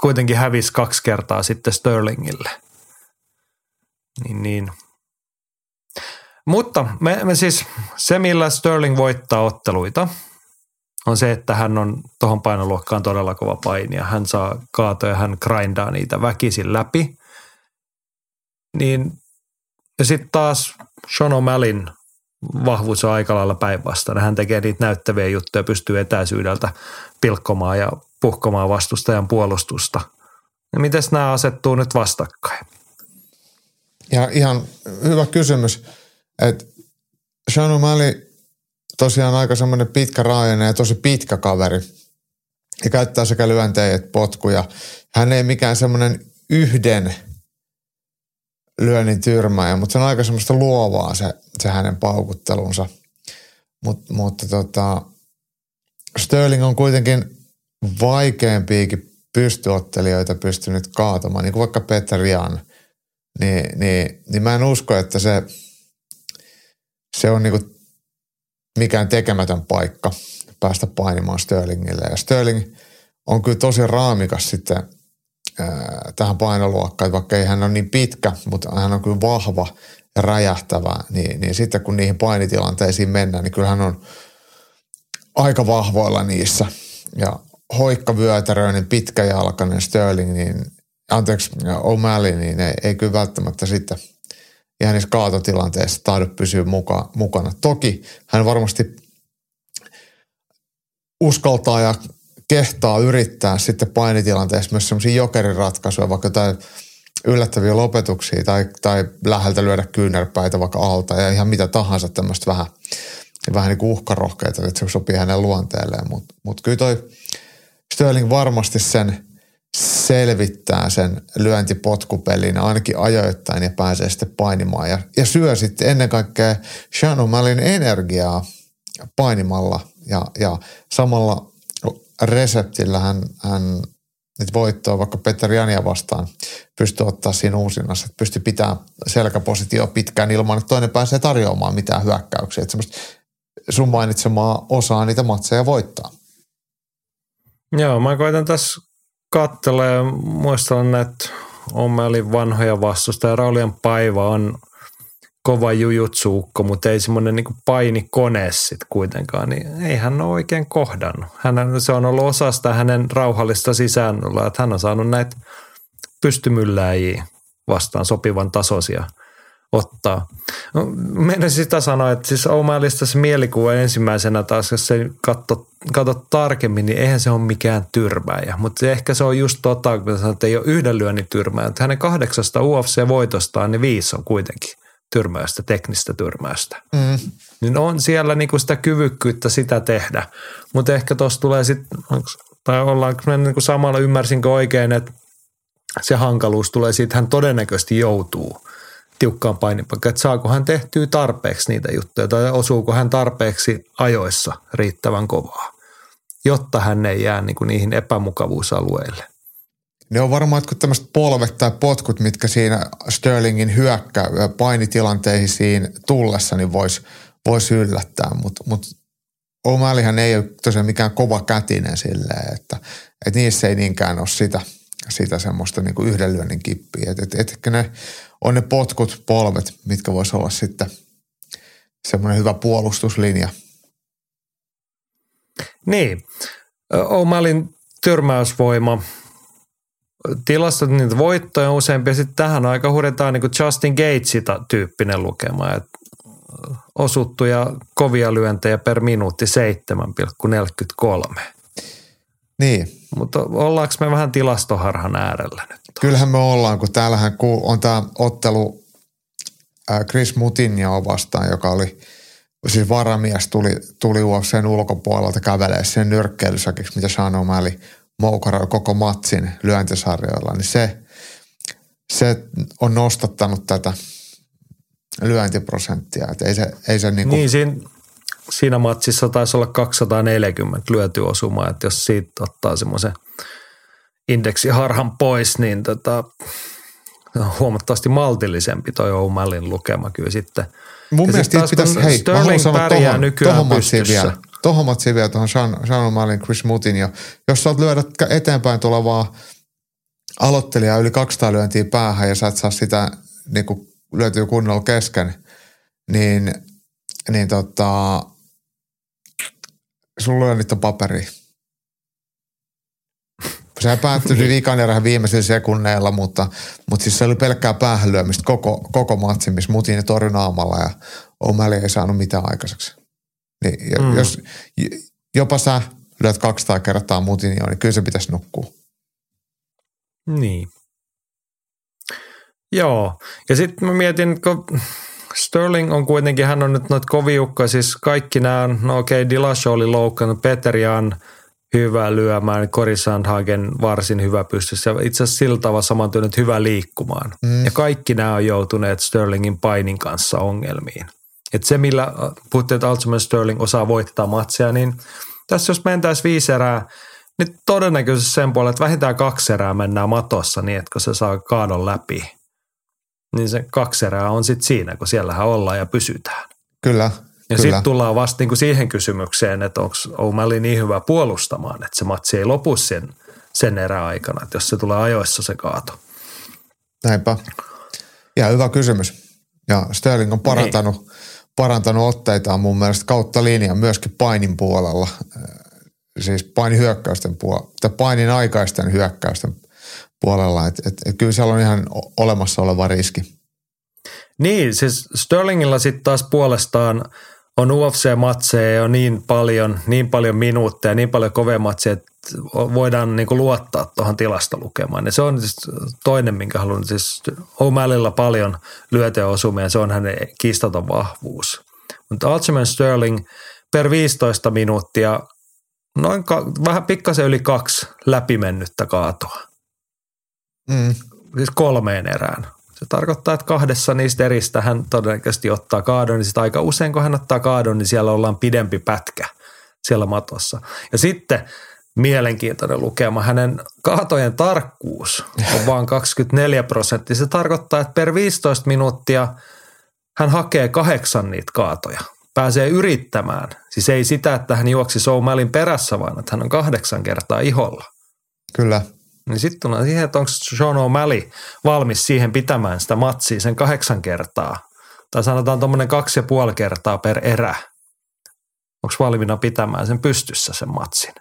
kuitenkin hävisi kaksi kertaa sitten Sterlingille. Niin, niin. Mutta me, me siis, se millä Sterling voittaa otteluita, on se, että hän on tuohon painoluokkaan todella kova painija. Hän saa kaatoja, hän grindaa niitä väkisin läpi. Niin, ja sitten taas Sean O'Mallin vahvuus on aika lailla päinvastainen. Hän tekee niitä näyttäviä juttuja, pystyy etäisyydeltä pilkkomaan ja puhkomaan vastustajan puolustusta. Ja miten nämä asettuu nyt vastakkain? Ja ihan hyvä kysymys, että Sean O'Malley tosiaan aika semmoinen pitkä raajainen ja tosi pitkä kaveri. Ja käyttää sekä lyöntejä että potkuja. Hän ei mikään semmoinen yhden lyönnin tyrmäjä, mutta se on aika semmoista luovaa se, se hänen paukuttelunsa. Mut, mutta tota, Sterling on kuitenkin vaikeampiakin pystyottelijoita pystynyt kaatamaan, niin kuin vaikka Peter Jan, niin, niin, niin mä en usko, että se, se on niin kuin mikään tekemätön paikka päästä painimaan Sterlingille. Ja Sterling on kyllä tosi raamikas sitten ää, tähän painoluokkaan, vaikka ei hän ole niin pitkä, mutta hän on kyllä vahva ja räjähtävä, niin, niin sitten kun niihin painitilanteisiin mennään, niin kyllä hän on aika vahvoilla niissä. Ja hoikkavyötäröinen, pitkäjalkainen Sterling, niin anteeksi, O'Malley, niin ei, ei kyllä välttämättä sitten ihan niissä kaatotilanteissa tahdo pysyä muka, mukana. Toki hän varmasti uskaltaa ja kehtaa yrittää sitten painitilanteessa myös semmoisia jokeriratkaisuja, vaikka jotain yllättäviä lopetuksia tai, tai läheltä lyödä kyynärpäitä vaikka alta ja ihan mitä tahansa tämmöistä vähän, vähän niin kuin uhkarohkeita, että se sopii hänen luonteelleen. Mutta mut kyllä toi Sterling varmasti sen selvittää sen lyöntipotkupelin ainakin ajoittain ja pääsee sitten painimaan. Ja, ja syö sitten ennen kaikkea O'Mallin energiaa painimalla ja, ja samalla reseptillä hän, hän nyt voittoa vaikka Peter Jania vastaan pystyy ottaa siinä uusinnassa, että pystyy pitämään selkäpositio pitkään ilman, että toinen pääsee tarjoamaan mitään hyökkäyksiä. Että sun mainitsemaa osaa niitä matseja voittaa. Joo, mä koitan tässä katsella ja muistella näitä Omelin vanhoja vastustajia. Raulian Paiva on kova jujutsuukko, mutta ei semmoinen niin painikone sitten kuitenkaan, niin ei hän ole oikein kohdannut. Hän, se on ollut osa sitä hänen rauhallista sisäännöllä, että hän on saanut näitä pystymylläjiä vastaan sopivan tasoisia – ottaa. No, meidän sitä sanoa, että siis O'Malleysta se mielikuva ensimmäisenä taas, jos se katsot, katsot tarkemmin, niin eihän se ole mikään tyrmäjä. Mutta ehkä se on just tota, kun sanoit, että ei ole yhden lyönnin tyrmäjä. Että hänen kahdeksasta UFC-voitostaan, niin viisi on kuitenkin tyrmäystä, teknistä tyrmäystä. Mm. Niin on siellä niinku sitä kyvykkyyttä sitä tehdä. Mutta ehkä tuossa tulee sitten, tai ollaan me niinku samalla ymmärsinkö oikein, että se hankaluus tulee siitä, hän todennäköisesti joutuu tiukkaan painipaikkaan, että saako hän tehtyä tarpeeksi niitä juttuja tai osuuko hän tarpeeksi ajoissa riittävän kovaa, jotta hän ei jää niinku niihin epämukavuusalueille. Ne on varmaan jotkut tämmöiset polvet tai potkut, mitkä siinä Sterlingin hyökkä painitilanteisiin tullessa niin voisi vois yllättää, mutta mut O'Malleyhän ei ole tosiaan mikään kova kätinen silleen, että, että niissä ei niinkään ole sitä, sitä semmoista niin kuin yhden lyönnin kippiä. Että et, et, ne on ne potkut, polvet, mitkä voisi olla sitten semmoinen hyvä puolustuslinja. Niin. O'Malleyn tyrmäysvoima – tilastot niitä voittoja useampi ja sitten tähän aika huudetaan niin Justin Gatesita tyyppinen lukema, että osuttuja kovia lyöntejä per minuutti 7,43. Niin. Mutta ollaanko me vähän tilastoharhan äärellä nyt? Kyllähän me ollaan, kun täällähän on tämä ottelu Chris Mutinio vastaan, joka oli siis varamies tuli, tuli UFCn ulkopuolelta kävelee sen nyrkkeilysäkiksi, mitä Sean O'Malley moukaroi koko matsin lyöntisarjoilla, niin se, se on nostattanut tätä lyöntiprosenttia. Että ei se, ei se niinku... Niin, siinä, siinä matsissa taisi olla 240 lyötyosumaa, että jos siitä ottaa semmoisen indeksiharhan pois, niin tota, huomattavasti maltillisempi toi O'Mallin lukema kyllä sitten. Mun ja mielestä taas, pitäisi, hei, Sterling pärjää tohon, nykyään tohon pystyssä. Vielä tuohon matsiin vielä tuohon Sean, Sean O'Malley, Chris Mutin. Ja jos saat lyödä eteenpäin tulevaa aloittelijaa yli 200 lyöntiä päähän ja sä et saa sitä niin kuin lyötyä kunnolla kesken, niin, niin tota, sulla lyönnit on paperi. Se päättyi <laughs> viikan erään viimeisillä sekunneilla, mutta, mutta siis se oli pelkkää päähän lyömistä koko, koko matsi, missä Mutin torjui naamalla ja O'Malley ei saanut mitään aikaiseksi. Niin mm. jos jopa sä lyöt 200 kertaa mutinioon, niin kyllä se pitäisi nukkua. Niin. Joo. Ja sitten mä mietin, kun Sterling on kuitenkin, hän on nyt noita koviukka, siis kaikki nämä, no okei, okay, Dilasho oli loukannut, Peterian hyvä lyömään, Cory Sandhagen varsin hyvä pystyssä ja itse asiassa sillä tavalla samantyön, hyvä liikkumaan. Mm. Ja kaikki nämä on joutuneet Sterlingin painin kanssa ongelmiin. Että se, millä äh, puhuttiin, että Altsman Sterling osaa voittaa matseja, niin tässä jos mentäisiin viisi erää, niin todennäköisesti sen puolella, että vähintään kaksi erää mennään matossa niin, että kun se saa kaadon läpi, niin se kaksi erää on sitten siinä, kun siellähän ollaan ja pysytään. Kyllä. Ja sitten tullaan vasta niinku siihen kysymykseen, että onko O'Malley niin hyvä puolustamaan, että se matsi ei lopu sen, sen erää aikana, että jos se tulee ajoissa se kaato. Näinpä. Ja hyvä kysymys. Ja Sterling on parantanut niin parantanut otteitaan mun mielestä kautta linjan myöskin painin puolella. Siis painin hyökkäysten puolella, tai painin aikaisten hyökkäysten puolella. Että et, et kyllä siellä on ihan olemassa oleva riski. Niin, siis Sterlingilla sitten taas puolestaan on UFC-matseja jo niin paljon, niin paljon minuutteja, niin paljon kovia matseja, että voidaan niin kuin luottaa tuohon tilastolukemaan. Ja se on siis toinen, minkä haluan. Siis O'Malleylla paljon lyöteosumia, se on hänen kiistaton vahvuus. Mutta Altsman Sterling per 15 minuuttia noin ka- vähän pikkasen yli kaksi läpimennyttä kaatoa. Mm. Siis kolmeen erään. Se tarkoittaa, että kahdessa niistä eristä hän todennäköisesti ottaa kaadon, niin aika usein kun hän ottaa kaadon, niin siellä ollaan pidempi pätkä siellä matossa. Ja sitten mielenkiintoinen lukema. Hänen kaatojen tarkkuus on vain 24 prosenttia. Se tarkoittaa, että per 15 minuuttia hän hakee kahdeksan niitä kaatoja. Pääsee yrittämään. Siis ei sitä, että hän juoksi Soumälin perässä, vaan että hän on kahdeksan kertaa iholla. Kyllä. Niin sitten tullaan siihen, että onko Sean O'Malley valmis siihen pitämään sitä matsia sen kahdeksan kertaa. Tai sanotaan tuommoinen kaksi ja puoli kertaa per erä. Onko valmiina pitämään sen pystyssä sen matsin?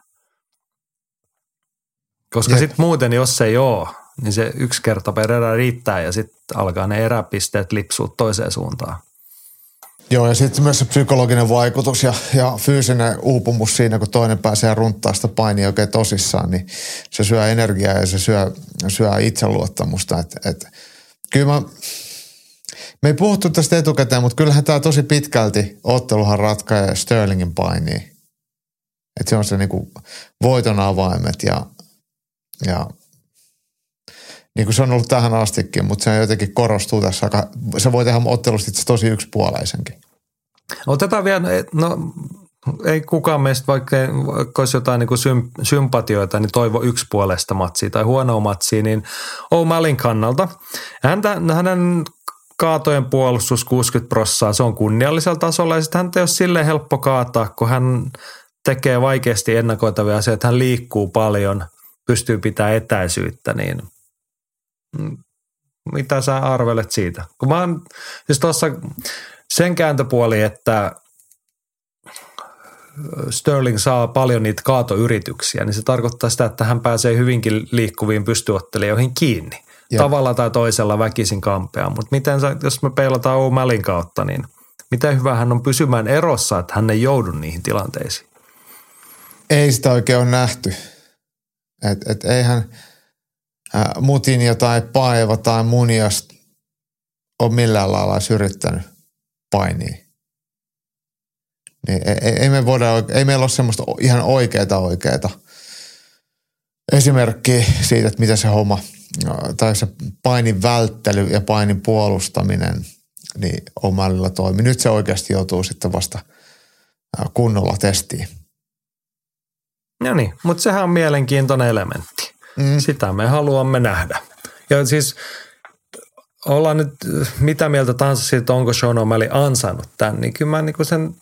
Koska sitten muuten, jos ei ole, niin se yksi kerta per erä riittää ja sitten alkaa ne eräpisteet lipsua toiseen suuntaan. Joo, ja sitten myös se psykologinen vaikutus ja, ja fyysinen uupumus siinä, kun toinen pääsee runttaa sitä painia oikein tosissaan, niin se syö energiaa ja se syö, syö itseluottamusta. Et, et, kyllä mä, Me ei puhuttu tästä etukäteen, mutta kyllähän tämä tosi pitkälti otteluhan ratkaisee Sterlingin painiin. Että se on se niinku voiton avaimet ja, ja niin kuin se on ollut tähän astikin, mutta se jotenkin korostuu tässä aika, se voi tehdä ottelusta itse tosi yksipuoleisenkin. Otetaan vielä, no ei kukaan meistä, vaikka, vaikka olisi jotain niin kuin sympatioita, niin toivo yksipuolesta matsia tai huonoa matsia, niin O'Mallin kannalta. Häntä, hänen kaatojen puolustus 60 prossaa, se on kunniallisella tasolla ja sitten häntä ei ole silleen helppo kaataa, kun hän tekee vaikeasti ennakoitavia asioita, hän liikkuu paljon, pystyy pitämään etäisyyttä, niin mitä sä arvelet siitä? Kun mä oon, siis tuossa sen kääntöpuoli, että Sterling saa paljon niitä kaatoyrityksiä, niin se tarkoittaa sitä, että hän pääsee hyvinkin liikkuviin pystyottelijoihin kiinni. Ja. Tavalla tai toisella väkisin kampea. Mutta miten sä, jos me peilataan O'Mallin kautta, niin miten hyvä hän on pysymään erossa, että hän ei joudu niihin tilanteisiin? Ei sitä oikein ole nähty. Et, et eihän äh, Mutinio tai Paiva tai Munias ole millään lailla yrittänyt painia. Niin ei, ei, me voida, ei meillä ole semmoista ihan oikeita oikeita esimerkki siitä, että mitä se homma, tai se painin välttely ja painin puolustaminen niin on mallilla toimi. Nyt se oikeasti joutuu sitten vasta kunnolla testiin. No niin, mutta sehän on mielenkiintoinen elementti. Mm. Sitä me haluamme nähdä. Ja siis ollaan nyt mitä mieltä tahansa siitä, onko Sean O'Malley ansainnut tämän, niin kyllä mä niin sen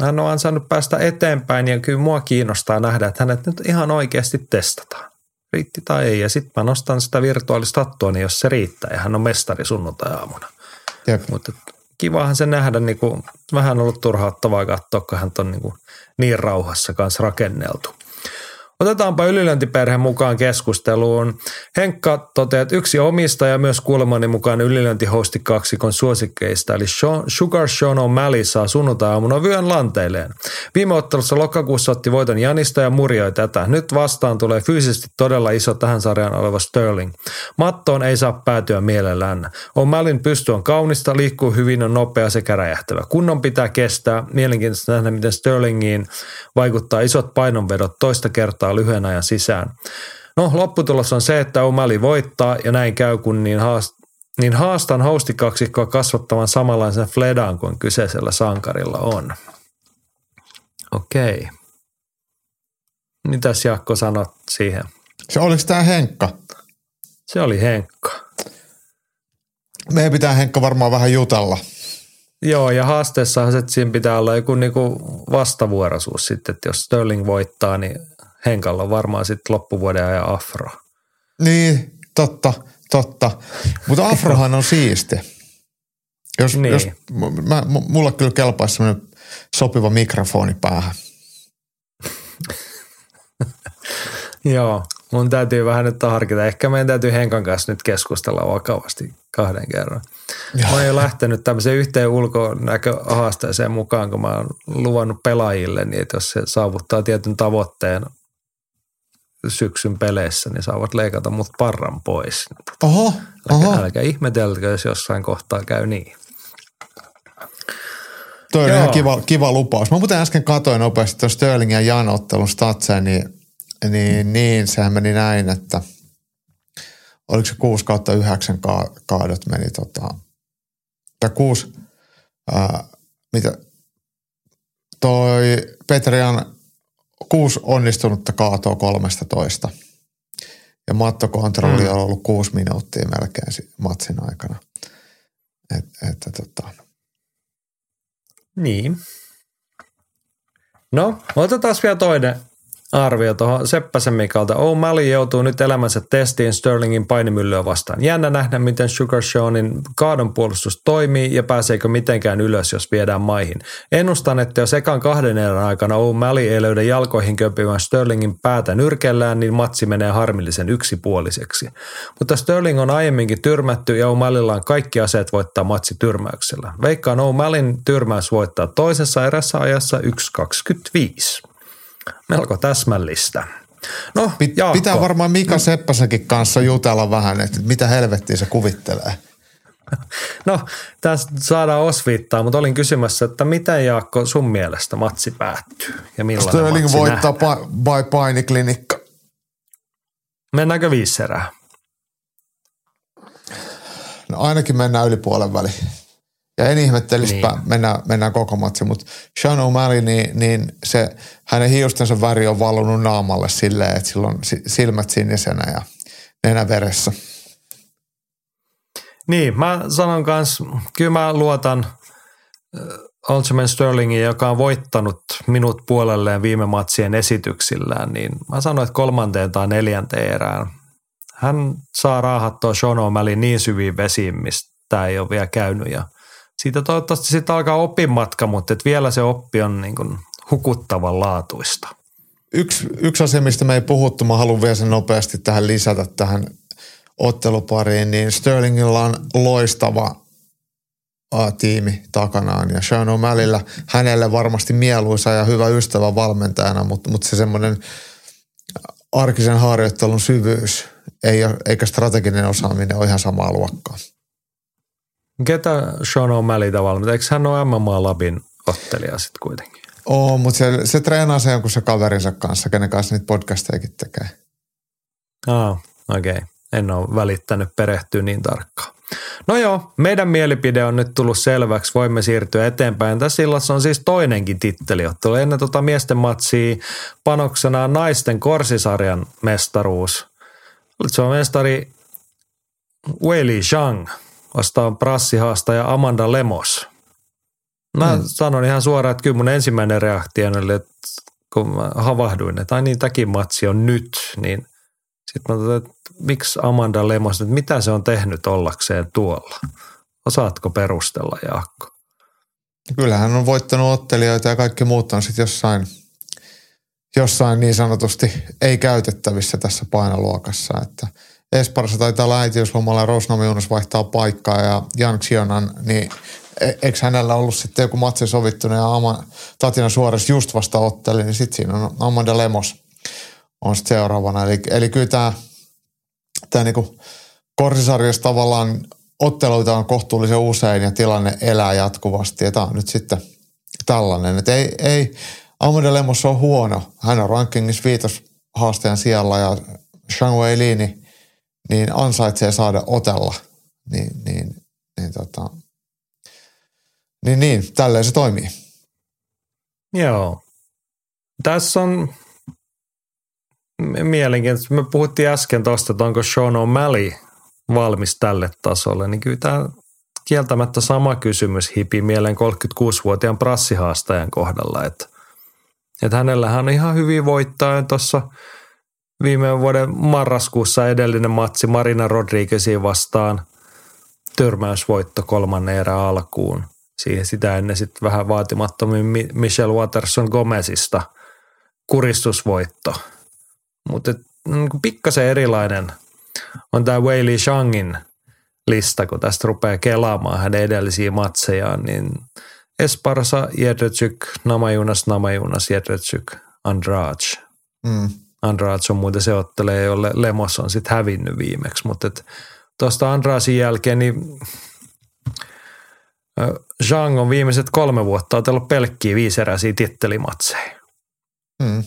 hän on ansainnut päästä eteenpäin ja kyllä mua kiinnostaa nähdä, että hänet nyt ihan oikeasti testataan. Riitti tai ei. Ja sitten mä nostan sitä virtuaalista niin jos se riittää. Ja hän on mestari sunnuntai-aamuna. Mutta kivahan se nähdä, niin kuin, vähän ollut turhauttavaa katsoa, kun hän on niin, kuin, niin rauhassa kanssa rakenneltu. Otetaanpa ylilöintiperhe mukaan keskusteluun. Henkka toteaa, että yksi omistaja myös kuulemani mukaan ylilöintihosti kaksikon suosikkeista, eli Sugar Sean O'Malley saa sunnuntai-aamuna vyön lanteilleen. Viime ottelussa lokakuussa otti voiton Janista ja murjoi tätä. Nyt vastaan tulee fyysisesti todella iso tähän sarjaan oleva Sterling. Mattoon ei saa päätyä mielellään. O'Malleyn pysty on kaunista, liikkuu hyvin, on nopea sekä räjähtävä. Kunnon pitää kestää. Mielenkiintoista nähdä, miten Sterlingiin vaikuttaa isot painonvedot toista kertaa lyhyen ajan sisään. No lopputulos on se, että O'Malley voittaa ja näin käy, kun niin, haast, niin haastan hostikaksikkoa kasvattamaan samanlaisen fledaan kuin kyseisellä sankarilla on. Okei. Mitäs Jaakko sanot siihen? Se oliko tämä Henkka? Se oli Henkka. Meidän pitää Henkka varmaan vähän jutella. Joo, ja haasteessahan se, siinä pitää olla joku niinku vastavuoroisuus sitten, että jos Sterling voittaa, niin Henkalla on varmaan sitten loppuvuoden ajan afro. Niin, totta, totta. Mutta afrohan on siisti. Jos, niin. jos mä, mulla kyllä kelpaisi semmoinen sopiva mikrofoni päähän. <laughs> Joo, mun täytyy vähän nyt harkita. Ehkä meidän täytyy Henkan kanssa nyt keskustella vakavasti kahden kerran. Joo. Mä oon jo lähtenyt tämmöiseen yhteen ulkonäköhaasteeseen mukaan, kun mä oon luvannut pelaajille, niin että jos se saavuttaa tietyn tavoitteen syksyn peleissä, niin saavat leikata mut parran pois. Oho, älkää, oho. älkää ihmetelkö, jos jossain kohtaa käy niin. Toi on ihan kiva, kiva lupaus. Mä muuten äsken katoin nopeasti tuon Sterling ja Jan ottelun statseen, niin, niin, niin sehän meni näin, että oliko se 6 kautta 9 ka- kaadot meni tota, tai 6, ää, mitä, toi Petrian kuusi onnistunutta kaatoa 13. Ja mattokontrolli mm. on ollut kuusi minuuttia melkein matsin aikana. Et, että tota. Niin. No, otetaan vielä toinen arvio tuohon Seppäsen Mikalta. O'Malley joutuu nyt elämänsä testiin Sterlingin painimyllyä vastaan. Jännä nähdä, miten Sugar Seanin kaadon puolustus toimii ja pääseekö mitenkään ylös, jos viedään maihin. Ennustan, että jos ekan kahden erän aikana O'Malley ei löydä jalkoihin köpivän Sterlingin päätä nyrkellään, niin matsi menee harmillisen yksipuoliseksi. Mutta Sterling on aiemminkin tyrmätty ja O'Malleylla on kaikki aseet voittaa matsi tyrmäyksellä. Veikkaan O'Malleyn tyrmäys voittaa toisessa erässä ajassa 1.25 melko täsmällistä. No, Pit, Pitää varmaan Mika. Seppäsenkin kanssa jutella vähän, että mitä helvettiä se kuvittelee. <laughs> No, tästä saadaan osviittaa, mutta olin kysymässä, että miten Jaakko sun mielestä matsi päättyy ja millainen Sterling matsi voittaa pa- by painiklinikka. Mennäänkö viisi erää? No ainakin mennään yli puolen väliin. Ja en ihmettelisi, Niin. mennään, mennään koko matsi, mutta Sean O'Malley, niin, niin se, hänen hiustensa väri on valunut naamalle silleen, että sillä on si- silmät sinisenä ja nenä veressä. Niin, mä sanon kans, kyllä mä luotan äh, Aljamain Sterlingin, joka on voittanut minut puolelleen viime matsien esityksillään, niin mä sanoin, että kolmanteen tai neljänteen erään. Hän saa raahattua Sean O'Malley niin syviin vesiin, mistä tämä ei ole vielä käynyt ja siitä toivottavasti sitten alkaa oppimatka, mutta et vielä se oppi on niin kuin hukuttavan laatuista. Yksi, yksi asia, mistä me ei puhuttu, mä haluan vielä sen nopeasti tähän lisätä tähän ottelupariin, niin Sterlingilla on loistava tiimi takanaan ja Sean O'Malleyllä hänelle varmasti mieluisa ja hyvä ystävä valmentajana, mutta, mutta se semmoinen arkisen harjoittelun syvyys ei eikä strateginen osaaminen ole ihan samaa luokkaa. Ketä Sean O'Malleyta valmentaa? Eikö hän ole MMA Labin ottelija sitten kuitenkin? Oo, mutta se, se treenaa sen jonkun se kaverinsa kanssa, kenen kanssa niitä podcastejakin tekee. Aa, okei. Okay. En ole välittänyt perehtyä niin tarkkaan. No joo, meidän mielipide on nyt tullut selväksi. Voimme siirtyä eteenpäin. Tässä illassa on siis toinenkin titteliottelu. Ennen tota miesten matsia panoksena on naisten korsisarjan mestaruus. Se on mestari Weili Zhang vastaan prassihaastaja Amanda Lemos. Mä hmm. sanon ihan suoraan, että kyllä mun ensimmäinen reaktio oli, että kun mä havahduin, että ai niin, tämäkin matsi on nyt, niin sitten mä totesin, että miksi Amanda Lemos, että mitä se on tehnyt ollakseen tuolla? Osaatko perustella, Jaakko? Kyllähän hän on voittanut ottelijoita ja kaikki muut on sitten jossain, jossain niin sanotusti ei käytettävissä tässä painoluokassa. Että Esparsa taitaa olla äitiyslomalla Rosnami Jonas vaihtaa paikkaa ja Jan Xionan, niin e- eikö hänellä ollut sitten joku matsi sovittuna ja Ama, Tatina Suores just vasta otteli, niin sitten siinä on Amanda Lemos on sitten seuraavana. Eli, eli kyllä tämä, tämä niinku korsisarjassa tavallaan otteluita on kohtuullisen usein ja tilanne elää jatkuvasti. Ja tämä on nyt sitten tällainen, että ei, ei Amanda Lemos on huono. Hän on rankingissa viitos haastajan siellä ja Shang Wei Li, niin, niin ansaitsee saada otella. Niin, niin, niin, tota, niin, niin tälleen se toimii. Joo. Tässä on mielenkiintoista. Me puhuttiin äsken tuosta, että onko Sean O'Malley valmis tälle tasolle, niin kyllä tämä kieltämättä sama kysymys hipi mieleen 36-vuotiaan prassihaastajan kohdalla, että, että hänellähän on ihan hyvin voittaa tuossa viime vuoden marraskuussa edellinen matsi Marina Rodriguezin vastaan törmäysvoitto kolmannen erän alkuun. Siihen sitä ennen sitten vähän vaatimattomin Michelle Watterson Gomezista kuristusvoitto. Mutta niin pikkasen erilainen on tämä Weili Shangin lista, kun tästä rupeaa kelaamaan hänen edellisiä matsejaan, niin Esparsa, Jedrzejczyk, Namajunas, Namajunas, Jedrzejczyk, Andrade. Mm. Andrade on muuten se ottelee, jolle Lemos on sitten hävinnyt viimeksi, mutta tuosta Andrasin jälkeen niin Zhang on viimeiset kolme vuotta otellut pelkkiä viiseräisiä tittelimatseja. Mm.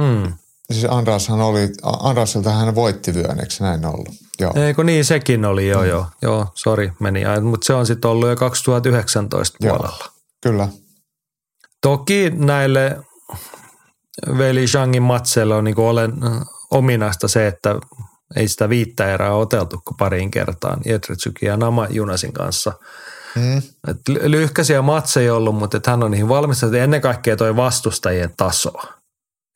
Hmm. Siis Andrashan oli, Andrasilta hän voitti vyön, eikö näin ollut? Joo. Eikö niin, sekin oli jo, mm. joo. Joo, sori, meni. Mutta se on sitten ollut jo 2019 Joo. puolella. Kyllä. Toki näille Veli Zhangin matseille on niin olen ominaista se, että ei sitä viittä erää oteltu kuin pariin kertaan Jedrzejczykin ja Nama Junasin kanssa. Mm. Et ly- lyhkäisiä matseja ollut, mutta et hän on niihin valmistettu. Ennen kaikkea toi vastustajien taso.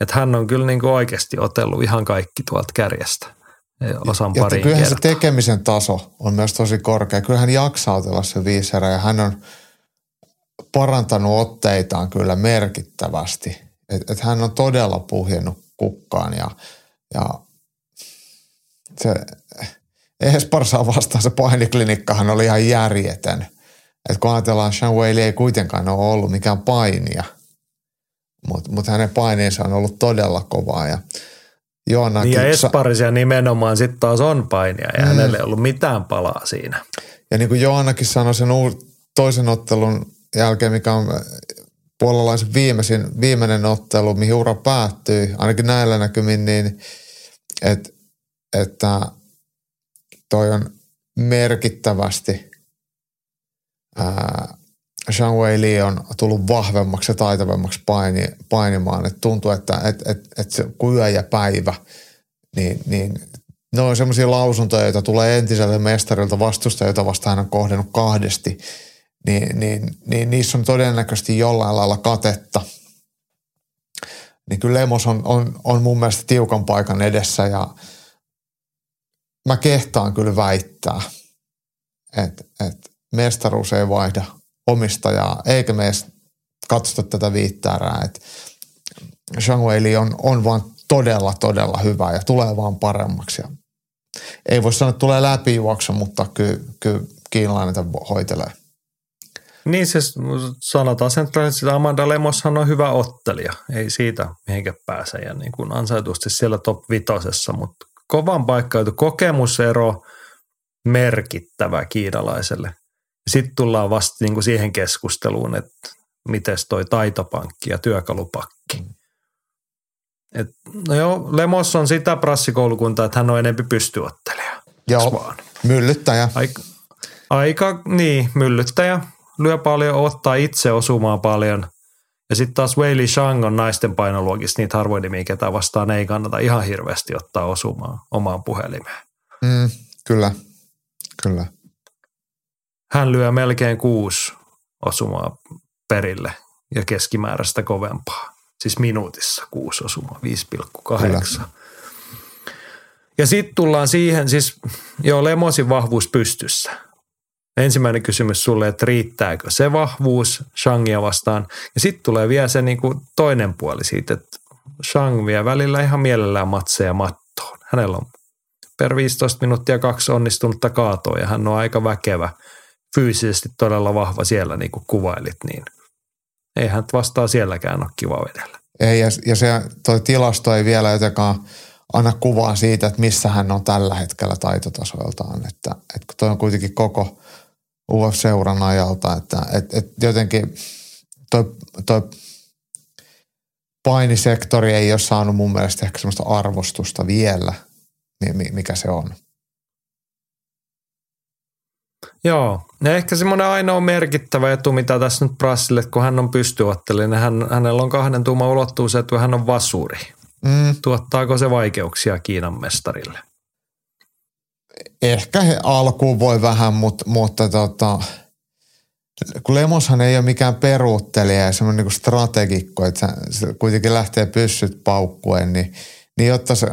Että hän on kyllä niin oikeasti otellut ihan kaikki tuolta kärjestä. Osan Ja pariin kyllähän se kertaan. tekemisen taso on myös tosi korkea. Kyllä hän jaksaa otella se viisi erää ja hän on parantanut otteitaan kyllä merkittävästi. Et, et hän on todella puhjennut kukkaan ja, ja se Esparsaa vastaan se painiklinikkahan oli ihan järjetön. Et kun ajatellaan, Sean Whaley ei kuitenkaan ole ollut mikään painija, mutta mut hänen paineensa on ollut todella kovaa ja Joannakin. Niin ja Esparisia nimenomaan sitten taas on painia ja mm. hänelle ei ollut mitään palaa siinä. Ja niin kuin Joannakin sanoi sen toisen ottelun jälkeen, mikä on puolalaisen viimeisin, viimeinen ottelu, mihin ura päättyi, ainakin näillä näkymin, niin et, että toi on merkittävästi ää, Zhang Wei Li on tullut vahvemmaksi ja taitavammaksi paini, painimaan. Et tuntuu, että et, et, et se yö ja päivä, niin, niin ne on semmoisia lausuntoja, joita tulee entiseltä mestarilta vastusta, jota vasta hän on kohdannut kahdesti. Niin, niin, niin niissä on todennäköisesti jollain lailla katetta. Niin kyllä Lemos on, on, on mun mielestä tiukan paikan edessä ja mä kehtaan kyllä väittää, että, että mestaruus ei vaihda – omistajaa, eikä me edes katsota tätä viittäärää. Että Zhang Weili on, on vaan todella, todella hyvä ja tulee vaan paremmaksi. Ja ei voi sanoa, että tulee läpijuoksu, mutta kyllä, kyllä kiinalainen hoitelee. Niin siis sanotaan sen, että Amanda Lemoshan on hyvä ottelija. Ei siitä mihinkä pääse ja niin kuin ansaitusti siellä top vitosessa, mutta kovan paikka kokemusero merkittävä kiinalaiselle. Sitten tullaan vasta niin kuin siihen keskusteluun, että miten toi taitopankki ja työkalupakki. Et, no joo, Lemos on sitä prassikoulukuntaa, että hän on enempi pystyottelija. Joo, vaan? myllyttäjä. Aika, aika, niin, myllyttäjä. Lyö paljon, ottaa itse osumaan paljon. Ja sitten taas Weili Shang on naisten painoluokissa niitä harvoin nimiä, ketä vastaan ei kannata ihan hirveästi ottaa osumaan omaan puhelimeen. Mm, kyllä, kyllä hän lyö melkein kuusi osumaa perille ja keskimääräistä kovempaa. Siis minuutissa kuusi osumaa, 5,8. Ja sitten tullaan siihen, siis joo, Lemosin vahvuus pystyssä. Ensimmäinen kysymys sulle, että riittääkö se vahvuus Shangia vastaan. Ja sitten tulee vielä se niinku toinen puoli siitä, että Shang vie välillä ihan mielellään matseja mattoon. Hänellä on per 15 minuuttia kaksi onnistunutta kaatoa ja hän on aika väkevä – fyysisesti todella vahva siellä, niin kuin kuvailit, niin eihän vastaa sielläkään ole kiva vedellä. Ei, ja, ja se toi tilasto ei vielä jotenkaan anna kuvaa siitä, että missä hän on tällä hetkellä taitotasoiltaan. Että, että toi on kuitenkin koko UFC-seuran ajalta, että että että jotenkin toi, toi painisektori ei ole saanut mun mielestä ehkä semmoista arvostusta vielä, mikä se on. Joo, ja ehkä semmoinen ainoa merkittävä etu, mitä tässä nyt Brassille, kun hän on pystyottelinen, hän, hänellä on kahden tuuman ulottuvuus, että hän on vasuri. Mm. Tuottaako se vaikeuksia Kiinan mestarille? Ehkä he alkuun voi vähän, mutta, mutta tota, kun Lemoshan ei ole mikään peruuttelija ja semmoinen niin strategikko, että se kuitenkin lähtee pyssyt paukkuen, niin, niin jotta se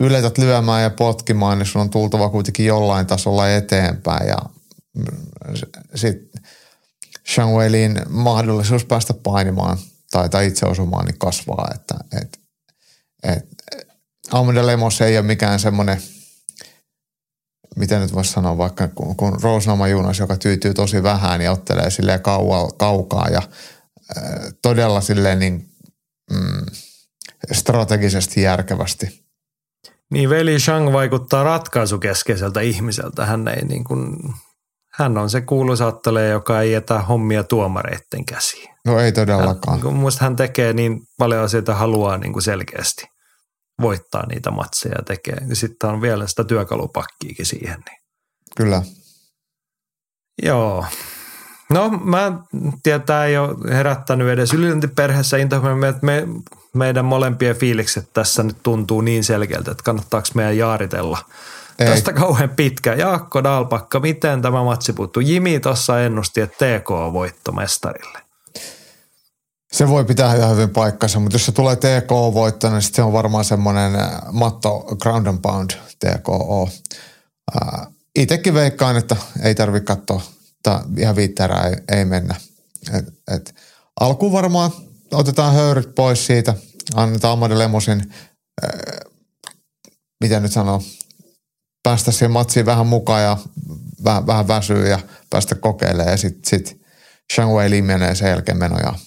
yletät lyömään ja potkimaan, niin sun on tultava kuitenkin jollain tasolla eteenpäin. Ja sitten Sean Weilin mahdollisuus päästä painimaan tai, tai itse osumaan niin kasvaa. Että, et, et, Almeida Lemos ei ole mikään semmoinen, miten nyt voisi sanoa, vaikka kun, kun Roosnama Junas, joka tyytyy tosi vähän ja ottelee silleen kauaa, kaukaa ja äh, todella silleen niin, mm, strategisesti järkevästi – niin veli Shang vaikuttaa ratkaisukeskeiseltä ihmiseltä. Hän, ei niin kuin, hän on se kuuluisattelee, joka ei jätä hommia tuomareitten käsiin. No ei todellakaan. Hän, niin hän tekee niin paljon asioita, haluaa niin kuin selkeästi voittaa niitä matseja ja tekee. Ja sitten on vielä sitä työkalupakkiikin siihen. Niin. Kyllä. Joo. No mä tiedän, tämä ei ole herättänyt edes ylilöntiperheessä intohimoa, että me, meidän molempien fiilikset tässä nyt tuntuu niin selkeältä, että kannattaako meidän jaaritella ei. tästä kauhean pitkä. Jaakko Dalpakka, miten tämä matsi puuttuu? Jimi tuossa ennusti, että TK on voitto mestarille. Se voi pitää ihan hyvin paikkansa, mutta jos se tulee TKO-voitto, niin se on varmaan semmoinen äh, matto ground and pound TKO. Äh, Itsekin veikkaan, että ei tarvitse katsoa mutta ihan viitterää ei, ei mennä. Et, et, alkuun varmaan otetaan höyryt pois siitä, annetaan Amade Lemosin, äh, miten nyt sanoo, päästä siihen matsiin vähän mukaan ja vähän, vähän väsyy ja päästä kokeilemaan ja sitten sit Shang Wei Li menee sen jälkeen menojaan.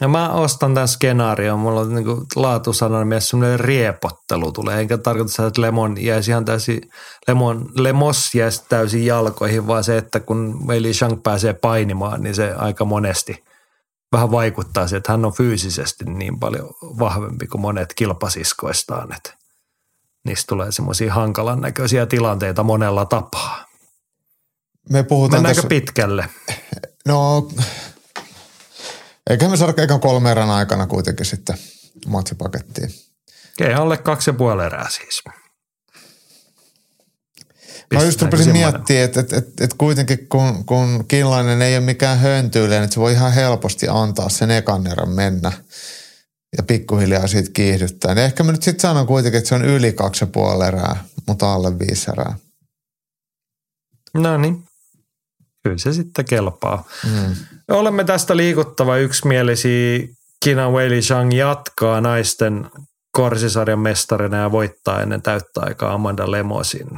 Ja mä ostan tämän skenaarion. Mulla on niin laatusanan mies semmoinen riepottelu tulee. Enkä tarkoita että Lemon jäisi ihan täysin, Lemon, Lemos jäisi täysin jalkoihin, vaan se, että kun Wei Shang pääsee painimaan, niin se aika monesti vähän vaikuttaa siihen, että hän on fyysisesti niin paljon vahvempi kuin monet kilpasiskoistaan, että niistä tulee semmoisia hankalan näköisiä tilanteita monella tapaa. Me puhutaan Mennäänkö tässä, pitkälle? No, eikä me saada ekan kolme erän aikana kuitenkin sitten matsipakettiin. Okei, alle kaksi ja puoli erää siis. Mä just rupesin miettimään, että et, et, et kuitenkin kun, kun Kinlainen ei ole mikään höntyylen, että se voi ihan helposti antaa sen ekan erän mennä ja pikkuhiljaa siitä kiihdyttää. Niin ehkä mä nyt sitten sanon kuitenkin, että se on yli kaksi ja puoli erää, mutta alle viisi erää. No niin. Kyllä se sitten kelpaa. Mm. Olemme tästä liikuttava yksimielisiä. Kina Weili Zhang jatkaa naisten korsisarjan mestarina ja voittaa ennen täyttä aikaa Amanda Lemosin.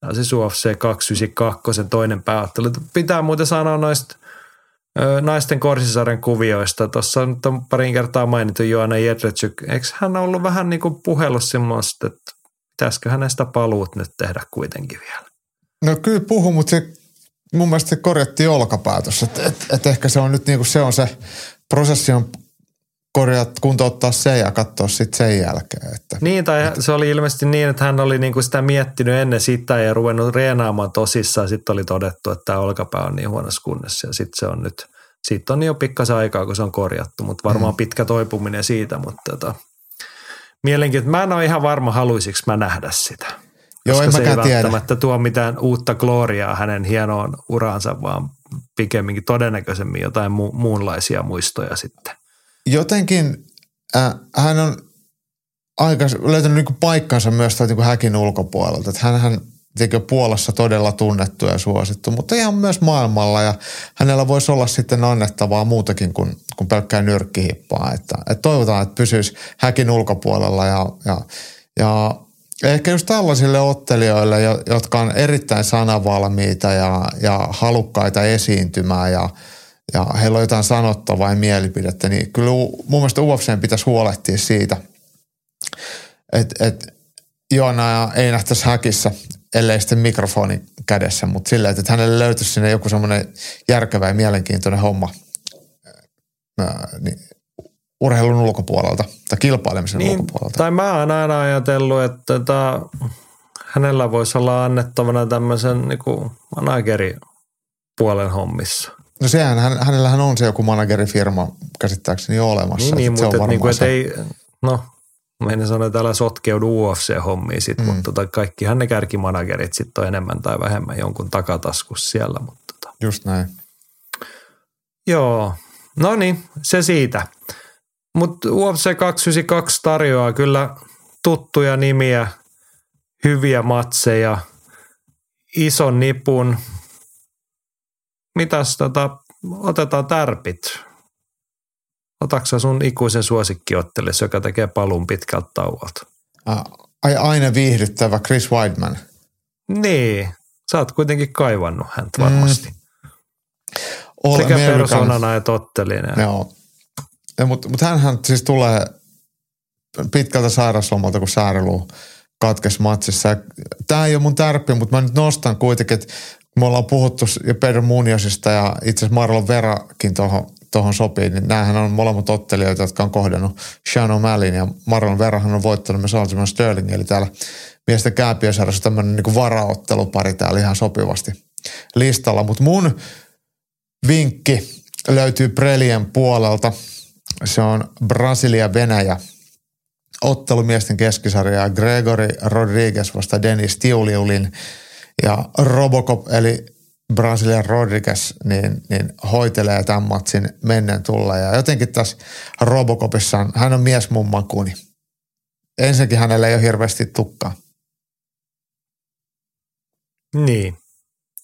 Tämä siis UFC 292 toinen pääottelu. Pitää muuten sanoa noista naisten korsisarjan kuvioista. Tuossa nyt on parin kertaa mainittu Joanna Jedrzejczyk. Eikö hän ollut vähän niin kuin puhellut semmoista, että pitäisikö hänestä paluut nyt tehdä kuitenkin vielä? No kyllä puhu, mutta se, mun mielestä se korjattiin olkapäätössä. Että et, et ehkä se on nyt niinku, se on se prosessi on korjat, kuntouttaa se ja katsoa sitten sen jälkeen. Että. Niin, tai se oli ilmeisesti niin, että hän oli niinku sitä miettinyt ennen sitä ja ruvennut reenaamaan tosissaan. Sitten oli todettu, että tämä olkapää on niin huonossa kunnossa ja sitten se on nyt, siitä on jo pikkasen aikaa, kun se on korjattu, mutta varmaan pitkä toipuminen siitä, mutta tota, mielenkiintoista. Mä en ole ihan varma, haluaisinko mä nähdä sitä. Joo, koska en se ei tiedä. välttämättä tuo mitään uutta gloriaa hänen hienoon uraansa, vaan pikemminkin todennäköisemmin jotain mu- muunlaisia muistoja sitten. Jotenkin äh, hän on aika löytänyt niinku paikkansa myös tuolta niinku häkin ulkopuolelta. Että hänhän teki Puolassa todella tunnettu ja suosittu, mutta ihan myös maailmalla ja hänellä voisi olla sitten annettavaa muutakin kuin, kuin pelkkää nyrkkihippaa. Että, että toivotaan, että pysyisi häkin ulkopuolella ja, ja, ja ehkä just tällaisille ottelijoille, jo- jotka on erittäin sanavalmiita ja, ja halukkaita esiintymään ja, ja heillä on jotain sanottavaa ja mielipidettä, niin kyllä mun mielestä UFCn pitäisi huolehtia siitä, että et Joona ei nähtäisi häkissä, ellei sitten mikrofoni kädessä, mutta sillä, että hänelle löytyisi sinne joku semmoinen järkevä ja mielenkiintoinen homma. Niin, urheilun ulkopuolelta tai kilpailemisen Niin, ulkopuolelta. tai mä oon aina ajatellut, että tota, hänellä voisi olla annettavana tämmöisen niin manageripuolen hommissa. No sehän, hän, hänellähän on se joku managerifirma käsittääkseni jo olemassa. Niin, niin mutta et, niin se. ei, no mä en sano, että älä sotkeudu UFC-hommiin sit, mm. mutta tota, kaikkihan ne kärkimanagerit sitten on enemmän tai vähemmän jonkun takataskussa siellä. Mutta tota. Just näin. Joo, no niin, se siitä. Mutta UFC 292 tarjoaa kyllä tuttuja nimiä, hyviä matseja, ison nipun. Mitäs tota, otetaan tärpit. Otatko sun ikuisen suosikkiottelis, joka tekee paluun pitkältä tauolta? Ai, aina viihdyttävä Chris Weidman. Niin, sä oot kuitenkin kaivannut häntä varmasti. Mm. All Sekä American. persoonana että ottelina. Joo. Ja, mutta mut hänhän siis tulee pitkältä sairaslomalta, kun sääriluu katkesi matsissa. Tämä ei ole mun tärppi, mutta mä nyt nostan kuitenkin, että me ollaan puhuttu jo Pedro Munjosista ja itse asiassa Marlon Verakin tuohon tohon sopii, niin näähän on molemmat ottelijoita, jotka on kohdannut Sean O'Mallin ja Marlon Verahan on voittanut myös Aljamain Sterling, eli täällä miesten kääpiösarjassa tämmöinen niin varaottelupari täällä ihan sopivasti listalla. Mutta mun vinkki löytyy Prelien puolelta. Se on Brasilia-Venäjä ottelumiesten keskisarjaa Gregory Rodriguez vasta Denis Tiuliulin ja Robocop eli Brasilian Rodriguez niin, niin hoitelee tämän matsin mennen tulla. Ja jotenkin tässä Robocopissa on, hän on mies mun makuni. Ensinnäkin hänellä ei ole hirveästi tukkaa. Niin.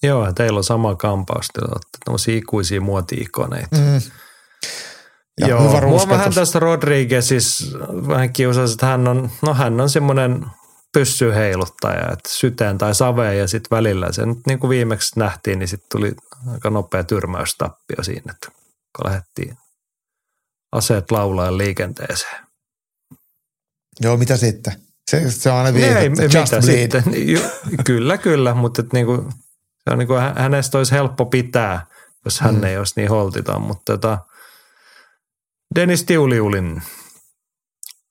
Joo, teillä on sama kampaus, te olette tämmöisiä ikuisia muoti-ikoneita. Mm. Ja Joo, hyvä mua vähän tästä Rodriguezis vähän kiusasi, että hän on, no hän on semmoinen pyssyheiluttaja, että syteen tai saveen ja sitten välillä se nyt niin kuin viimeksi nähtiin, niin sitten tuli aika nopea tyrmäystappio siinä, että kun lähdettiin aseet laulaa liikenteeseen. Joo, mitä sitten? Se, se on aina Niin, Ei, viitattu. Just mitä bleed. sitten? Niin, kyllä, kyllä, mutta et niinku, se on niinku, hä- hänestä olisi helppo pitää, jos hän Mm. ei olisi niin holtiton. Mutta tota, Dennis Tiuliulin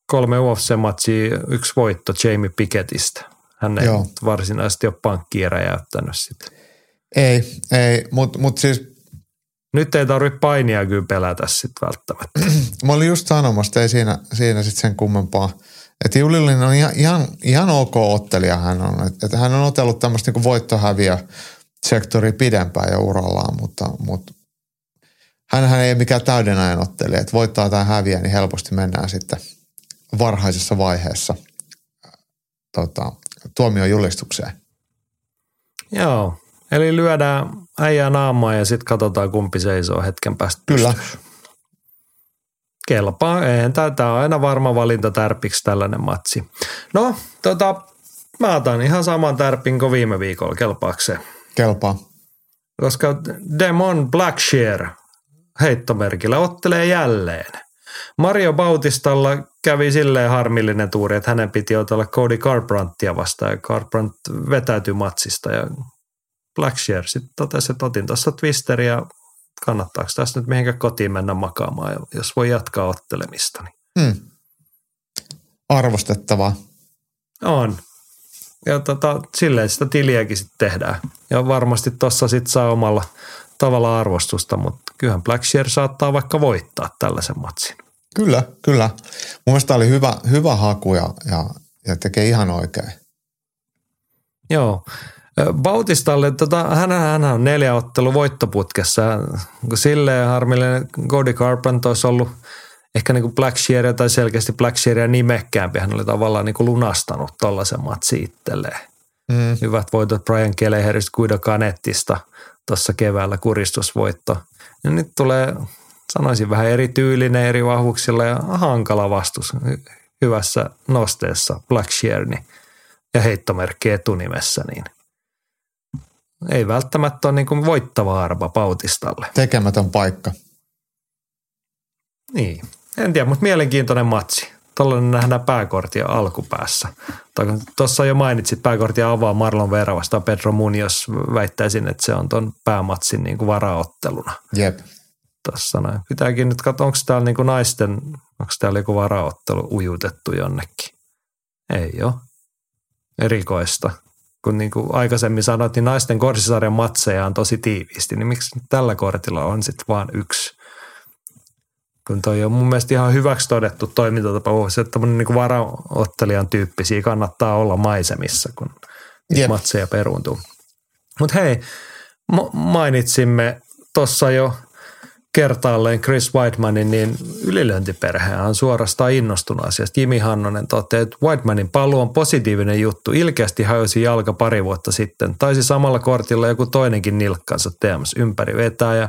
kolme UFC-matsia, yksi voitto Jamie Pickettistä. Hän ei Joo. varsinaisesti ole pankkiin räjäyttänyt sitä. Ei, ei, mutta mut siis Nyt ei tarvitse painia kyllä pelätä sitten välttämättä. <clears throat> mä olin just sanomassa, että ei siinä, siinä sitten sen kummempaa. Että Julillinen on ihan, ihan, ihan ok ottelija hän on. Että et hän on otellut tämmöistä niinku voittohäviö sektori pidempään jo urallaan, mutta, mutta hänhän ei ole mikään täyden ajan ottelija. Että voittaa tai häviää, niin helposti mennään sitten varhaisessa vaiheessa tota, tuomion julistukseen. Joo, eli lyödään äijää naamaa ja sitten katsotaan kumpi seisoo hetken päästä. Kyllä. Kelpaa, eihän tämä on aina varma valinta tärpiksi tällainen matsi. No, tota, mä otan ihan saman tärpin kuin viime viikolla, kelpaako se? Kelpaa. Koska Demon Blackshear heittomerkillä ottelee jälleen. Mario Bautistalla kävi silleen harmillinen tuuri, että hänen piti otella Cody Carbrandtia vastaan ja Carbrandt vetäytyi matsista ja Blackshear sitten totesi, että otin tuossa Twisteria ja kannattaako tässä nyt mihinkään kotiin mennä makaamaan, jos voi jatkaa ottelemista. Niin Hmm. Arvostettavaa. on. Ja tota, silleen sitä tiliäkin sitten tehdään. Ja varmasti tuossa sitten saa omalla tavalla arvostusta, mutta kyllähän Blackshear saattaa vaikka voittaa tällaisen matsin. Kyllä, kyllä. Mun mielestä oli hyvä, hyvä haku ja, ja, ja tekee ihan oikein. Joo. Bautistalle, tota, hän, hän on neljä ottelu voittoputkessa. Silleen harmillinen Cody Carpent olisi ollut ehkä niin kuin Blackshearia tai selkeästi Blackshearia nimekkäämpi. Hän oli tavallaan niin kuin lunastanut tollaisen matsi itselleen. Mm. Hyvät voitot Brian Kelleheristä, Guido Canettista tuossa keväällä kuristusvoitto. Ja nyt tulee, sanoisin vähän erityylinen eri vahvuuksilla ja hankala vastus hy- hyvässä nosteessa Blackshear niin, ja heittomerkki etunimessä, niin ei välttämättä ole niin kuin voittava arva Pautistalle. Tekemätön paikka. Niin, en tiedä, mutta mielenkiintoinen matsi. Tuollainen nähdään pääkortia alkupäässä. Tuossa jo mainitsit pääkortia avaa Marlon Vera vastaan Pedro Munoz. Väittäisin, että se on tuon päämatsin niin kuin varaotteluna. Jep. Tuossa noin. Pitääkin nyt katsoa, onko täällä niin kuin naisten, onko täällä joku varaottelu ujutettu jonnekin. Ei ole. Erikoista. Kun niin kuin aikaisemmin sanoit, niin naisten korsisarjan matseja on tosi tiiviisti, niin miksi tällä kortilla on sitten vaan yksi? Kun toi on mun mielestä ihan hyväksi todettu toimintatapa, että tämmöinen niin varaottelijan tyyppisiä kannattaa olla maisemissa, kun Jep. matseja peruuntuu. Mutta hei, ma- mainitsimme tuossa jo kertaalleen Chris Whitemanin, niin ylilöintiperhe on suorastaan innostunut asiasta. Jimi Hannonen toteaa, että Whitemanin paluu on positiivinen juttu. Ilkeästi hajosi jalka pari vuotta sitten. Taisi samalla kortilla joku toinenkin nilkkansa TMS ympäri vetää ja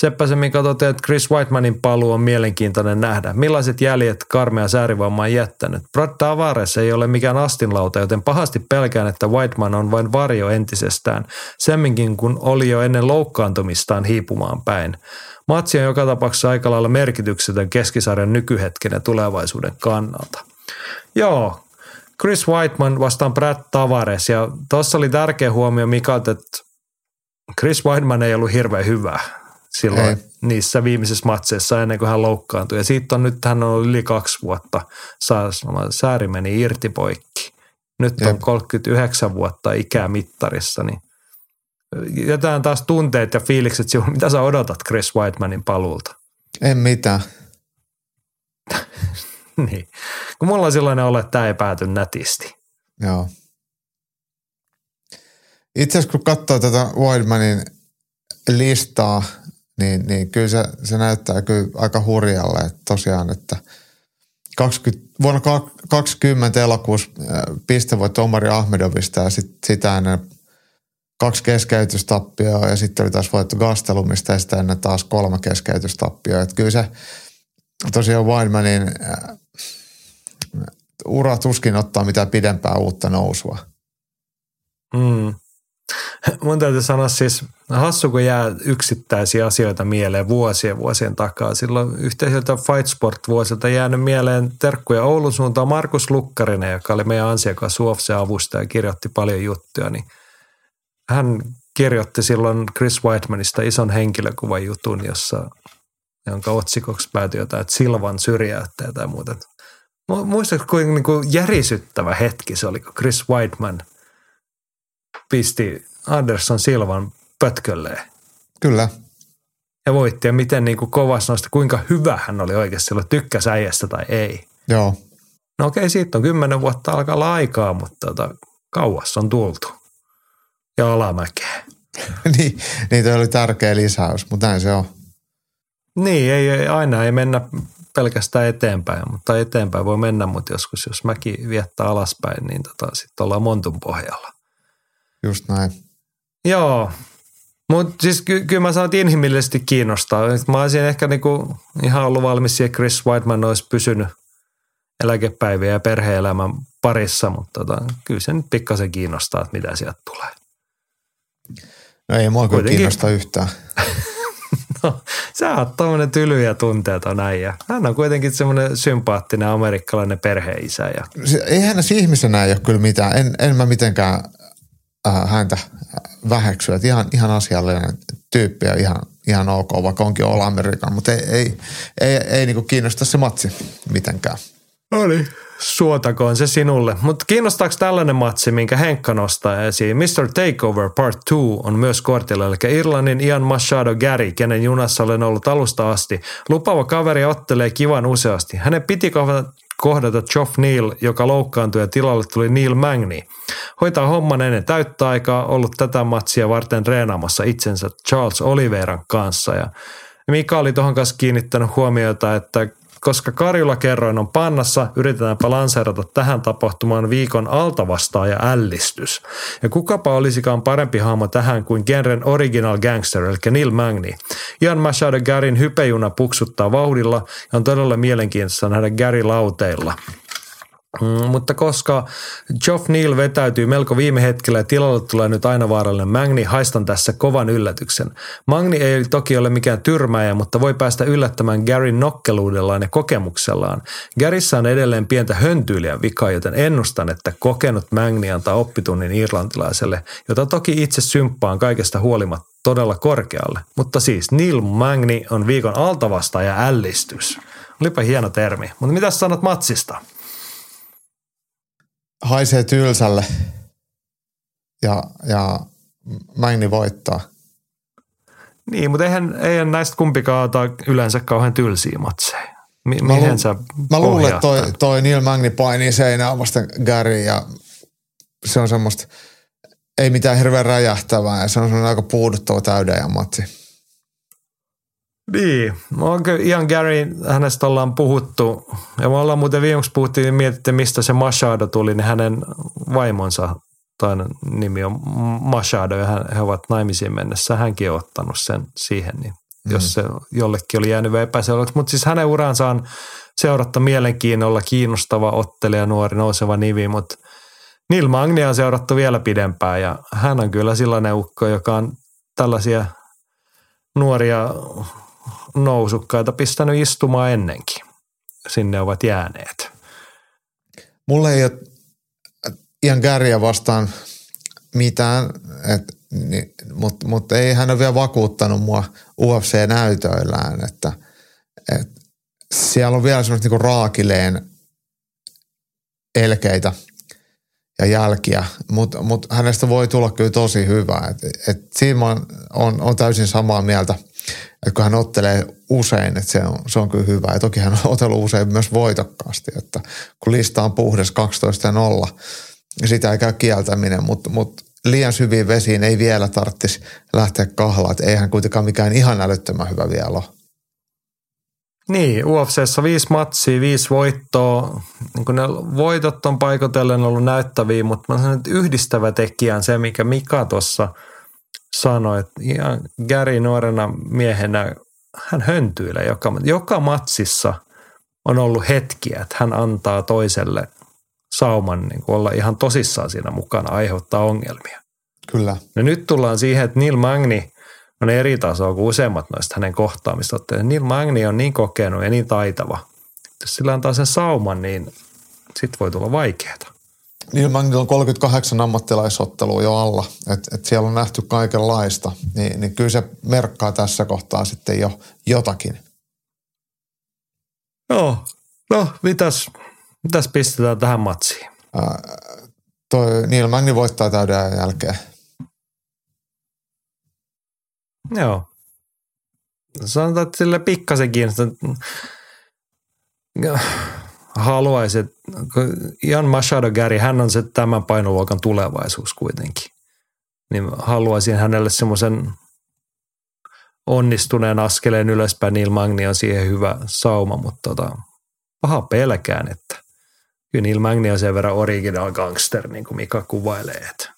Seppäsen Mika toteaa, että Chris Whitemanin paluu on mielenkiintoinen nähdä. Millaiset jäljet karmea säärivamma on jättänyt? Brad Tavares ei ole mikään astinlauta, joten pahasti pelkään, että Whiteman on vain varjo entisestään, semminkin kun oli jo ennen loukkaantumistaan hiipumaan päin. Matsi on joka tapauksessa aika lailla merkityksetön keskisarjan nykyhetken ja tulevaisuuden kannalta. Joo, Chris Whiteman vastaan Brad Tavares ja tuossa oli tärkeä huomio Mikalta, että Chris Whiteman ei ollut hirveän hyvä silloin Ei. niissä viimeisissä matseissa ennen kuin hän loukkaantui. Ja siitä on nyt hän on ollut yli kaksi vuotta. Sääri meni irti poikki. Nyt on Jep. 39 vuotta ikää mittarissa, niin jätään taas tunteet ja fiilikset sinulle. Mitä sä odotat Chris Whitemanin paluulta? En mitään. <laughs> niin. Kun mulla on sellainen olo, että tämä ei pääty nätisti. Joo. Itse asiassa kun katsoo tätä Wildmanin listaa, niin, niin kyllä se, se näyttää kyllä aika hurjalle. Että tosiaan, että 20, vuonna 2020 elokuussa äh, pistevoitto Omari Ahmedovista ja sit, sitä ennen kaksi keskeytystappioa ja sitten oli taas voitto Gastelumista ja sitä ennen taas kolme keskeytystappioa. Että kyllä se tosiaan Wildmanin äh, ura tuskin ottaa mitään pidempää uutta nousua. Mm. Mun täytyy sanoa siis, hassu kun jää yksittäisiä asioita mieleen vuosien vuosien takaa. Silloin yhteiseltä Fight Sport-vuosilta jäänyt mieleen terkkuja Oulun suuntaan Markus Lukkarinen, joka oli meidän ansiokas UFC-avustaja ja kirjoitti paljon juttuja. Niin hän kirjoitti silloin Chris Whitemanista ison henkilökuvan jutun, jossa, jonka otsikoksi päätyi jotain, että Silvan syrjäyttäjä tai muuta. Muistatko, kuinka niin kuin järisyttävä hetki se oli, kun Chris Whiteman pisti Anderson Silvan pötkölleen. Kyllä. Ja voitti, ja miten niin kuin kovas noista, kuinka hyvä hän oli oikeasti silloin, tykkäsi äijästä tai ei. Joo. No okei, siitä on kymmenen vuotta alkaa olla aikaa, mutta tota, kauas on tultu. Ja alamäkeä. <laughs> niin, niin oli tärkeä lisäys, mutta näin se on. Niin, ei, ei, aina ei mennä pelkästään eteenpäin, mutta eteenpäin voi mennä, mutta joskus jos mäki viettää alaspäin, niin tota, sitten ollaan montun pohjalla. Just näin. Joo, mutta siis ky- kyllä mä sanon, inhimillisesti kiinnostaa. Mä olisin ehkä niinku ihan ollut valmis siihen, Chris Whiteman olisi pysynyt eläkepäiviä ja perhe-elämän parissa, mutta tota, kyllä se nyt pikkasen kiinnostaa, että mitä sieltä tulee. No ei mua kyllä kiinnosta yhtään. <laughs> no, sä oot tommonen tyly ja tunteeton äijä. Hän on kuitenkin semmoinen sympaattinen amerikkalainen perheisä. Ja... Eihän näissä ihmisenä ei ole kyllä mitään. En, en mä mitenkään häntä väheksyä. Että ihan, ihan asiallinen tyyppi ja ihan, ihan ok, vaikka onkin olla Amerikan, mutta ei, ei, ei, ei, niinku kiinnosta se matsi mitenkään. Oli. Suotakoon se sinulle. Mutta kiinnostaako tällainen matsi, minkä Henkka nostaa esiin? Mr. Takeover Part 2 on myös kortilla, eli Irlannin Ian Machado Gary, kenen junassa olen ollut alusta asti. Lupava kaveri ottelee kivan useasti. Hänen piti kohdata Geoff Neal, joka loukkaantui ja tilalle tuli Neil Magny. Hoitaa homman ennen täyttä aikaa, ollut tätä matsia varten treenaamassa itsensä Charles Oliveran kanssa. Ja Mika oli tuohon kanssa kiinnittänyt huomiota, että koska Karjula kerroin on pannassa, yritetäänpä lanseerata tähän tapahtumaan viikon altavastaaja ällistys. Ja kukapa olisikaan parempi hahmo tähän kuin genren original gangster, eli Neil Magny. Ian Machado Garin hypejuna puksuttaa vauhdilla ja on todella mielenkiintoista nähdä Gary lauteilla. Mm, mutta koska Geoff Neal vetäytyy melko viime hetkellä ja tilalle tulee nyt aina vaarallinen Magni, haistan tässä kovan yllätyksen. Magni ei toki ole mikään tyrmäjä, mutta voi päästä yllättämään Gary nokkeluudellaan ja kokemuksellaan. Garyssa on edelleen pientä höntyyliä vikaa, joten ennustan, että kokenut Magni antaa oppitunnin irlantilaiselle, jota toki itse symppaan kaikesta huolimatta todella korkealle. Mutta siis Neil Magni on viikon altavastaaja ällistys. Olipa hieno termi. Mutta mitä sanot matsista? Haisee tylsälle ja, ja Magni voittaa. Niin, mutta eihän, eihän näistä kumpikaan ota yleensä kauhean tylsiä matseja. M- mä, lu- sä mä luulen, että toi, toi Neil Magni painii seinään vasten Gary ja se on semmoista, ei mitään hirveän räjähtävää ja se on semmoinen aika puuduttava täyden matsi. Niin, onko Ian Gary, hänestä ollaan puhuttu, ja me ollaan muuten viimeksi puhuttiin, niin mietitte mistä se Machado tuli, niin hänen vaimonsa, toinen nimi on Machado, ja hän, he ovat naimisiin mennessä, hänkin on ottanut sen siihen, niin mm. jos se jollekin oli jäänyt epäselväksi. Mutta siis hänen uransa on seuratta mielenkiinnolla, kiinnostava ottelija, nuori, nouseva nimi, mutta Neil Magnia on seurattu vielä pidempään, ja hän on kyllä sellainen ukko, joka on tällaisia nuoria nousukkaita pistänyt istumaan ennenkin. Sinne ovat jääneet. Mulle ei ole ihan kärjä vastaan mitään, niin, mutta mut ei hän ole vielä vakuuttanut mua UFC-näytöillään, että et siellä on vielä semmoista niinku raakileen elkeitä ja jälkiä, mutta mut hänestä voi tulla kyllä tosi hyvä. Et, et siinä on, on, on täysin samaa mieltä – että kun hän ottelee usein, että se on, se on kyllä hyvä. Ja toki hän on otellut usein myös voitokkaasti, että kun lista on puhdas 12 ja 0, niin sitä ei käy kieltäminen, mutta, mutta liian syviin vesiin ei vielä tarvitsisi lähteä kahlaan, että eihän kuitenkaan mikään ihan älyttömän hyvä vielä ole. Niin, UFCssä viisi matsia, viisi voittoa. Niin kun ne voitot on paikotellen ollut näyttäviä, mutta mä sanon, että yhdistävä tekijä on se, mikä Mika tuossa – sanoi, että ihan Gary nuorena miehenä hän höntyilee joka, joka matsissa on ollut hetkiä, että hän antaa toiselle sauman niin kuin olla ihan tosissaan siinä mukana, aiheuttaa ongelmia. Kyllä. Ja nyt tullaan siihen, että Neil Magni on eri tasoa kuin useimmat noista hänen kohtaamista. Neil Magni on niin kokenut ja niin taitava. Jos sillä antaa sen sauman, niin sit voi tulla vaikeaa. Neil Magnilla on 38 ammattilaisottelua jo alla, että et siellä on nähty kaikenlaista, niin, niin kyllä se merkkaa tässä kohtaa sitten jo jotakin. Joo, no mitäs, mitäs pistetään tähän matsiin? Ää, toi Neil Magni voittaa täyden jälkeen. Joo. Sanotaan, että sille pikkasen kiinnostaa. Haluaisin, Jan Machado Gary, hän on se tämän painoluokan tulevaisuus kuitenkin. Niin haluaisin hänelle semmoisen onnistuneen askeleen ylöspäin. Neil Magni on siihen hyvä sauma, mutta tota, paha pelkään, että kyllä Neil Magni on sen verran original gangster, niin kuin Mika kuvailee, että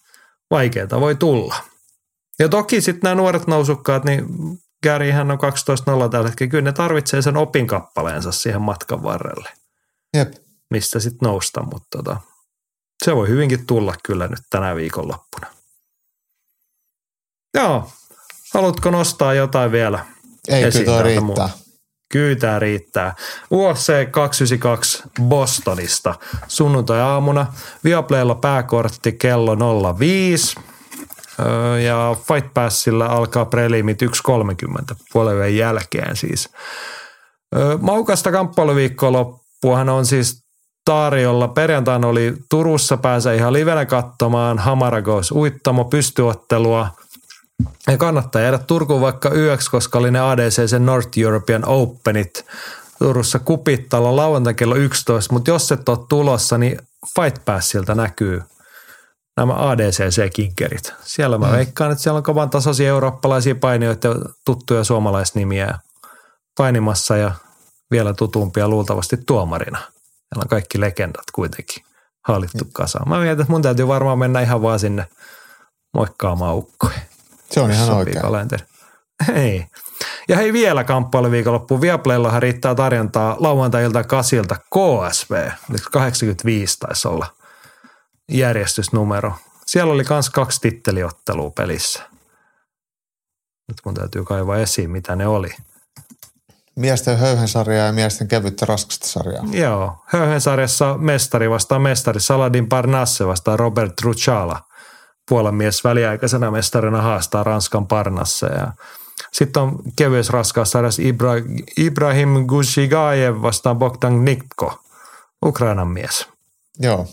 vaikeaa voi tulla. Ja toki sitten nämä nuoret nousukkaat, niin Gary hän on 12-0 tällä hetkellä. Kyllä ne tarvitsee sen opinkappaleensa siihen matkan varrelle. Jep. Mistä sitten nousta, mutta tota, se voi hyvinkin tulla kyllä nyt tänä viikonloppuna. Joo, haluatko nostaa jotain vielä? Ei, kyllä toi riittää. Kyllä tämä riittää. UFC 292 Bostonista sunnuntai-aamuna. Viaplaylla pääkortti kello 05 ja Fight Passilla alkaa prelimit 1.30 puolen jälkeen siis. Maukasta kamppailuviikkoloppuahan on siis tarjolla. Perjantaina oli Turussa pääsee ihan livenä katsomaan Hamaragos uittamo pystyottelua. Ja kannattaa jäädä Turkuun vaikka yöksi, koska oli ne ADC sen North European Openit Turussa kupittalla lauantai kello 11. Mutta jos et ole tulossa, niin Fight Passilta näkyy nämä ADCC-kinkerit. Siellä mä mm. veikkaan, että siellä on kovan tasoisia eurooppalaisia painijoita ja tuttuja suomalaisnimiä painimassa ja vielä tutumpia luultavasti tuomarina. Meillä on kaikki legendat kuitenkin hallittu mm. kasaan. Mä mietin, että mun täytyy varmaan mennä ihan vaan sinne moikkaamaan ukkoja. Se on ihan oikein. Kalenteri. Hei. <laughs> Ja hei vielä kamppailuviikonloppuun. Viaplayllahan riittää tarjontaa lauantai-ilta kasilta KSV. 85 taisi olla – järjestysnumero. Siellä oli myös kaksi titteliottelua pelissä. Nyt mun täytyy kaivaa esiin, mitä ne oli. Miesten höyhensarjaa ja miesten kevyttä raskasta sarjaa. Joo. Höyhensarjassa mestari vastaan mestari. Saladin Parnasse vastaan Robert Truchala. Puolan mies väliaikaisena mestarina haastaa Ranskan Parnasse. Ja sitten on kevyessä raskaassa sarjassa Ibra- Ibrahim Gushigaev vastaan Bogdan Nikko, Ukrainan mies. Joo.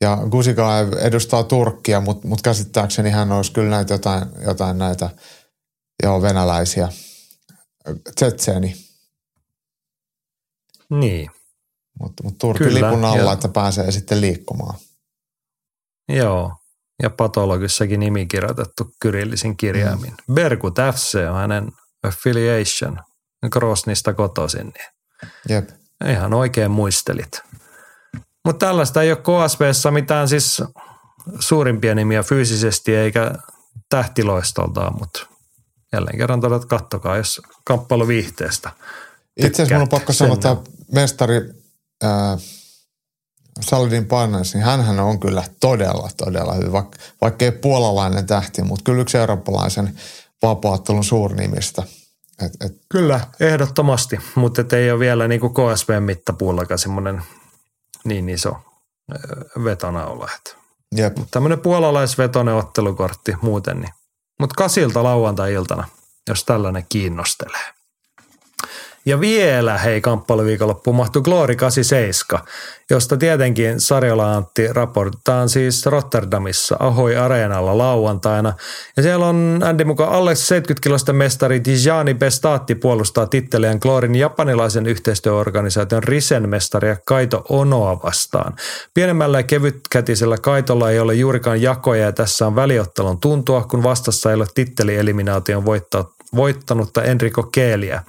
Ja Gusikaev edustaa Turkkia, mutta mut käsittääkseni hän olisi kyllä näitä jotain, jotain näitä joo, venäläisiä. Tsetseeni. Niin. Mutta mut Turkin kyllä, lipun alla, ja... että pääsee sitten liikkumaan. Joo. Ja patologissakin nimi kirjoitettu kyrillisin kirjaimin. Mm. Berkut FC on hänen affiliation. Krosnista kotoisin. Niin Jep. Ihan oikein muistelit. Mutta tällaista ei ole KSVssä mitään siis suurimpia nimiä fyysisesti eikä tähtiloistoltaan, mutta jälleen kerran todet kattokaa, jos kamppailu viihteestä. Itse asiassa minun on pakko sanoa, että mestari äh, Saladin Parnas, niin hänhän on kyllä todella, todella hyvä, vaikka, vaikka ei puolalainen tähti, mutta kyllä yksi eurooppalaisen vapaattelun suurnimistä. Et, et. Kyllä, ehdottomasti, mutta ei ole vielä niin kuin KSV-mittapuullakaan semmoinen niin iso vetona. Jep. Tämmöinen puolalaisvetonen ottelukortti muuten. Niin. Mutta kasilta lauantai-iltana, jos tällainen kiinnostelee. Ja vielä, hei, kamppailuviikonloppu mahtui Glory 87, josta tietenkin Sarjola Antti raporttaan siis Rotterdamissa Ahoi Areenalla lauantaina. Ja siellä on Andy mukaan alle 70 kilosta mestari Tijani Bestatti puolustaa titteliään Gloryn japanilaisen yhteistyöorganisaation Risen mestaria Kaito Onoa vastaan. Pienemmällä ja kevytkätisellä Kaitolla ei ole juurikaan jakoja ja tässä on väliottelun tuntua, kun vastassa ei ole tittelieliminaation voittanutta Enrico Keeliä.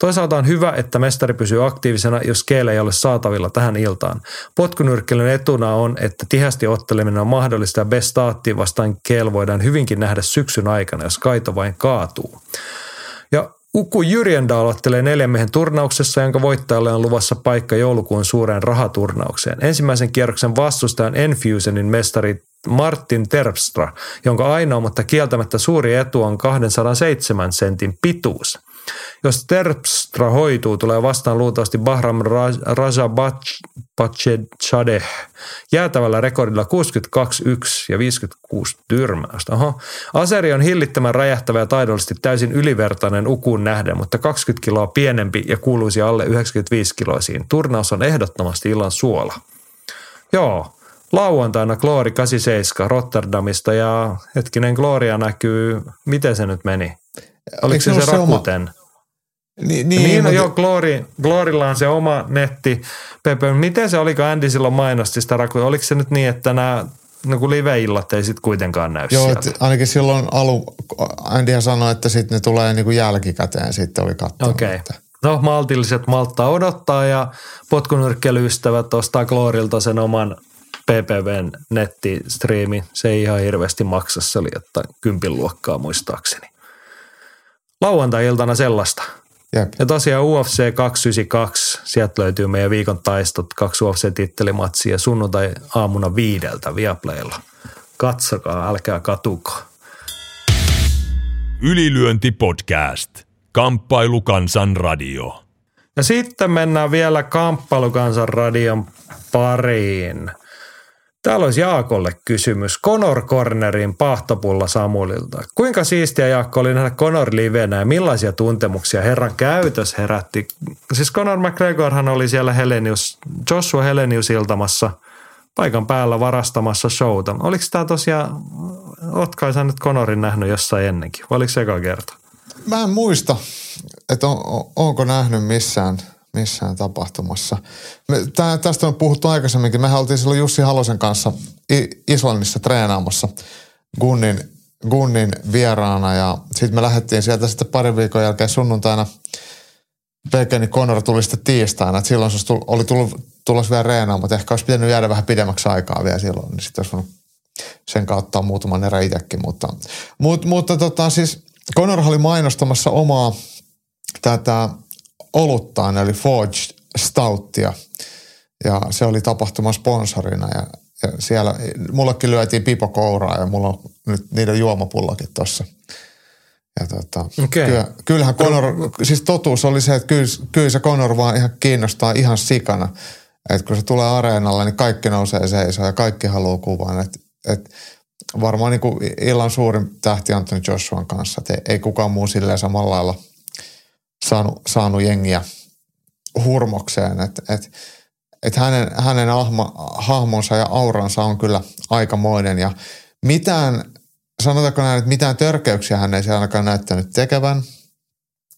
Toisaalta on hyvä, että mestari pysyy aktiivisena, jos Keele ei ole saatavilla tähän iltaan. Potkunyrkkelyn etuna on, että tihästi otteleminen on mahdollista ja Bestaatti vastaan Keel voidaan hyvinkin nähdä syksyn aikana, jos Kaito vain kaatuu. Ja Uku Jyrjendal ottelee neljän miehen turnauksessa, jonka voittajalle on luvassa paikka joulukuun suureen rahaturnaukseen. Ensimmäisen kierroksen vastustajan Enfusionin mestari Martin Terpstra, jonka ainoa, mutta kieltämättä suuri etu on 207 sentin pituus. Jos Terpstra hoituu, tulee vastaan luultavasti Bahram Raja Bachechadeh jäätävällä rekordilla 62-1 ja 56 tyrmäystä. Oho. Aseri on hillittämän räjähtävä ja taidollisesti täysin ylivertainen ukuun nähden, mutta 20 kiloa pienempi ja kuuluisi alle 95 kiloisiin. Turnaus on ehdottomasti illan suola. Joo, lauantaina Glory 87 Rotterdamista ja hetkinen Gloria näkyy, miten se nyt meni? Oliko se se Rakuten? Oma... Niin, niin, niin mutta... joo, Glory, Glorilla on se oma netti. Pepe, miten se oliko Andy silloin mainosti sitä Rakuten? Oliko se nyt niin, että nämä no kun live-illat ei sitten kuitenkaan näy Joo, sieltä. ainakin silloin alu, Andyhän sanoi, että sitten ne tulee niin kuin jälkikäteen sitten oli katsonut. Okei. Okay. No maltilliset malttaa odottaa ja potkunyrkkelyystävät ostaa Glorilta sen oman PPVn nettistriimi. Se ei ihan hirveästi maksa, se oli jotain kympin luokkaa muistaakseni. Lauantai-iltana sellaista. Jep. Ja tosiaan UFC 292, sieltä löytyy meidän viikon taistot, kaksi UFC-tittelimatsia sunnuntai aamuna viideltä Viaplaylla. Katsokaa, älkää katuko. Ylilyönti podcast. Kamppailukansan radio. Ja sitten mennään vielä Kamppailukansan radion pariin. Täällä olisi Jaakolle kysymys. Conor Cornerin pahtopulla Samulilta. Kuinka siistiä Jaakko oli nähdä Conor livenä ja millaisia tuntemuksia herran käytös herätti? Siis Conor McGregorhan oli siellä Helenius, Joshua Helenius iltamassa paikan päällä varastamassa showta. Oliko tämä tosiaan, ootko sä nyt Conorin nähnyt jossain ennenkin? Vai oliko se eka kerta? Mä en muista, että on, onko nähnyt missään – missään tapahtumassa. Me, tästä on puhuttu aikaisemminkin. Mehän oltiin silloin Jussi Halosen kanssa Islannissa treenaamassa Gunnin, Gunnin vieraana ja sitten me lähdettiin sieltä sitten parin viikon jälkeen sunnuntaina Pekeni Conor tuli sitten tiistaina, että silloin se oli tullut, tulos vielä reenaamaan, mutta ehkä olisi pitänyt jäädä vähän pidemmäksi aikaa vielä silloin, niin sitten olisi voinut sen kautta muutaman erä itsekin, mutta, mutta, mutta tota, siis Conor oli mainostamassa omaa tätä oluttaan, eli Forged Stouttia. Ja se oli tapahtuma sponsorina ja, ja siellä mullekin lyötiin pipo kouraa ja mulla on nyt niiden juomapullokin tuossa. Ja tota, okay. kyllä, kyllähän Conor, siis totuus oli se, että kyllä, kyllä se Conor vaan ihan kiinnostaa ihan sikana. Että kun se tulee areenalle, niin kaikki nousee seisoon ja kaikki haluaa kuvan. Että et varmaan niin kuin illan suurin tähti Anthony Joshuan kanssa. Et ei, ei kukaan muu silleen samalla lailla – saanut, saanut jengiä hurmokseen. Että et, et hänen, hänen ahma, hahmonsa ja auransa on kyllä aikamoinen ja mitään, sanotaanko näin, että mitään törkeyksiä hän ei se ainakaan näyttänyt tekevän.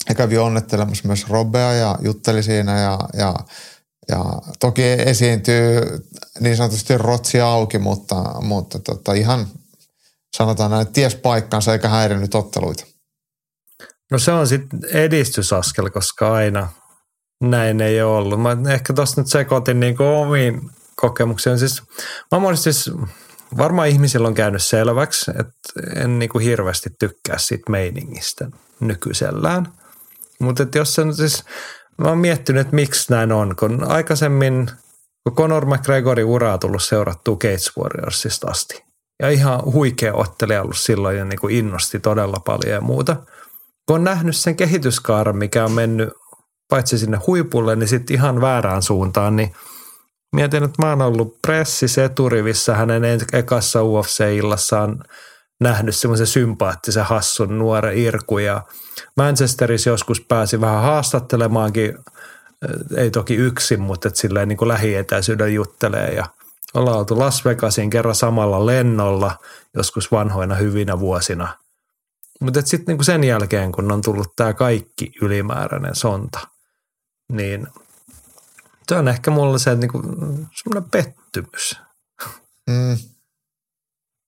Hän kävi onnettelemassa myös Robbea ja jutteli siinä ja, ja, ja toki esiintyy niin sanotusti rotsi auki, mutta, mutta tota, ihan sanotaan näin, että ties paikkansa eikä häirinyt otteluita. No se on sitten edistysaskel, koska aina näin ei ole ollut. Mä ehkä tuossa nyt sekoitin niinku omiin kokemuksiin. Siis, mä siis, varmaan ihmisillä on käynyt selväksi, että en niinku hirveästi tykkää siitä meiningistä nykyisellään. Mutta jos se siis, mä oon miettinyt, että miksi näin on, kun aikaisemmin, kun Conor McGregorin uraa tullut seurattua Gates Warriorsista asti. Ja ihan huikea ottelija ollut silloin ja niin kuin innosti todella paljon ja muuta – kun on nähnyt sen kehityskaaren, mikä on mennyt paitsi sinne huipulle, niin sitten ihan väärään suuntaan, niin mietin, että mä oon ollut pressissä eturivissä hänen ekassa UFC-illassaan nähnyt semmoisen sympaattisen hassun nuoren Irku ja Manchesterissa joskus pääsi vähän haastattelemaankin, ei toki yksin, mutta et silleen niin kuin lähietäisyyden juttelee ja ollaan oltu Las Vegasin kerran samalla lennolla joskus vanhoina hyvinä vuosina – mutta sitten niinku sen jälkeen, kun on tullut tämä kaikki ylimääräinen sonta, niin se on ehkä mulle se niinku, semmoinen pettymys. Mm.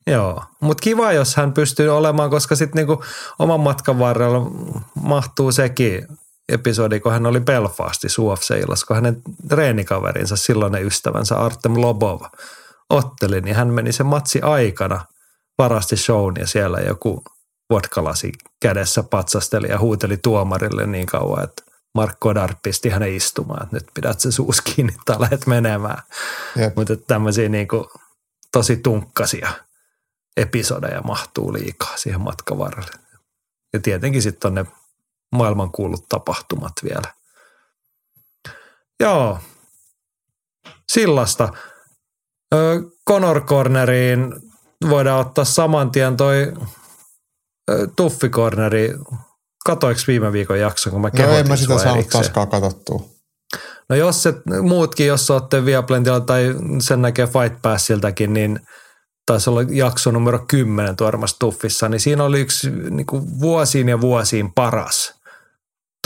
Joo, mutta kiva, jos hän pystyy olemaan, koska sitten niinku oman matkan varrella mahtuu sekin episodi, kun hän oli Belfasti UFC-illassa, kun hänen treenikaverinsa, silloinen ystävänsä Artem Lobov otteli, niin hän meni sen matsi aikana varasti shown ja siellä joku vodkalasi kädessä patsasteli ja huuteli tuomarille niin kauan, että Mark Godard pisti hänen istumaan, että nyt pidät se suus kiinni tai lähdet menemään. Mutta tämmöisiä niin kuin, tosi tunkkasia episodeja mahtuu liikaa siihen matkan varrelle. Ja tietenkin sitten on ne maailmankuulut tapahtumat vielä. Joo, sillasta. Conor Corneriin voidaan ottaa saman tien toi Tuffi Corneri. Katoiko viime viikon jakson, kun mä No en mä sitä saanut taaskaan katsottua. No jos se, muutkin, jos olette Viaplantilla tai sen näkee Fight Passiltäkin, niin taisi olla jakso numero 10 tuormassa Tuffissa, niin siinä oli yksi niin kuin vuosiin ja vuosiin paras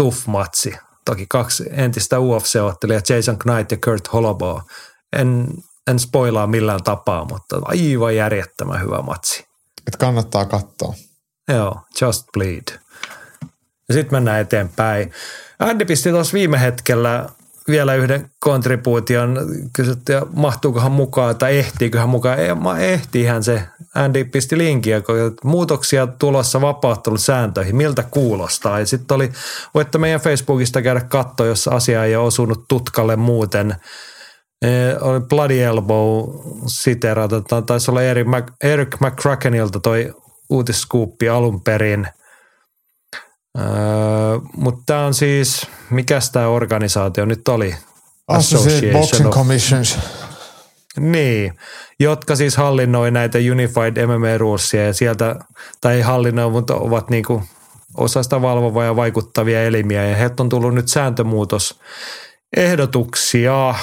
Tuff-matsi. Toki kaksi entistä UFC-ottelijaa, Jason Knight ja Kurt Holobo. En, en spoilaa millään tapaa, mutta aivan järjettömän hyvä matsi. Et kannattaa katsoa. Joo, Just Bleed. Sitten mennään eteenpäin. Andy pisti tuossa viime hetkellä vielä yhden kontribuution. Kysyttiin, mahtuukohan mukaan tai ehtiiköhän mukaan. Ei, ehtiihän se. Andy pisti linkiä, kun muutoksia tulossa sääntöihin. Miltä kuulostaa? Ja sitten oli, voitte meidän Facebookista käydä katsoa, jos asia ei ole osunut tutkalle muuten. E, oli Bloody Elbow siterata. Taisi olla Eric McCrackenilta toi uutisskuuppi alun perin – Öö, Mutta tämä on siis, mikä tämä organisaatio nyt oli? Association Boxing of, Commissions. Niin, jotka siis hallinnoi näitä Unified MMA Rulesia ja sieltä, tai ei hallinnoi, mutta ovat niinku osa sitä valvovaa ja vaikuttavia elimiä. Ja heiltä on tullut nyt sääntömuutos ehdotuksia.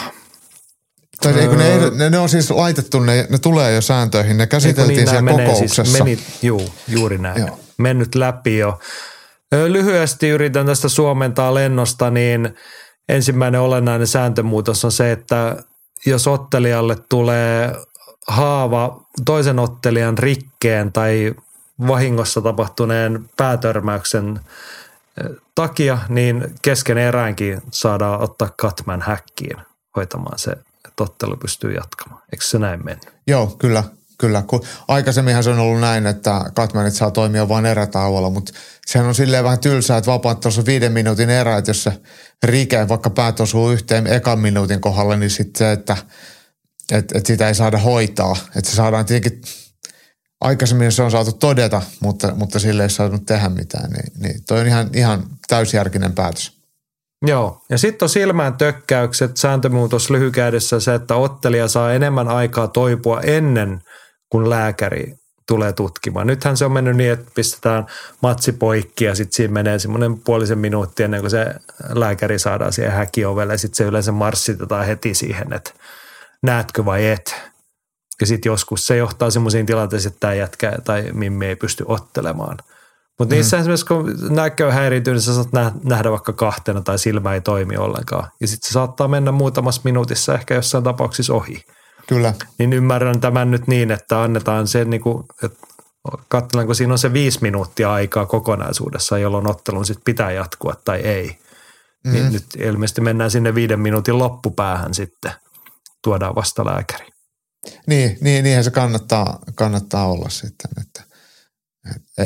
Tai öö, ne, ehdot, ne, ne, on siis laitettu, ne, ne tulee jo sääntöihin, ne käsiteltiin niin, siellä siis kokouksessa. Siis, meni, juu, juuri näin. Joo. Mennyt läpi jo. Lyhyesti yritän tästä suomentaa lennosta, niin ensimmäinen olennainen sääntömuutos on se, että jos ottelijalle tulee haava toisen ottelijan rikkeen tai vahingossa tapahtuneen päätörmäyksen takia, niin kesken eräänkin saadaan ottaa Katman häkkiin hoitamaan se, että ottelu pystyy jatkamaan. Eikö se näin mennyt? Joo, kyllä. Kyllä, kun aikaisemminhan se on ollut näin, että Katmanit saa toimia vain erätauolla, mutta sehän on silleen vähän tylsää, että vapaat tuossa viiden minuutin erä, että jos se rike vaikka päät osuu yhteen ekan minuutin kohdalla, niin sitten se, että et, et sitä ei saada hoitaa. Että se saadaan tietenkin, aikaisemmin se on saatu todeta, mutta, mutta sille ei saanut tehdä mitään, niin, niin toi on ihan, ihan täysjärkinen päätös. Joo, ja sitten on silmään tökkäykset, sääntömuutos lyhykäydessä se, että ottelija saa enemmän aikaa toipua ennen kun lääkäri tulee tutkimaan. Nythän se on mennyt niin, että pistetään matsi poikki ja sitten siinä menee semmoinen puolisen minuutti ennen kuin se lääkäri saadaan siihen häkiovelle sitten se yleensä marssitetaan heti siihen, että näetkö vai et. Ja sitten joskus se johtaa semmoisiin tilanteisiin, että tämä jätkä tai Mimmi ei pysty ottelemaan. Mutta mm. niissä esimerkiksi kun näkö häiriintyy, niin sä saat nähdä vaikka kahtena tai silmä ei toimi ollenkaan. Ja sitten se saattaa mennä muutamassa minuutissa ehkä jossain tapauksessa ohi. Kyllä. Niin ymmärrän tämän nyt niin, että annetaan se, niin kuin, että katsellaanko siinä on se viisi minuuttia aikaa kokonaisuudessa, jolloin ottelun sitten pitää jatkua tai ei. Mm-hmm. Niin nyt ilmeisesti mennään sinne viiden minuutin loppupäähän sitten, tuodaan vasta lääkäri. Niin, niin niinhän se kannattaa, kannattaa olla sitten, että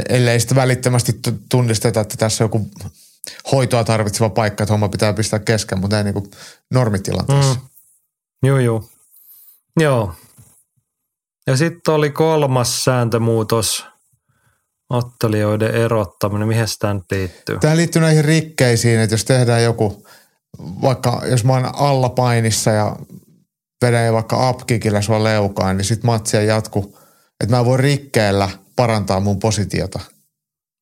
ellei sitten välittömästi tunnisteta, että tässä on joku hoitoa tarvitseva paikka, että homma pitää pistää kesken, mutta ei niin kuin normitilanteessa. Mm. Joo, joo. Joo. Ja sitten oli kolmas sääntömuutos, ottelijoiden erottaminen. Mihin tämä nyt liittyy? Tämä liittyy näihin rikkeisiin, että jos tehdään joku, vaikka jos mä oon alla painissa ja vedän vaikka upkickillä sua leukaan, niin sitten matsia jatku, että mä voin rikkeellä parantaa mun positiota –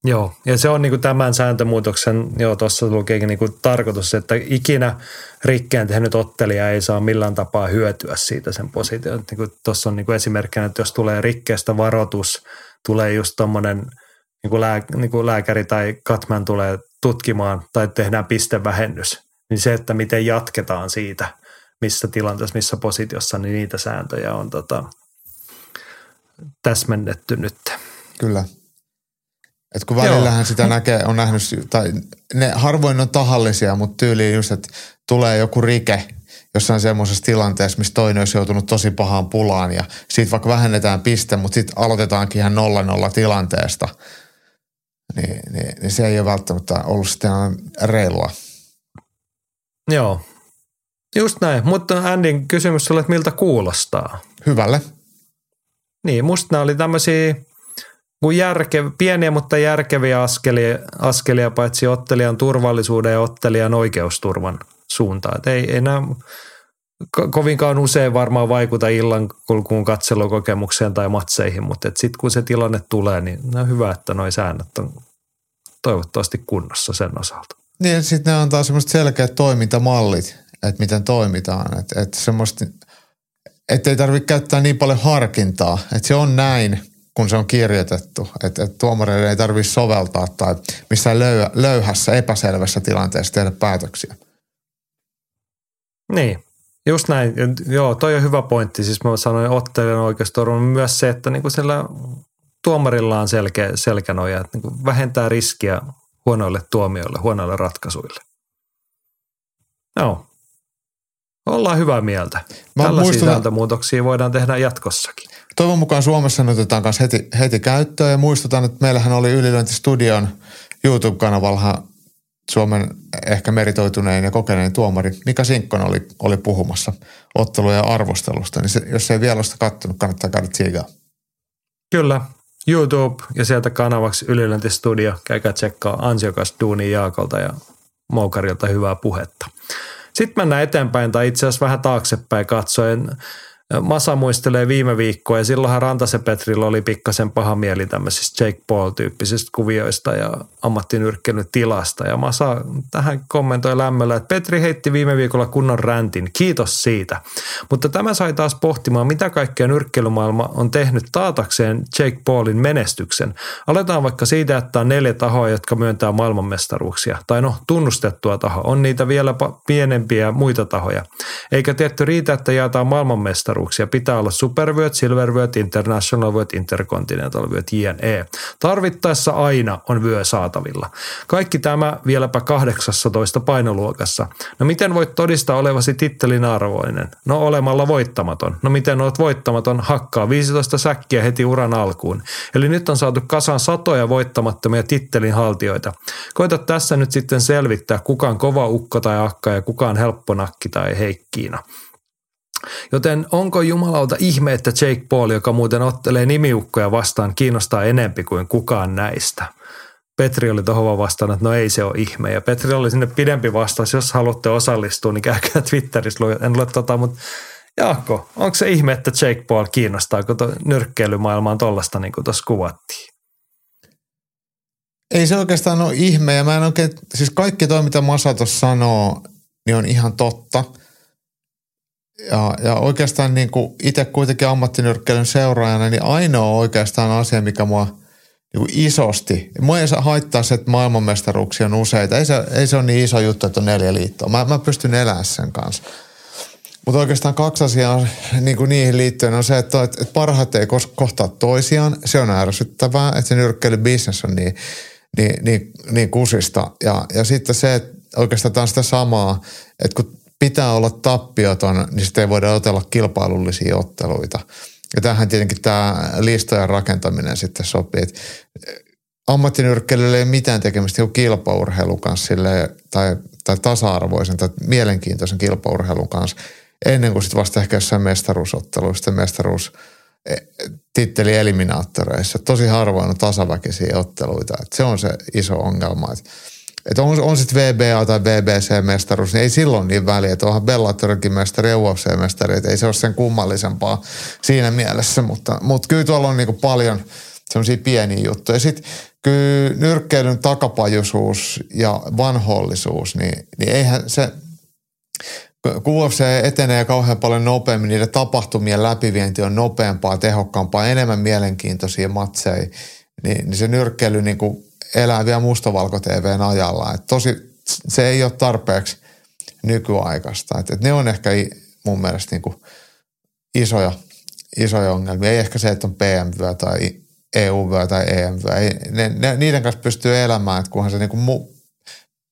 Joo, ja se on niin kuin tämän sääntömuutoksen, joo tuossa lukeekin niin kuin tarkoitus, että ikinä rikkeen tehnyt ottelija ei saa millään tapaa hyötyä siitä sen position. Niin tuossa on niin esimerkkinä, että jos tulee rikkeestä varoitus, tulee just tuommoinen niin kuin lää, niin kuin lääkäri tai katman tulee tutkimaan tai tehdään pistevähennys, niin se, että miten jatketaan siitä, missä tilanteessa, missä positiossa, niin niitä sääntöjä on tota, täsmennetty nyt. Kyllä. Et kun välillähän Joo. sitä näkee, on nähnyt, tai ne harvoin on tahallisia, mutta tyyliin just, että tulee joku rike jossain semmoisessa tilanteessa, missä toinen olisi joutunut tosi pahaan pulaan ja siitä vaikka vähennetään piste, mutta sitten aloitetaankin ihan nolla nolla tilanteesta. Niin, niin, niin, se ei ole välttämättä ollut sitten reilua. Joo, just näin. Mutta Andin kysymys oli, että miltä kuulostaa? Hyvälle. Niin, musta nämä oli tämmöisiä kuin järke, pieniä, mutta järkeviä askelia, askelia paitsi ottelijan turvallisuuden ja ottelijan oikeusturvan suuntaan. Et ei, ko- kovinkaan usein varmaan vaikuta illan kulkuun katselukokemukseen tai matseihin, mutta sitten kun se tilanne tulee, niin on hyvä, että nuo säännöt on toivottavasti kunnossa sen osalta. Niin, sitten ne antaa semmoiset selkeät toimintamallit, että miten toimitaan. Että et semmoista, että ei tarvitse käyttää niin paljon harkintaa, että se on näin, kun se on kirjoitettu. Että et tuomareiden ei tarvitse soveltaa tai missään löy- löyhässä, epäselvässä tilanteessa tehdä päätöksiä. Niin, just näin. Joo, toi on hyvä pointti. Siis mä sanoin ottelijan oikeusturva, myös se, että niinku sillä tuomarilla on selkeä, selkänoja, että niinku vähentää riskiä huonoille tuomioille, huonoille ratkaisuille. Joo. Ollaan hyvää mieltä. Mä Tällaisia muistutan- sääntömuutoksia voidaan tehdä jatkossakin. Toivon mukaan Suomessa ne otetaan kanssa heti, heti käyttöön ja muistutan, että meillähän oli Ylilöintistudion YouTube-kanavalla Suomen ehkä meritoitunein ja kokenein tuomari Mika Sinkkonen oli, oli puhumassa otteluja arvostelusta. Niin se, jos ei vielä ole sitä kattonut, kannattaa käydä tsiigaa. Kyllä, YouTube ja sieltä kanavaksi Ylilöntistudio. Käykää tsekkaa ansiokas duuni Jaakolta ja Moukarilta hyvää puhetta. Sitten mennään eteenpäin tai itse asiassa vähän taaksepäin katsoen. Masa muistelee viime viikkoa ja silloinhan Rantase Petrillä oli pikkasen paha mieli tämmöisistä Jake Paul-tyyppisistä kuvioista ja ammattinyrkkeilyn tilasta. Ja Masa tähän kommentoi lämmöllä, että Petri heitti viime viikolla kunnon räntin. Kiitos siitä. Mutta tämä sai taas pohtimaan, mitä kaikkea nyrkkeilymaailma on tehnyt taatakseen Jake Paulin menestyksen. Aletaan vaikka siitä, että on neljä tahoa, jotka myöntää maailmanmestaruuksia. Tai no, tunnustettua tahoa. On niitä vielä pienempiä muita tahoja. Eikä tietty riitä, että jaetaan maailmanmestaruuksia. Pitää olla Supervyöt, Silvervyöt, International Vyöt, Intercontinental Vyöt, JNE. Tarvittaessa aina on vyö saatavilla. Kaikki tämä vieläpä 18 painoluokassa. No miten voit todistaa olevasi tittelin arvoinen? No olemalla voittamaton. No miten olet voittamaton? Hakkaa 15 säkkiä heti uran alkuun. Eli nyt on saatu kasaan satoja voittamattomia tittelin haltijoita. Koita tässä nyt sitten selvittää, kuka on kova ukko tai akka ja kuka on helppo nakki tai heikkiina. Joten onko jumalauta ihme, että Jake Paul, joka muuten ottelee nimiukkoja vastaan, kiinnostaa enempi kuin kukaan näistä? Petri oli tuohon vastannut, että no ei se ole ihme. Ja Petri oli sinne pidempi vastaus, jos haluatte osallistua, niin käykää Twitterissä. En lue tota, mutta Jaakko, onko se ihme, että Jake Paul kiinnostaa, kun to, nyrkkeilymaailma on tollasta, niin kuin tuossa kuvattiin? Ei se oikeastaan ole ihme ja mä en oikein, siis kaikki toi mitä Masa sanoo, niin on ihan totta. Ja, ja oikeastaan niin kuin itse kuitenkin ammattinyrkkeilyn seuraajana, niin ainoa oikeastaan asia, mikä mua niin kuin isosti, mua ei saa haittaa se, että maailmanmestaruuksia on useita. Ei se, ei se ole niin iso juttu, että on neljä liittoa. Mä, mä pystyn elämään sen kanssa. Mutta oikeastaan kaksi asiaa niin kuin niihin liittyen on se, että, että parhaat ei kohtaa toisiaan. Se on ärsyttävää, että se nyrkkeilybisnes on niin, niin, niin, niin kusista. Ja, ja sitten se, että oikeastaan sitä samaa, että kun pitää olla tappioton, niin sitten ei voida otella kilpailullisia otteluita. Ja tähän tietenkin tämä listojen rakentaminen sitten sopii. Että ammattinyrkkeilyllä ei ole mitään tekemistä joku kilpaurheilun kanssa sille, tai, tai tasa-arvoisen tai mielenkiintoisen kilpaurheilun kanssa ennen kuin sitten vasta ehkä jossain mestaruusotteluissa, mestaruus titteli eliminaattoreissa. Tosi harvoin on tasaväkisiä otteluita. Et se on se iso ongelma. Et, et on, on sitten VBA tai VBC-mestaruus, niin ei silloin niin väliä. Että onhan Bellatorikin mestari ja UFC-mestari, että ei se ole sen kummallisempaa siinä mielessä. Mutta, mutta kyllä tuolla on niinku paljon semmoisia pieniä juttuja. Sitten kyllä nyrkkeilyn takapajuisuus ja vanhollisuus, niin, niin eihän se, kun UFC etenee kauhean paljon nopeammin, niiden tapahtumien läpivienti on nopeampaa, tehokkaampaa, enemmän mielenkiintoisia matseja, niin, niin se nyrkkeily niin kuin elää vielä mustavalko-TVn ajalla. Et tosi, se ei ole tarpeeksi nykyaikaista. Et, et ne on ehkä mun mielestä niin kuin isoja, isoja ongelmia. Ei ehkä se, että on PMV tai EUV tai EMV. Ei, ne, ne, niiden kanssa pystyy elämään, että kunhan se niin kuin mu,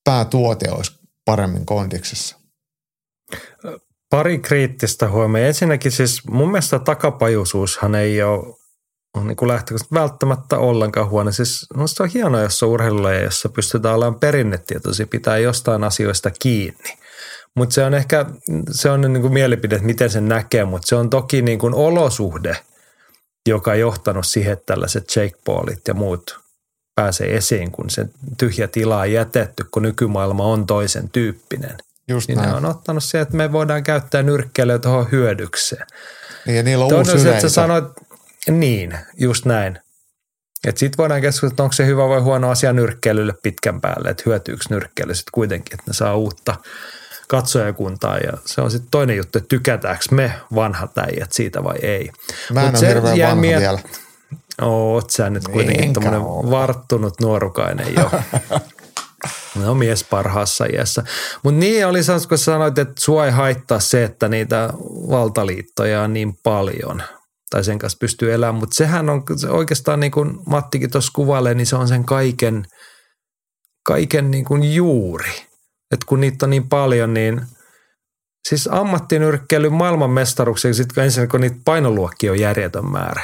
päätuote olisi paremmin kondiksessa. Pari kriittistä huomioon. Ensinnäkin siis mun mielestä takapajuisuushan ei ole on niin lähtökohtaisesti välttämättä ollenkaan huono. Siis minusta on hienoa, jos on urheilulaja, jossa pystytään olemaan perinnetietoisia, pitää jostain asioista kiinni. Mutta se on ehkä, se on niin kuin mielipide, että miten sen näkee, mutta se on toki niin kuin olosuhde, joka on johtanut siihen, että tällaiset Jake Paulit ja muut pääsee esiin, kun se tyhjä tila on jätetty, kun nykymaailma on toisen tyyppinen. Just Niin näin. ne on ottanut siihen, että me voidaan käyttää nyrkkeilyä tuohon hyödykseen. Niin, ja niillä on Toinen uusi se, että sä sanoit, niin, just näin. Sitten voidaan keskustella, että onko se hyvä vai huono asia nyrkkeilylle pitkän päälle, että hyötyykö nyrkkeily sitten kuitenkin, että ne saa uutta katsojakuntaa ja se on sitten toinen juttu, että tykätäänkö me vanhat äijät siitä vai ei. Mä en Mut ole hirveän vanha miet- vielä. Oot sä nyt kuitenkin oo. varttunut nuorukainen jo. <laughs> No mies parhaassa iässä. Mutta niin oli kun sanoit, että sua ei haittaa se, että niitä valtaliittoja on niin paljon. Tai sen kanssa pystyy elämään. Mutta sehän on se oikeastaan niin kuin Mattikin tuossa kuvailee, niin se on sen kaiken, kaiken niin kuin juuri. Että kun niitä on niin paljon, niin siis ammattinyrkkeilyn maailmanmestaruuksia, sitten ensin kun niitä painoluokkia on järjetön määrä,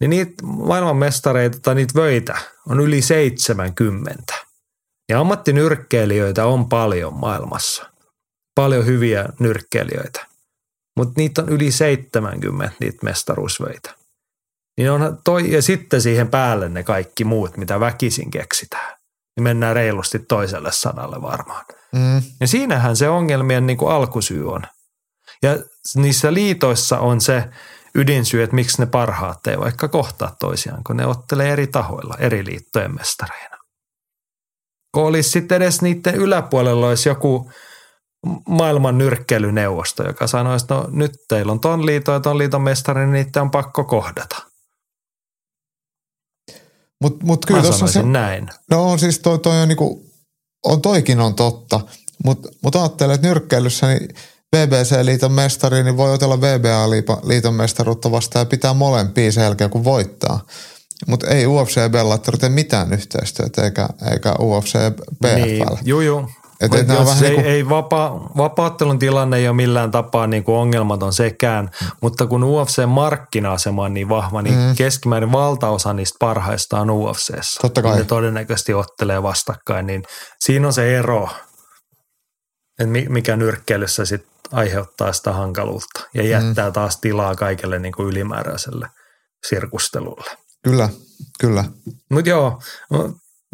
niin niitä maailmanmestareita tai niitä vöitä on yli 70. Ja ammattinyrkkeilijöitä on paljon maailmassa. Paljon hyviä nyrkkeilijöitä. Mutta niitä on yli 70 niitä mestaruusvöitä. Niin on toi, ja sitten siihen päälle ne kaikki muut, mitä väkisin keksitään. Niin mennään reilusti toiselle sadalle varmaan. Mm. Ja siinähän se ongelmien niin kuin alkusyy on. Ja niissä liitoissa on se ydinsyy, että miksi ne parhaat ei vaikka kohtaa toisiaan, kun ne ottelee eri tahoilla, eri liittojen mestareina. Kun olisi sitten edes niiden yläpuolella olisi joku maailman nyrkkeilyneuvosto, joka sanoisi, että no nyt teillä on ton liiton ja ton liiton mestari, niin niitä on pakko kohdata. Mut Mä kyllä on sanoisin se, näin. no on siis toi, toi on niinku, on toikin on totta, mutta mut ajattelen, että nyrkkeilyssä niin BBC-liiton mestari, niin voi otella VBA-liiton mestaruutta vastaan ja pitää molempia sen jälkeen, kun voittaa. Mutta ei UFC ja Bellator tee mitään yhteistyötä, eikä, eikä UFC ja PFL. Niin, juu, juu. Et- et jos vähän ei, niinku- ei vapaa, vapaattelun tilanne ei ole millään tapaa niin kuin ongelmaton sekään, mutta kun UFC-markkina-asema on niin vahva, niin mm. keskimäärin valtaosa niistä parhaista on UFCssä. Totta kai. Ne todennäköisesti ottelee vastakkain, niin siinä on se ero, että mi- mikä nyrkkeilyssä sit aiheuttaa sitä hankaluutta ja jättää mm. taas tilaa kaikelle niin kuin ylimääräiselle sirkustelulle. Kyllä, kyllä. Mutta joo,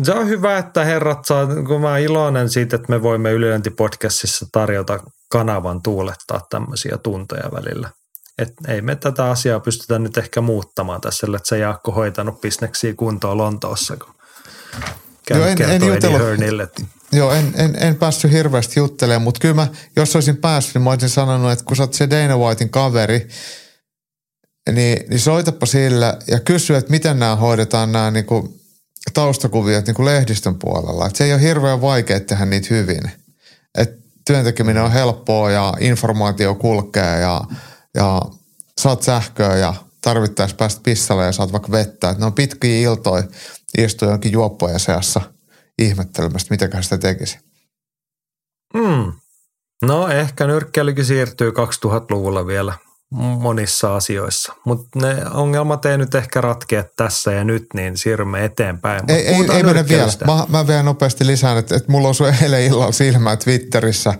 se on hyvä, että herrat saa, kun mä iloinen siitä, että me voimme Ylilöintipodcastissa tarjota kanavan tuulettaa tämmöisiä tunteja välillä. Et ei me tätä asiaa pystytä nyt ehkä muuttamaan tässä, että se Jaakko hoitanut bisneksiä kuntoon Lontoossa, kun käy Joo, en- en. Hearnille, että Joo, en, en, en päässyt hirveästi juttelemaan, mutta kyllä mä, jos olisin päässyt, niin mä olisin sanonut, että kun sä oot se Dana Whitein kaveri, niin, niin soitapa sille ja kysy, että miten nämä hoidetaan nämä niinku taustakuviot niinku lehdistön puolella. Et se ei ole hirveän vaikea tehdä niitä hyvin. Et työntekeminen on helppoa ja informaatio kulkee ja, ja saat sähköä ja tarvittaessa päästä pissalle ja saat vaikka vettä. Et ne on pitkiä iltoja istua jonkin juoppojen seassa ihmettelemästä, mitäköhän sitä tekisi. mm, no ehkä nyrkkeilykin siirtyy 2000-luvulla vielä monissa asioissa, mutta ne ongelmat ei nyt ehkä ratkea tässä ja nyt, niin siirrymme eteenpäin. Mut Ei, ei, ei mene vielä. Mä, mä vielä nopeasti lisään, että, että mulla osui eilen illalla silmään Twitterissä.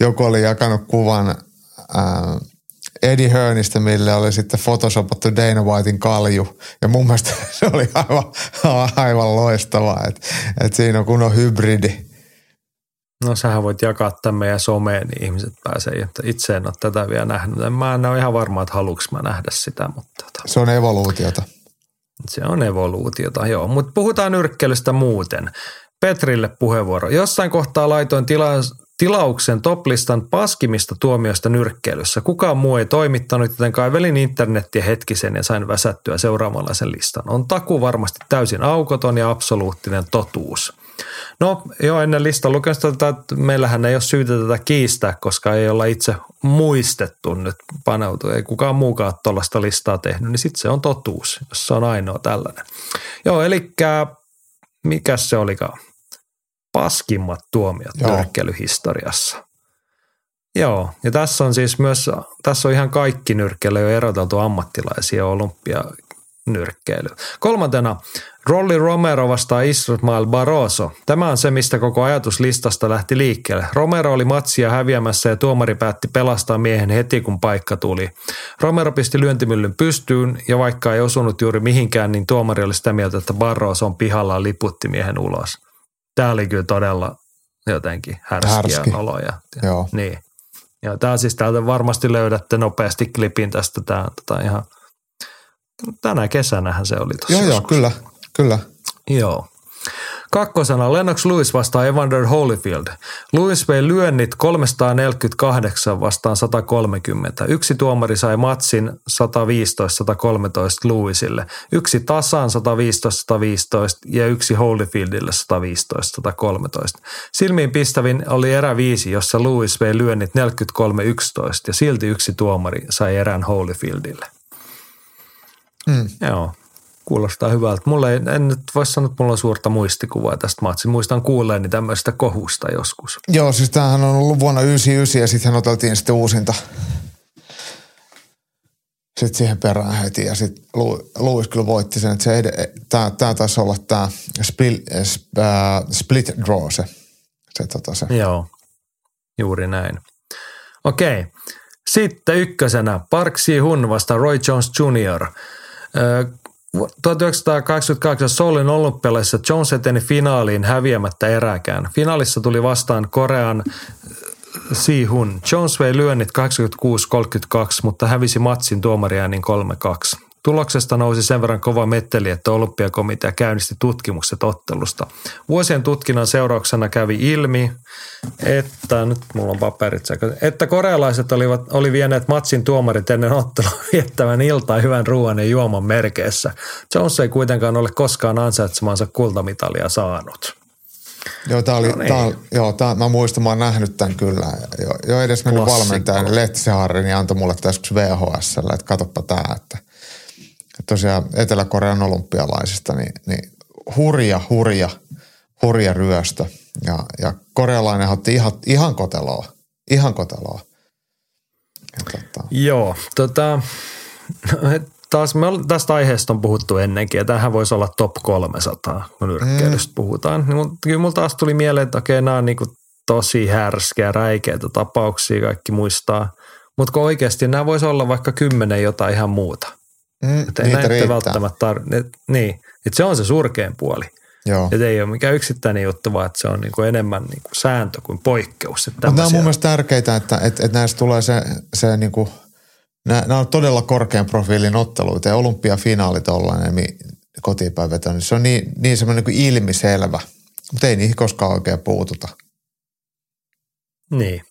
Joku oli jakanut kuvan ää, Eddie Hearnistä, mille oli sitten photoshopattu Dana Whitein kalju. Ja mun mielestä <laughs> se oli aivan, aivan loistavaa, että, että siinä on kunnon hybridi. No sähän voit jakaa tämän meidän someen, niin ihmiset pääsee. Että Itse en ole tätä vielä nähnyt. Mä en ole ihan varma, että haluanko mä nähdä sitä, mutta tota, Se on evoluutiota. se on evoluutiota. Joo, mutta puhutaan nyrkkeilystä muuten. Petrille puheenvuoro. Jossain kohtaa laitoin tila- tilauksen toplistan paskimista tuomioista nyrkkeilyssä. Kukaan muu ei toimittanut, joten kaivelin internettiä hetkisen ja sain väsättyä seuraamalla sen listan. On taku varmasti täysin aukoton ja absoluuttinen totuus. No joo, ennen listan tätä, että meillähän ei ole syytä tätä kiistää, koska ei olla itse muistettu nyt paneutua. Ei kukaan muukaan tuollaista listaa tehnyt, niin sitten se on totuus, jos se on ainoa tällainen. Joo, eli mikä se olikaan? Paskimmat tuomiot Joo. nyrkkeilyhistoriassa. Joo, ja tässä on siis myös, tässä on ihan kaikki nyrkkeillä jo eroteltu ammattilaisia olympia nyrkkeily. Kolmantena Rolly Romero vastaa Ismael Barroso. Tämä on se, mistä koko ajatus listasta lähti liikkeelle. Romero oli matsia häviämässä ja tuomari päätti pelastaa miehen heti, kun paikka tuli. Romero pisti lyöntimyllyn pystyyn ja vaikka ei osunut juuri mihinkään, niin tuomari oli sitä mieltä, että Barroso on pihalla liputti miehen ulos. Tämä oli kyllä todella jotenkin härskiä Härski. oloja. Joo. Niin. Ja tämä siis täältä varmasti löydätte nopeasti klipin tästä. Tämä tota ihan, tänä kesänähän se oli tuossa Joo, joo, kyllä, kyllä. Joo. Kakkosena Lennox Lewis vastaa Evander Holyfield. Lewis vei lyönnit 348 vastaan 130. Yksi tuomari sai matsin 115-113 Lewisille. Yksi tasaan 115-115 ja yksi Holyfieldille 115-113. Silmiin pistävin oli erä viisi, jossa Lewis vei lyönnit 43-11 ja silti yksi tuomari sai erän Holyfieldille. Mm. Joo, kuulostaa hyvältä. Mulla ei, en nyt voi sanoa, että mulla on suurta muistikuvaa tästä matsista. Muistan kuulleeni tämmöistä kohusta joskus. Joo, siis tämähän on ollut vuonna 99 ja sitten oteltiin sitten uusinta. Sitten siihen perään heti ja sitten Louis kyllä voitti sen, että se tämä, tämä taisi olla tämä split, äh, split draw se. se, tota, se. Joo, juuri näin. Okei, sitten ykkösenä Park Si-hun vasta Roy Jones Jr. Ö, 1988 Soulin olympialaisissa Jones eteni finaaliin häviämättä erääkään. Finaalissa tuli vastaan Korean Si-hun. Jones vei lyönnit 86-32, mutta hävisi matsin tuomariäänin 3-2. Tuloksesta nousi sen verran kova metteli, että olympiakomitea käynnisti tutkimukset ottelusta. Vuosien tutkinnan seurauksena kävi ilmi, että nyt mulla on paperit että korealaiset olivat, oli vieneet matsin tuomarit ennen ottelua <laughs> viettävän iltaa hyvän ruoan ja juoman merkeissä. Jones ei kuitenkaan ole koskaan ansaitsemansa kultamitalia saanut. Joo, tää oli, No niin. tää, joo tää, mä muistan, mä oon nähnyt tämän kyllä. Jo, jo edes mennyt Klassikko. valmentajan Lehtisen Harri, niin antoi mulle tässä VHSllä, että katoppa tää, että tosiaan Etelä-Korean olympialaisista, niin, niin hurja, hurja, hurja ryöstö. Ja, ja korealainen otti ihan, ihan koteloa, ihan koteloa. Tota, Joo, tota, taas me ol- tästä aiheesta on puhuttu ennenkin ja tämähän voisi olla top 300, kun nyrkkeilystä mm. puhutaan. Niin mut, kyllä mulla taas tuli mieleen, että okei, nämä on niinku tosi härskeä, räikeitä tapauksia, kaikki muistaa. Mutta kun oikeasti nämä voisi olla vaikka kymmenen jotain ihan muuta. Mm, Että niitä näitä riittää. välttämättä tar- et, niin, että se on se surkein puoli. Joo. Että ei ole mikään yksittäinen juttu, vaan se on niinku enemmän niinku sääntö kuin poikkeus. Että Mutta nämä on mun mielestä tärkeitä, että, että, että näistä tulee se, se niin kuin, nämä, on todella korkean profiilin otteluita ja olympiafinaalit ollainen mi- niin se on niin, niin semmoinen kuin ilmiselvä, mutta ei niihin koskaan oikein puututa. Niin.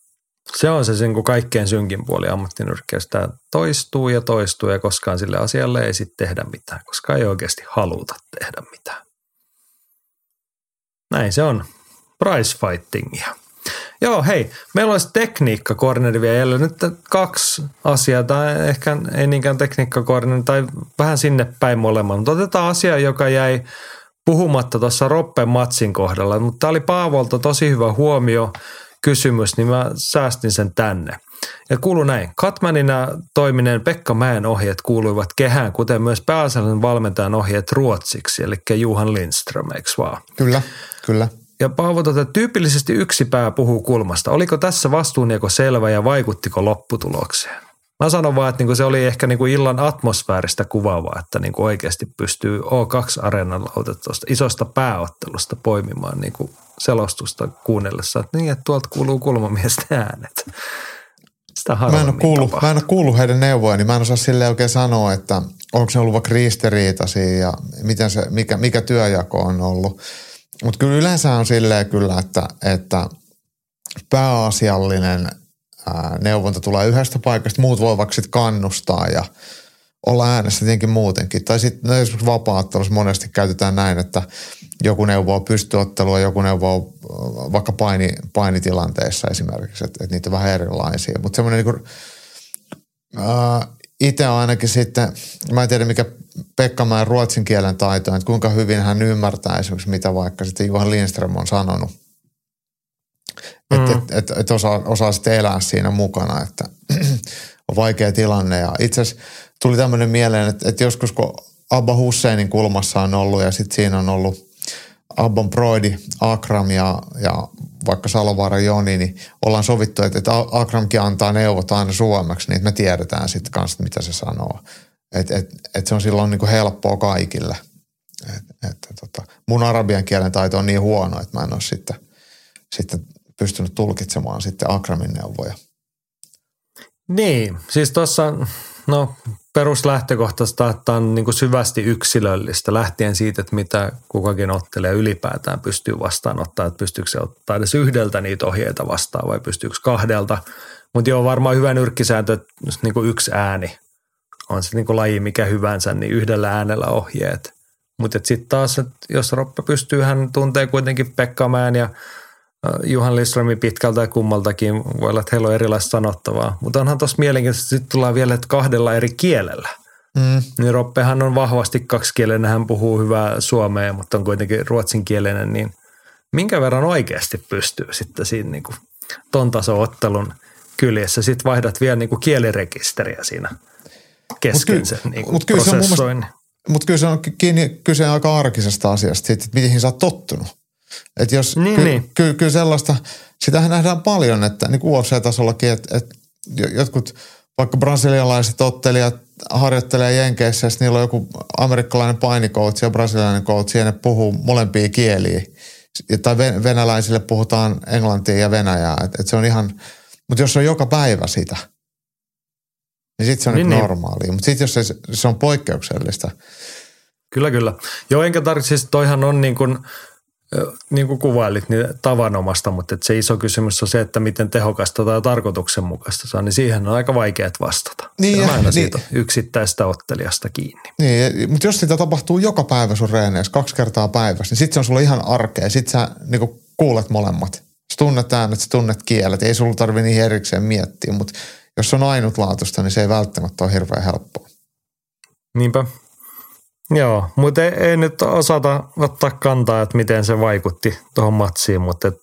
Se on se sen kuin kaikkein synkin puoli ammattinyrkkeilystä. Tämä toistuu ja toistuu ja koskaan sille asialle ei sitten tehdä mitään, koska ei oikeasti haluta tehdä mitään. Näin se on. Price fightingia. Joo, hei, meillä olisi tekniikkakorneri vielä. Nyt kaksi asiaa, tai ehkä ei niinkään tekniikkakorneri, tai vähän sinne päin molemmat. Mutta otetaan asia, joka jäi puhumatta tuossa Roppen matsin kohdalla. Mutta tämä oli Paavolta tosi hyvä huomio, kysymys, niin mä säästin sen tänne. Ja kuuluu näin. Katmanina toimineen Pekka Mäen ohjeet kuuluivat kehään, kuten myös pääasiallisen valmentajan ohjeet ruotsiksi, eli Juhan Lindström, eikö vaan? Kyllä, kyllä. Ja Paavo, tota, tyypillisesti yksi pää puhuu kulmasta. Oliko tässä vastuunjako selvä ja vaikuttiko lopputulokseen? Mä sanon vaan, että niinku se oli ehkä niinku illan atmosfääristä kuvaavaa, että niinku oikeasti pystyy O2-areenalla otetusta isosta pääottelusta poimimaan niinku selostusta kuunnellessa. Että niin, että tuolta kuuluu kulmamiesten äänet. Sitä Mä en, ole kuullut, tapahtuu. mä en ole kuullut heidän neuvoja, niin mä en osaa sille oikein sanoa, että onko se ollut vaikka riistiriitaisia ja miten se, mikä, mikä työjako on ollut. Mutta kyllä yleensä on silleen kyllä, että, että pääasiallinen ää, neuvonta tulee yhdestä paikasta, muut voivat sitten kannustaa ja olla äänessä tietenkin muutenkin. Tai sitten no esimerkiksi vapaa-ottelussa monesti käytetään näin, että joku neuvoo pystyottelua, joku neuvoo äh, vaikka paini, painitilanteessa esimerkiksi, että, että niitä on vähän erilaisia. Mutta semmoinen niin itse on ainakin sitten, mä en tiedä mikä Pekka Mäen ruotsin kielen taito että kuinka hyvin hän ymmärtää esimerkiksi mitä vaikka sitten Juhan Lindström on sanonut. Että Mm. et, et, et osaa, osaa sitten elää siinä mukana, että <clears throat> on vaikea tilanne. Ja itse asiassa tuli tämmöinen mieleen, että, että joskus kun Abba Husseinin kulmassa on ollut ja sitten siinä on ollut Abbon Broidi, Akram ja, ja vaikka Salovaara Joni, niin ollaan sovittu, että, että Akramkin antaa neuvot aina suomeksi, niin me tiedetään sitten kanssa, mitä se sanoo. Että et, et se on silloin niin kuin helppoa kaikille. Et, et, tota, mun arabian kielen taito on niin huono, että mä en ole sitten, sitten pystynyt tulkitsemaan sitten Akramin neuvoja. Niin, siis tuossa no, peruslähtökohtaista, että on niin syvästi yksilöllistä lähtien siitä, että mitä kukakin ottelee ylipäätään pystyy vastaanottaa, että pystyykö se ottaa edes yhdeltä niitä ohjeita vastaan vai pystyykö kahdelta. Mutta joo, varmaan hyvä nyrkkisääntö, että niin yksi ääni on se niin laji mikä hyvänsä, niin yhdellä äänellä ohjeet. Mutta sitten taas, että jos Roppe pystyy, hän tuntee kuitenkin Pekka Mään ja Juhan Lindströmin pitkältä ja kummaltakin. Voi olla, että heillä on erilaista sanottavaa. Mutta onhan tuossa mielenkiintoista, että sitten tullaan vielä, että kahdella eri kielellä. Mm. Niin Roppehan on vahvasti kaksikielinen, hän puhuu hyvää suomea, mutta on kuitenkin ruotsinkielinen, niin minkä verran oikeasti pystyy sitten siinä niin kuin ton taso-ottelun kyljessä. Sitten vaihdat vielä niin kuin kielirekisteriä siinä kesken mut sen niin mut kyllä prosessoinnin. Mutta kyllä se on kiinni kyse aika arkisesta asiasta, että mihin sä oot tottunut. Että jos, niin, ky, niin. Ky, kyllä sellaista, sitähän nähdään paljon, että niin kuin UFC-tasollakin, että, että jotkut vaikka brasilialaiset ottelijat harjoittelee Jenkeissä, ja niillä on joku amerikkalainen painikoutsi ja brasilialainen koutsi, ja ne puhuu molempia kieliä. Tai venäläisille puhutaan englantia ja venäjää. että et se on ihan, mutta jos on joka päivä sitä, niin sitten se on niin, niin. normaalia. Mutta sitten jos se, se on poikkeuksellista. Kyllä, kyllä. Joo, enkä tarvitse, siis toihan on niin kuin – niin kuin kuvailit, niin tavanomasta, mutta että se iso kysymys on se, että miten tehokasta tai tarkoituksenmukaista se on, niin siihen on aika vaikea vastata. Niin, se on aina niin, siitä yksittäistä ottelijasta kiinni. Niin, mutta jos sitä tapahtuu joka päivä sun reeneissä, kaksi kertaa päivässä, niin sitten se on sulla ihan arkea. Sitten sä niin kuin kuulet molemmat. Sä tunnet äänet, sä tunnet kielet. Ei sulla tarvi niin erikseen miettiä, mutta jos se on ainutlaatuista, niin se ei välttämättä ole hirveän helppoa. Niinpä. Joo, mutta ei, ei nyt osata ottaa kantaa, että miten se vaikutti tuohon matsiin, mutta et,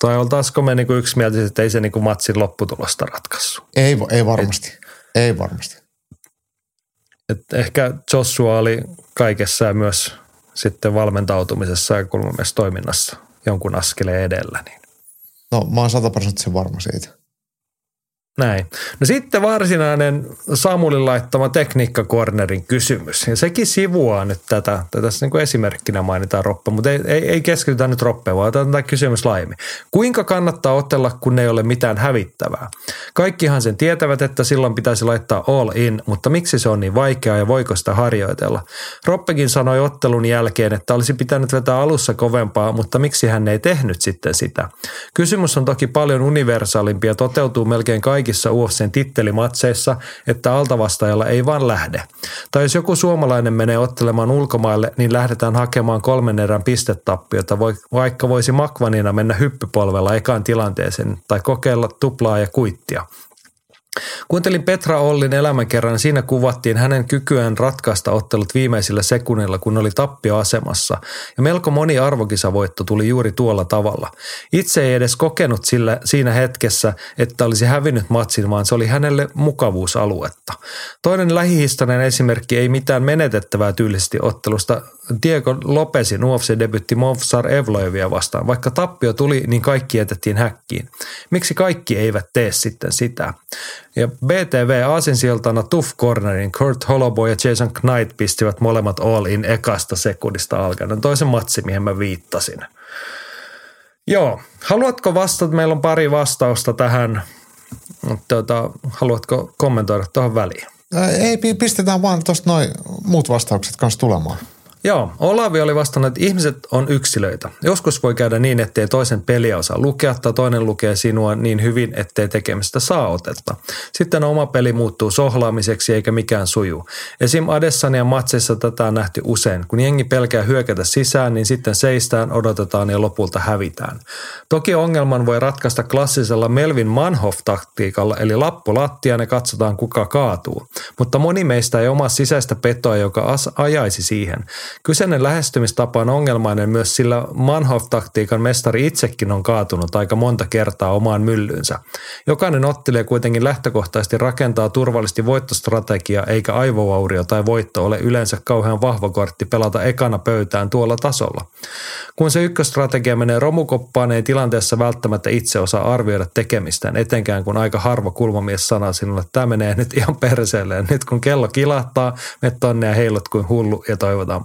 tai oltaisiko me niinku yksimielisesti, että ei se niinku matsin lopputulosta ratkaissut? Ei, ei varmasti, et, ei varmasti. Et ehkä Joshua oli kaikessa ja myös sitten valmentautumisessa ja kulmamies toiminnassa jonkun askeleen edellä. Niin. No mä oon sataprosenttisen varma siitä. Näin. No sitten varsinainen Samulin laittama tekniikkakornerin kysymys. Ja sekin sivuaa nyt tätä. Tässä niin kuin esimerkkinä mainitaan Roppe, mutta ei, ei, ei keskitytä nyt Roppeen, vaan otetaan tämä kysymys laajemmin. Kuinka kannattaa otella, kun ei ole mitään hävittävää? Kaikkihan sen tietävät, että silloin pitäisi laittaa all in, mutta miksi se on niin vaikeaa ja voiko sitä harjoitella? Roppekin sanoi ottelun jälkeen, että olisi pitänyt vetää alussa kovempaa, mutta miksi hän ei tehnyt sitten sitä? Kysymys on toki paljon universaalimpi ja toteutuu melkein kaikki kaikissa UFCn tittelimatseissa, että altavastajalla ei vaan lähde. Tai jos joku suomalainen menee ottelemaan ulkomaille, niin lähdetään hakemaan kolmen erän pistetappiota, vaikka voisi makvanina mennä hyppypolvella ekaan tilanteeseen tai kokeilla tuplaa ja kuittia. Kuuntelin Petra Ollin elämänkerran. Siinä kuvattiin hänen kykyään ratkaista ottelut viimeisillä sekunnilla, kun oli tappioasemassa. Ja melko moni arvokisavoitto tuli juuri tuolla tavalla. Itse ei edes kokenut sillä, siinä hetkessä, että olisi hävinnyt matsin, vaan se oli hänelle mukavuusaluetta. Toinen lähihistorian esimerkki ei mitään menetettävää tyylisesti ottelusta. Diego Lopesin UFC-debytti Movsar Evloevia vastaan. Vaikka tappio tuli, niin kaikki jätettiin häkkiin. Miksi kaikki eivät tee sitten sitä? Ja BTV aasinsiltana Tuff Cornerin Kurt Holloway ja Jason Knight pistivät molemmat all in ekasta sekunnista alkaen. Toisen matsi, mihin mä viittasin. Joo, haluatko vastata? Meillä on pari vastausta tähän. Tuota, haluatko kommentoida tuohon väliin? Ei, pistetään vaan tuosta noin muut vastaukset kanssa tulemaan. Joo, Olavi oli vastannut, että ihmiset on yksilöitä. Joskus voi käydä niin, ettei toisen peliä osaa lukea tai toinen lukee sinua niin hyvin, ettei tekemistä saa otetta. Sitten oma peli muuttuu sohlaamiseksi eikä mikään suju. Esim. Adessanian matseissa tätä on nähty usein. Kun jengi pelkää hyökätä sisään, niin sitten seistään, odotetaan ja lopulta hävitään. Toki ongelman voi ratkaista klassisella Melvin Manhoff-taktiikalla, eli lappu lattiaan ja katsotaan kuka kaatuu. Mutta moni meistä ei omaa sisäistä petoa, joka ajaisi siihen. Kyseinen lähestymistapa on ongelmainen myös sillä Manhoff-taktiikan mestari itsekin on kaatunut aika monta kertaa omaan myllynsä. Jokainen ottelee kuitenkin lähtökohtaisesti rakentaa turvallisesti voittostrategia eikä aivovaurio tai voitto ole yleensä kauhean vahva kortti pelata ekana pöytään tuolla tasolla. Kun se ykköstrategia menee romukoppaan, ei tilanteessa välttämättä itse osaa arvioida tekemistään, etenkään kun aika harva kulmamies sanoo sinulle, että tämä menee nyt ihan perseelle. Ja nyt kun kello kilahtaa, me tonne ja heilot kuin hullu ja toivotaan.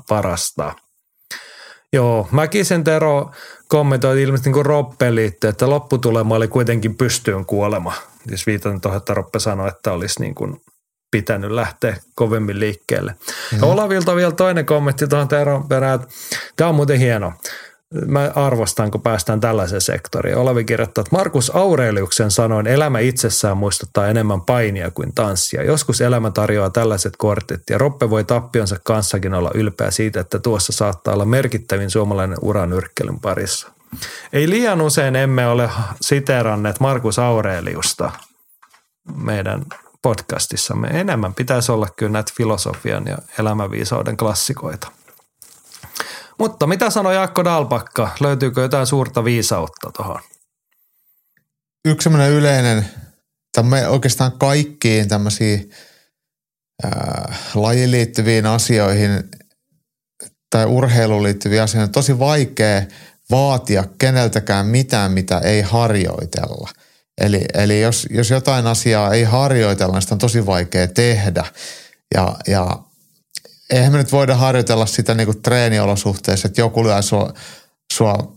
Joo, Mäkisen Tero kommentoi ilmeisesti niin Roppeen liittyen, että lopputulema oli kuitenkin pystyyn kuolema. Jos viitaten tuohon, että Roppe sanoi, että olisi niin kuin pitänyt lähteä kovemmin liikkeelle. Mm-hmm. Ja Olavilta vielä toinen kommentti tuohon Teron perään. Tämä on muuten hieno. Mä arvostan, kun päästään tällaiseen sektoriin. Olavi kirjoittaa, että Markus Aureliuksen sanoin, elämä itsessään muistuttaa enemmän painia kuin tanssia. Joskus elämä tarjoaa tällaiset kortit ja Roppe voi tappionsa kanssakin olla ylpeä siitä, että tuossa saattaa olla merkittävin suomalainen uranyrkkelyn parissa. Ei liian usein emme ole siteeranneet Markus Aureliusta meidän podcastissamme. Enemmän pitäisi olla kyllä näitä filosofian ja elämänviisauden klassikoita. Mutta mitä sanoi Jaakko Dalpakka? Löytyykö jotain suurta viisautta tuohon? Yksi semmoinen yleinen, tai oikeastaan kaikkiin tämmöisiin äh, lajiin liittyviin asioihin tai urheiluun liittyviin asioihin on tosi vaikea vaatia keneltäkään mitään, mitä ei harjoitella. Eli, eli jos, jos jotain asiaa ei harjoitella, niin sitä on tosi vaikea tehdä. Ja, ja eihän me nyt voida harjoitella sitä niin kuin treeniolosuhteissa, että joku lyö sua, sua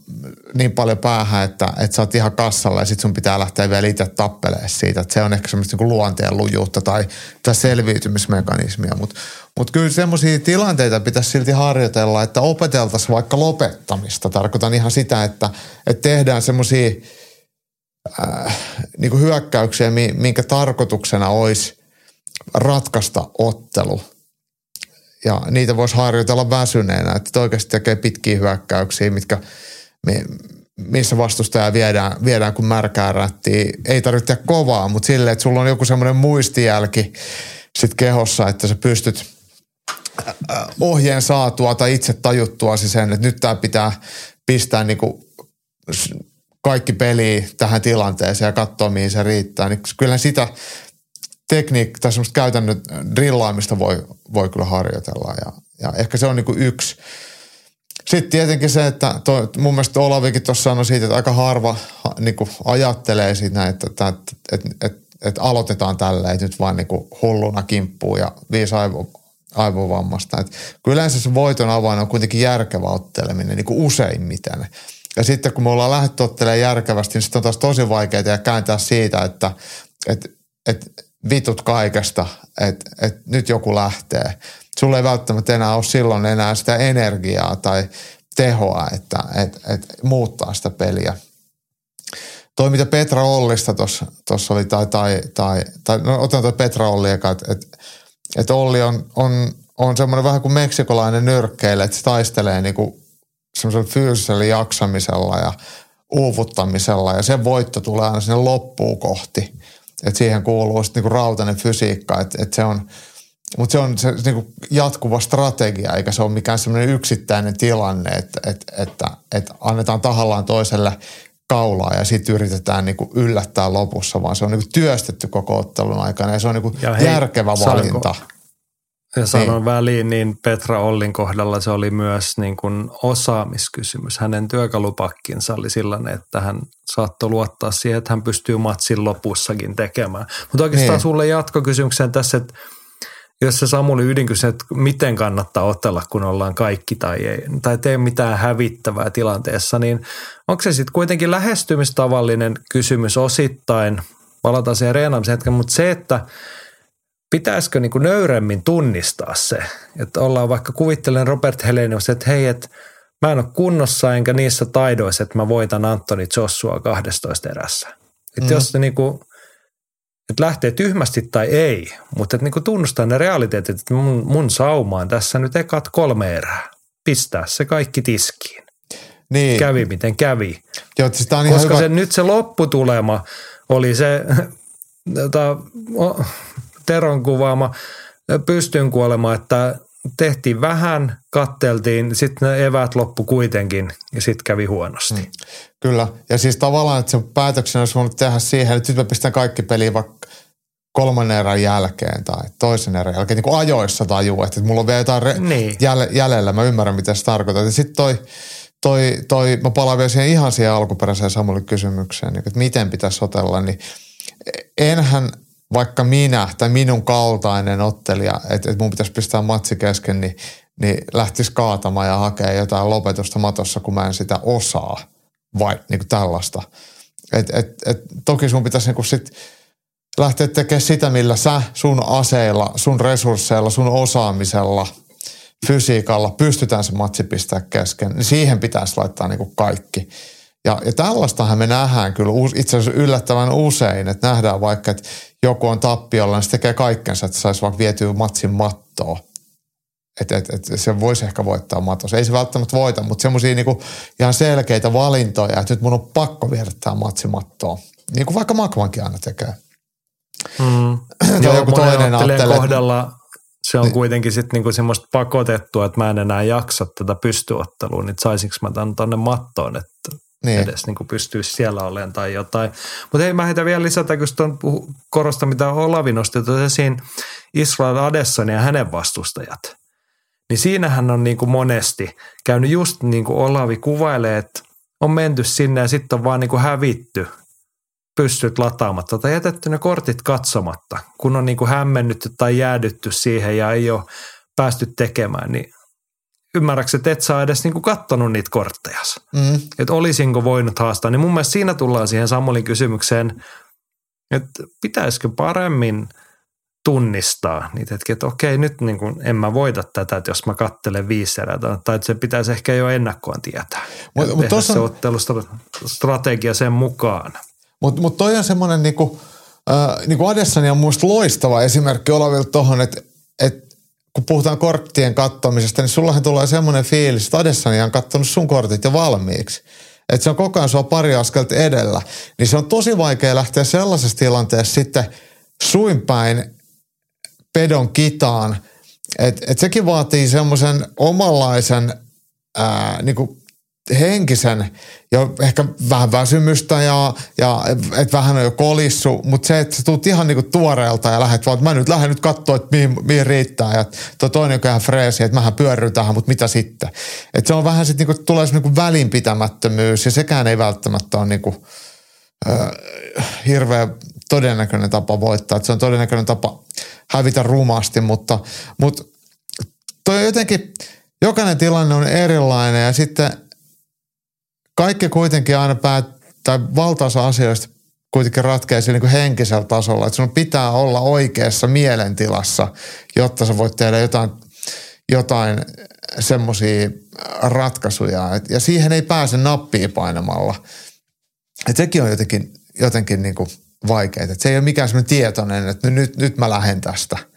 niin paljon päähän, että, että sä oot ihan kassalla ja sit sun pitää lähteä vielä itse tappelemaan siitä. Että se on ehkä semmoista niin luonteen lujuutta tai, tai selviytymismekanismia. Mutta mut kyllä semmoisia tilanteita pitäisi silti harjoitella, että opeteltaisiin vaikka lopettamista. Tarkoitan ihan sitä, että, että tehdään semmoisia äh, niin hyökkäyksiä, minkä tarkoituksena olisi ratkaista ottelu – ja niitä voisi harjoitella väsyneenä, että oikeasti tekee pitkiä hyökkäyksiä, mitkä, missä vastustaja viedään, viedään kuin märkää rättiä. Ei tarvitse kovaa, mutta silleen, että sulla on joku semmoinen muistijälki sit kehossa, että sä pystyt ohjeen saatua tai itse tajuttua sen, että nyt tämä pitää pistää niinku kaikki peli tähän tilanteeseen ja katsoa, mihin se riittää. Niin kyllä sitä tekniikka tai semmoista käytännön drillaamista voi, voi kyllä harjoitella ja, ja ehkä se on niin kuin yksi. Sitten tietenkin se, että toi, mun mielestä Olavikin tuossa sanoi siitä, että aika harva niin kuin ajattelee siitä, että, että, että, että, että, että aloitetaan tälleen, että nyt vaan niin kuin hulluna kimppuu ja viisi aivo, aivovammasta. Että kyllä se voiton avain on kuitenkin järkevä otteleminen niin kuin useimmiten. Ja sitten kun me ollaan lähdetty ottelemaan järkevästi, niin sitten on taas tosi vaikeaa ja kääntää siitä, että, että, että vitut kaikesta, että, että nyt joku lähtee. Sulla ei välttämättä enää ole silloin enää sitä energiaa tai tehoa, että, että, että muuttaa sitä peliä. Toi, mitä Petra Ollista tuossa oli, tai, tai, tai, tai no otan tuo Petra Olli eka, että, että, että Olli on, on, on semmoinen vähän kuin meksikolainen nyrkkeille, että se taistelee niin kuin semmoisella fyysisellä jaksamisella ja uuvuttamisella ja sen voitto tulee aina sinne loppuun kohti. Et siihen kuuluu sitten niinku rautainen fysiikka, että et se on, mutta se on se, se niinku jatkuva strategia, eikä se ole mikään semmoinen yksittäinen tilanne, että et, että et annetaan tahallaan toiselle kaulaa ja sitten yritetään niinku yllättää lopussa, vaan se on niinku työstetty koko ottelun aikana ja se on niinku ja hei, järkevä valinta. Saanko, sanon niin. väliin, niin Petra Ollin kohdalla se oli myös niin kuin osaamiskysymys. Hänen työkalupakkinsa oli sellainen, että hän saattoi luottaa siihen, että hän pystyy matsin lopussakin tekemään. Mutta oikeastaan niin. sulle jatkokysymykseen tässä, että jos se Samuli ydinkysy, että miten kannattaa otella, kun ollaan kaikki tai ei, tai tee mitään hävittävää tilanteessa, niin onko se sitten kuitenkin lähestymistavallinen kysymys osittain, palataan siihen reenaamisen hetken, mutta se, että – pitäisikö niin kuin nöyremmin tunnistaa se, että ollaan vaikka kuvittelen Robert Helenius, että hei, että mä en ole kunnossa enkä niissä taidoissa, että mä voitan Antoni Joshua 12 erässä. Että mm. jos se niin kuin, että lähtee tyhmästi tai ei, mutta että niin kuin tunnustaa ne realiteetit, että mun, mun saumaan tässä nyt ekat kolme erää. Pistää se kaikki tiskiin. Niin. Kävi miten kävi. Joo, siis on Koska hyvä. se, nyt se lopputulema oli se, <laughs> tota, Teron kuvaama pystyn kuolema, että tehtiin vähän, katteltiin, sitten ne eväät loppu kuitenkin ja sitten kävi huonosti. Mm. Kyllä, ja siis tavallaan, että se päätöksen olisi voinut tehdä siihen, että nyt mä pistän kaikki peliin vaikka kolmannen erän jälkeen tai toisen erän jälkeen, niin kuin ajoissa tajuu, että mulla on vielä jotain re- niin. jäljellä, mä ymmärrän mitä se tarkoittaa. Ja sitten toi, toi, toi, mä palaan vielä siihen ihan siihen alkuperäiseen Samuelin kysymykseen, niin että miten pitäisi otella, niin enhän vaikka minä tai minun kaltainen ottelija, että, että mun pitäisi pistää matsi kesken, niin, niin lähtisi kaatamaan ja hakea jotain lopetusta matossa, kun mä en sitä osaa. Vai niin kuin tällaista. Et, et, et, toki sun pitäisi niin sit lähteä tekemään sitä, millä sä sun aseilla, sun resursseilla, sun osaamisella, fysiikalla pystytään se matsi pistää kesken. Niin siihen pitäisi laittaa niin kuin kaikki. Ja, ja tällaistahan me nähdään kyllä itse asiassa yllättävän usein, että nähdään vaikka, että joku on tappiolla, niin se tekee kaikkensa, että saisi vaikka vietyä matsin mattoa. Että et, et se voisi ehkä voittaa matossa. Ei se välttämättä voita, mutta semmoisia niinku ihan selkeitä valintoja, että nyt mun on pakko viedä tämä matsi mattoon. Niin kuin vaikka Makmankin aina tekee. Mm. <clears throat> Joo, joku toinen ajattelee. kohdalla se on niin. kuitenkin sitten niinku semmoista pakotettua, että mä en enää jaksa tätä pystyottelua, niin saisinko mä tämän tonne mattoon, että niin. edes niin pystyisi siellä olemaan tai jotain. Mutta hei, mä heitän vielä lisätä, kun tuon korosta, mitä Olavi nosti esiin, Israel Adesson ja hänen vastustajat. Niin siinähän on niin kuin monesti käynyt just niin kuin Olavi kuvailee, että on menty sinne ja sitten on vaan niin kuin hävitty pystyt lataamatta tai jätetty ne kortit katsomatta, kun on niin kuin hämmennytty tai jäädytty siihen ja ei ole päästy tekemään, niin ymmärrätkö, että et saa edes niinku kattonut niitä kortteja. Mm. Että olisinko voinut haastaa. Niin mun mielestä siinä tullaan siihen Samulin kysymykseen, että pitäisikö paremmin tunnistaa niitä hetkiä, että okei, nyt niin kuin en mä voita tätä, että jos mä kattelen viisi erää, tai että se pitäisi ehkä jo ennakkoon tietää. Mutta mut tuossa se ottelustrategia sen mukaan. Mutta mut toi on semmoinen niinku, äh, niinku Adessani on muista loistava esimerkki Olavilta tuohon, että et kun puhutaan korttien kattomisesta, niin sullahan tulee semmoinen fiilis, että Adessani on kattonut sun kortit jo valmiiksi. Että se on koko ajan sua pari askelta edellä. Niin se on tosi vaikea lähteä sellaisessa tilanteessa sitten suinpäin pedon kitaan. Että et sekin vaatii semmoisen omanlaisen ää, niin kuin henkisen ja ehkä vähän väsymystä ja, ja et vähän on jo kolissu, mutta se, että sä tuut ihan niinku tuoreelta ja lähdet vaan, että mä nyt lähden nyt katsoa, että mihin, mihin riittää ja tuo toinen on ihan freesi, että mähän pyörryn tähän, mutta mitä sitten. Että se on vähän sitten niinku, tulee se niinku välinpitämättömyys ja sekään ei välttämättä ole niinku, äh, hirveä todennäköinen tapa voittaa. Että se on todennäköinen tapa hävitä rumasti, mutta, mutta toi jotenkin, jokainen tilanne on erilainen ja sitten – kaikki kuitenkin aina päät, tai valtaosa asioista kuitenkin ratkeaa niin henkisellä tasolla. Että sun pitää olla oikeassa mielentilassa, jotta sä voit tehdä jotain, jotain semmoisia ratkaisuja. Et, ja siihen ei pääse nappia painamalla. Et sekin on jotenkin, jotenkin niin vaikeaa. Se ei ole mikään semmoinen tietoinen, että nyt, nyt mä lähden tästä –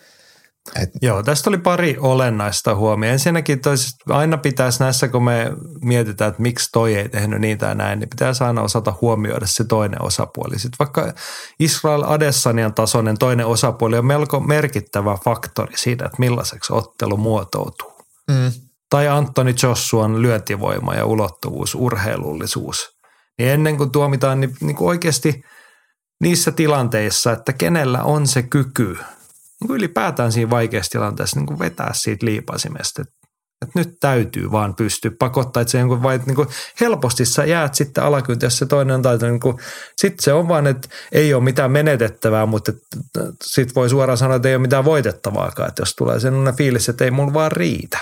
et. Joo, tästä oli pari olennaista huomioon. Ensinnäkin tois, aina pitäisi näissä, kun me mietitään, että miksi toi ei tehnyt niin tai näin, niin pitäisi aina osata huomioida se toinen osapuoli. Sitten vaikka Israel Adessanian tasoinen toinen osapuoli on melko merkittävä faktori siinä, että millaiseksi ottelu muotoutuu. Mm. Tai Antoni Joshuan lyöntivoima ja ulottuvuus, urheilullisuus. Niin ennen kuin tuomitaan, niin, niin kuin oikeasti niissä tilanteissa, että kenellä on se kyky – niin kuin ylipäätään siinä vaikeassa tilanteessa niin kuin vetää siitä liipasimesta. Että, että nyt täytyy vaan pystyä pakottaa, että se jonkun vai, niin kuin helposti sä jäät sitten alakyytiin, jos se toinen on taito. Niin sitten se on vaan, että ei ole mitään menetettävää, mutta sitten voi suoraan sanoa, että ei ole mitään voitettavaakaan. Että jos tulee sellainen fiilis, että ei mulla vaan riitä.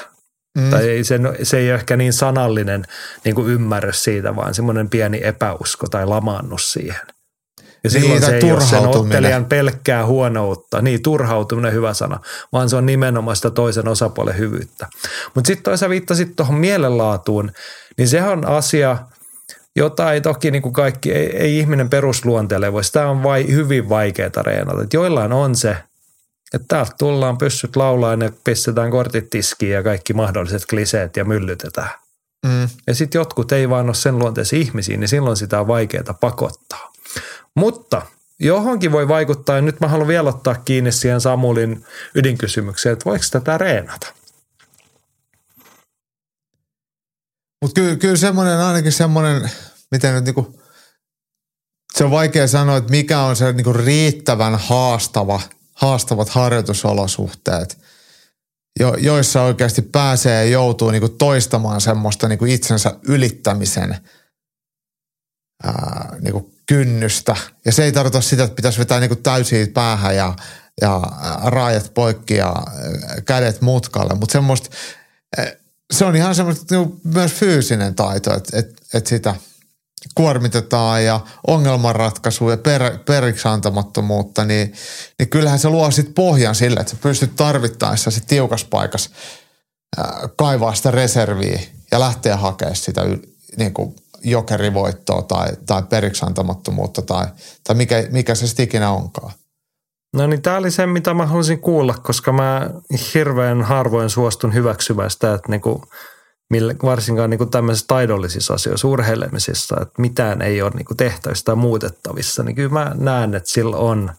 Mm. Tai ei, se, se ei ole ehkä niin sanallinen niin kuin ymmärrys siitä, vaan semmoinen pieni epäusko tai lamaannus siihen – ja silloin niin, se ei ole sen ottelijan pelkkää huonoutta. Niin, turhautuminen hyvä sana, vaan se on nimenomaan sitä toisen osapuolen hyvyyttä. Mutta sitten toisaalta viittasit tuohon mielenlaatuun, niin sehän on asia, jota ei toki niin kuin kaikki, ei, ei ihminen perusluonteelle voi. Sitä on vai, hyvin vaikeaa treenata. Et joillain on se, että täältä tullaan, pyssyt laulaa ja pistetään kortit tiskiin ja kaikki mahdolliset kliseet ja myllytetään. Mm. Ja sitten jotkut ei vaan ole sen luonteisia ihmisiä, niin silloin sitä on vaikeaa pakottaa. Mutta johonkin voi vaikuttaa, ja nyt mä haluan vielä ottaa kiinni siihen Samulin ydinkysymykseen, että voiko tätä reenata? Mutta kyllä, kyllä semmoinen, ainakin semmoinen, mitä nyt niinku, se on vaikea sanoa, että mikä on se niinku riittävän haastava, haastavat harjoitusolosuhteet, jo, joissa oikeasti pääsee ja joutuu niinku toistamaan semmoista niinku itsensä ylittämisen ää, niinku kynnystä. Ja se ei tarkoita sitä, että pitäisi vetää niinku täysiä päähän ja, ja raajat poikki ja kädet mutkalle, mutta semmoista se on ihan semmoista niin myös fyysinen taito, että, että, että sitä kuormitetaan ja ongelmanratkaisu ja per, periksi antamattomuutta, niin, niin kyllähän se luo sitten pohjan sille, että sä pystyt tarvittaessa se tiukas paikas kaivaa sitä reserviä ja lähteä hakemaan sitä niin kuin jokerivoittoa tai, tai periksi antamattomuutta tai, tai mikä, mikä se sitten ikinä onkaan. No niin, tämä oli se, mitä mä halusin kuulla, koska mä hirveän harvoin suostun hyväksymään sitä, että niinku, millä, varsinkaan niinku tämmöisissä taidollisissa asioissa, urheilemisissa, että mitään ei ole niinku tehtävissä tai muutettavissa, niin kyllä mä näen, että sillä on.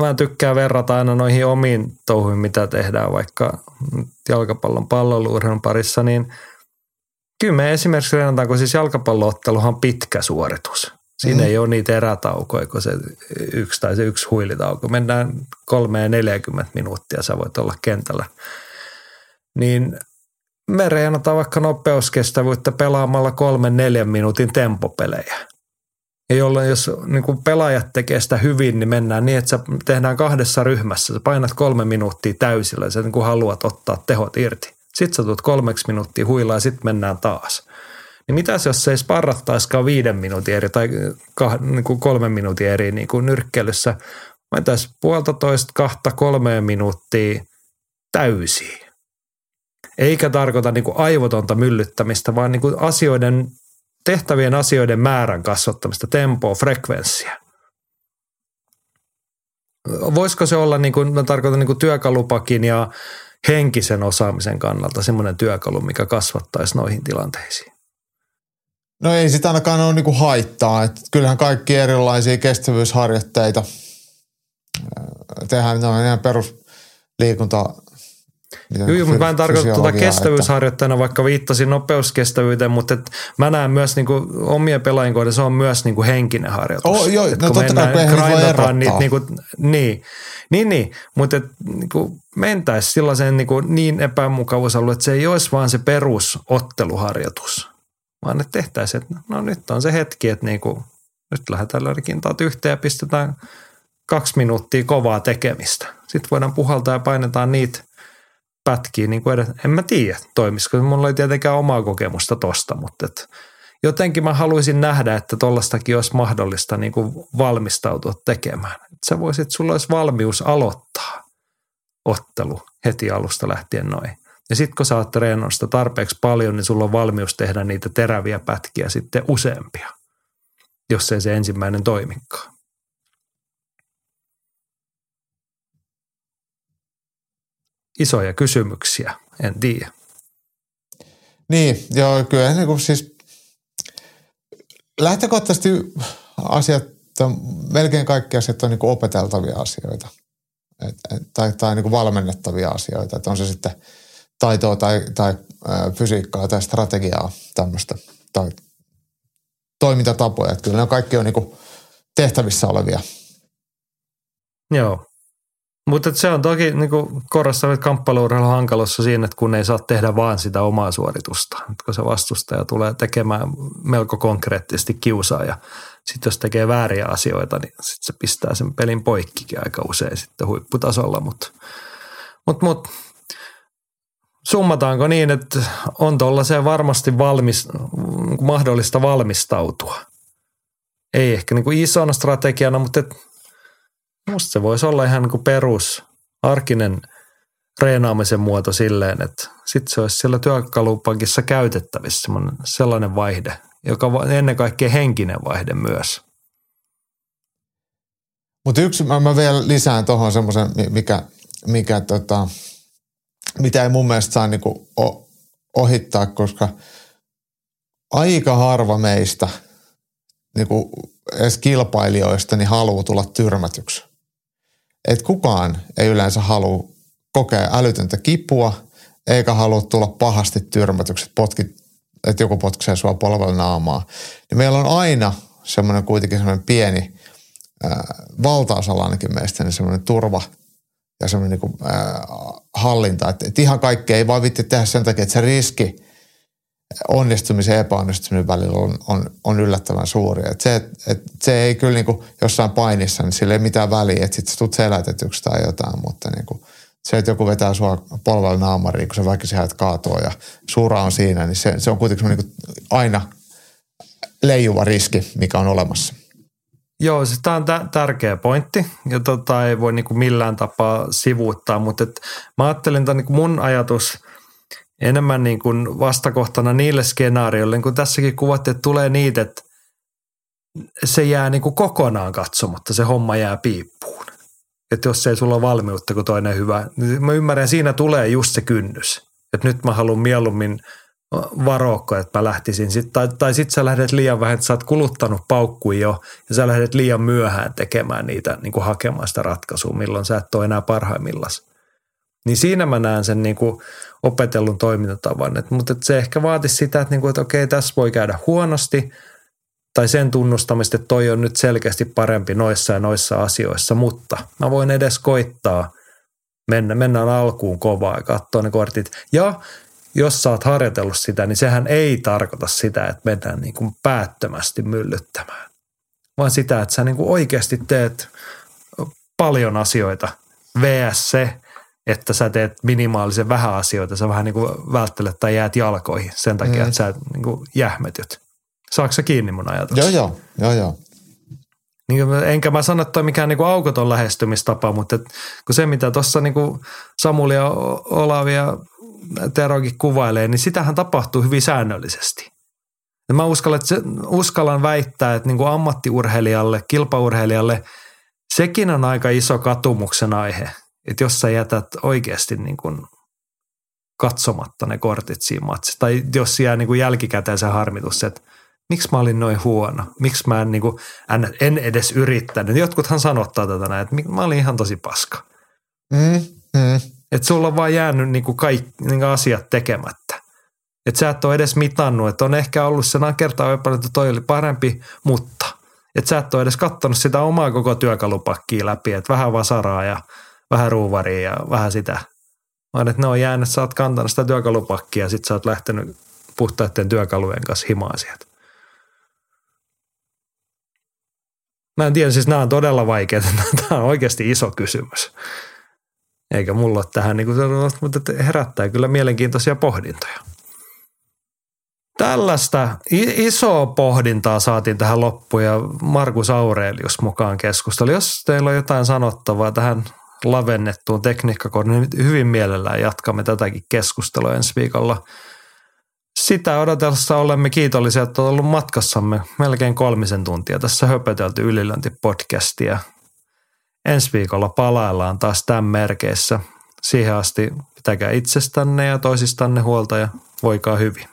Mä tykkään verrata aina noihin omiin touhuihin, mitä tehdään vaikka jalkapallon palloiluurheilun parissa, niin kyllä me esimerkiksi kun siis jalkapallootteluhan on pitkä suoritus – Siinä mm. ei ole niitä erätaukoja, kun se yksi tai se yksi huilitauko. Mennään kolmeen 40 minuuttia, sä voit olla kentällä. Niin me reenataan vaikka nopeuskestävyyttä pelaamalla kolmen neljän minuutin tempopelejä. Ja jolloin jos niin kun pelaajat tekee sitä hyvin, niin mennään niin, että sä tehdään kahdessa ryhmässä. Sä painat kolme minuuttia täysillä ja sä niin haluat ottaa tehot irti. Sitten sä tulet kolmeksi minuuttia huilaa ja sitten mennään taas – niin mitäs jos se ei sparrattaisikaan viiden minuutin eri tai kah, niin kuin kolmen minuutin eri niin kuin nyrkkeilyssä. Mentäisi puolitoista, kahta, kolmeen minuuttia täysiä. Eikä tarkoita niin kuin aivotonta myllyttämistä, vaan niin kuin asioiden, tehtävien asioiden määrän kasvattamista, tempoa, frekvenssiä. Voisiko se olla, niin kuin, mä tarkoitan niin kuin työkalupakin ja henkisen osaamisen kannalta semmoinen työkalu, mikä kasvattaisi noihin tilanteisiin? No ei sitä ainakaan ole niinku haittaa. Et kyllähän kaikki erilaisia kestävyysharjoitteita tehdään, ne on ihan perusliikunta Joo, mutta mä en tarkoita tuota kestävyysharjoittajana, vaikka viittasin nopeuskestävyyteen, mutta et mä näen myös niinku omia pelaajien kohdalla, se on myös niinku henkinen harjoitus. Oh, joo, no totta kai, kun niitä, niinku, niin, niin, niin, mutta et, niinku, mentäisiin sellaiseen niinku, niin epämukavuusalueeseen, että se ei olisi vaan se perusotteluharjoitus vaan että tehtäisiin, että no nyt on se hetki, että niin kuin, nyt lähdetään taat yhteen ja pistetään kaksi minuuttia kovaa tekemistä. Sitten voidaan puhaltaa ja painetaan niitä pätkiä niin kuin edes. En mä tiedä, toimisiko. Mulla ei tietenkään omaa kokemusta tosta, mutta et jotenkin mä haluaisin nähdä, että tollastakin olisi mahdollista niin kuin valmistautua tekemään. Että sä voisit, sulla olisi valmius aloittaa ottelu heti alusta lähtien noin. Ja sitten kun sä oot treenannut sitä tarpeeksi paljon, niin sulla on valmius tehdä niitä teräviä pätkiä sitten useampia, jos ei se ensimmäinen toimikaan. Isoja kysymyksiä, en tiedä. Niin, joo, kyllä niin kuin siis lähtökohtaisesti asiat, melkein kaikki asiat on niin kuin opeteltavia asioita et, et, tai, tai niin kuin valmennettavia asioita. Että on se sitten – taitoa tai, tai fysiikkaa tai strategiaa tämmöistä tai toimintatapoja. Että kyllä ne kaikki on niinku tehtävissä olevia. Joo. Mutta se on toki niin korostaa kamppailuurheilu hankalussa siinä, että kun ei saa tehdä vaan sitä omaa suoritusta. Että kun se vastustaja tulee tekemään melko konkreettisesti kiusaa ja sitten jos tekee vääriä asioita, niin sitten se pistää sen pelin poikkikin aika usein sitten huipputasolla. Mutta mut, mut, summataanko niin, että on tuollaiseen varmasti valmis, mahdollista valmistautua? Ei ehkä niin kuin isona strategiana, mutta musta se voisi olla ihan niin kuin perus arkinen reenaamisen muoto silleen, että sitten se olisi siellä työkalupankissa käytettävissä sellainen vaihde, joka on ennen kaikkea henkinen vaihde myös. Mutta yksi, mä, mä vielä lisään tuohon semmoisen, mikä, mikä tota, mitä ei mun mielestä saa niinku ohittaa, koska aika harva meistä niinku edes kilpailijoista niin haluaa tulla tyrmätyksi. Et kukaan ei yleensä halua kokea älytöntä kipua, eikä halua tulla pahasti tyrmätyksi, potkit että joku potkaisee sua polvella naamaa. Niin meillä on aina semmoinen kuitenkin semmoinen pieni, ää, valtaosalla ainakin meistä, niin semmoinen turva ja semmoinen niin kuin, ää, hallinta. Että et ihan kaikkea ei vaan vitti tehdä sen takia, että se riski onnistumisen ja epäonnistumisen välillä on, on, on yllättävän suuri. Et se, et se ei kyllä niin kuin jossain painissa, niin sillä ei mitään väliä, että sitten tulet selätetyksi tai jotain, mutta niin kuin, se, että joku vetää sua polvella naamariin, kun se väkisin häät kaatoo ja suura on siinä, niin se, se on kuitenkin niin kuin aina leijuva riski, mikä on olemassa. Joo, siis tämä on tärkeä pointti, ja tota ei voi niinku millään tapaa sivuuttaa, mutta et mä ajattelin, että niinku mun ajatus enemmän niinku vastakohtana niille skenaarioille, niin kun tässäkin kuvattiin, että tulee niitä, että se jää niinku kokonaan katsomatta, se homma jää piippuun. Että jos ei sulla ole valmiutta kuin toinen hyvä, niin mä ymmärrän, siinä tulee just se kynnys. Että nyt mä haluan mieluummin – varookko, että mä lähtisin. Sit, tai, tai sitten sä lähdet liian vähän, että sä oot kuluttanut paukkuja jo ja sä lähdet liian myöhään tekemään niitä, niin kuin hakemaan sitä ratkaisua, milloin sä et ole enää parhaimmillas. Niin siinä mä näen sen niin kuin opetellun toimintatavan. Et, mutta et se ehkä vaatisi sitä, että, niin kuin, että okei, tässä voi käydä huonosti tai sen tunnustamista, että toi on nyt selkeästi parempi noissa ja noissa asioissa, mutta mä voin edes koittaa mennä, mennään alkuun kovaa ja katsoa ne kortit. Ja jos sä oot harjoitellut sitä, niin sehän ei tarkoita sitä, että mennään niin kuin päättömästi myllyttämään, vaan sitä, että sä niin kuin oikeasti teet paljon asioita vs se, että sä teet minimaalisen vähän asioita, sä vähän niin kuin välttelet tai jäät jalkoihin sen takia, mm. että sä niin kuin jähmetyt. Saatko sä kiinni mun ajatuksen? Joo, joo, joo, joo. Niin, enkä mä sano, että mikään niin aukoton lähestymistapa, mutta et, kun se, mitä tuossa niin Samuli ja Olavi ja Terokin kuvailee, niin sitähän tapahtuu hyvin säännöllisesti. Ja mä uskallan, että se, uskallan väittää, että niin kuin ammattiurheilijalle, kilpaurheilijalle, sekin on aika iso katumuksen aihe. Että jos sä jätät oikeasti niin kuin katsomatta ne kortit siinä matsissa, tai jos jää niin kuin jälkikäteen se harmitus, että miksi mä olin noin huono, miksi mä en, niin kuin, en, edes yrittänyt. Jotkuthan sanottaa tätä näin, että mä olin ihan tosi paska. Mm, mm. Että sulla on vaan jäänyt niinku kaikki niinku asiat tekemättä. Että sä et ole edes mitannut, että on ehkä ollut sen kertaa jopa, että toi oli parempi, mutta että sä et ole edes katsonut sitä omaa koko työkalupakkia läpi, että vähän vasaraa ja vähän ruuvaria ja vähän sitä. Vaan että ne on jäänyt, sä oot kantanut sitä työkalupakkia ja sit sä oot lähtenyt puhtaiden työkalujen kanssa himaan sieltä. Mä en tiedä, siis nämä on todella vaikeita. Tämä <laughs> on oikeasti iso kysymys. Eikä mulla ole tähän niin kuin mutta herättää kyllä mielenkiintoisia pohdintoja. Tällaista isoa pohdintaa saatiin tähän loppuun ja Markus Aurelius mukaan keskustelu. Jos teillä on jotain sanottavaa tähän lavennettuun tekniikkakoodiin, niin hyvin mielellään jatkamme tätäkin keskustelua ensi viikolla. Sitä odotellessa olemme kiitollisia, että ollut matkassamme melkein kolmisen tuntia tässä höpötelty ylilöintipodcastia ensi viikolla palaillaan taas tämän merkeissä. Siihen asti pitäkää itsestänne ja toisistanne huolta ja voikaa hyvin.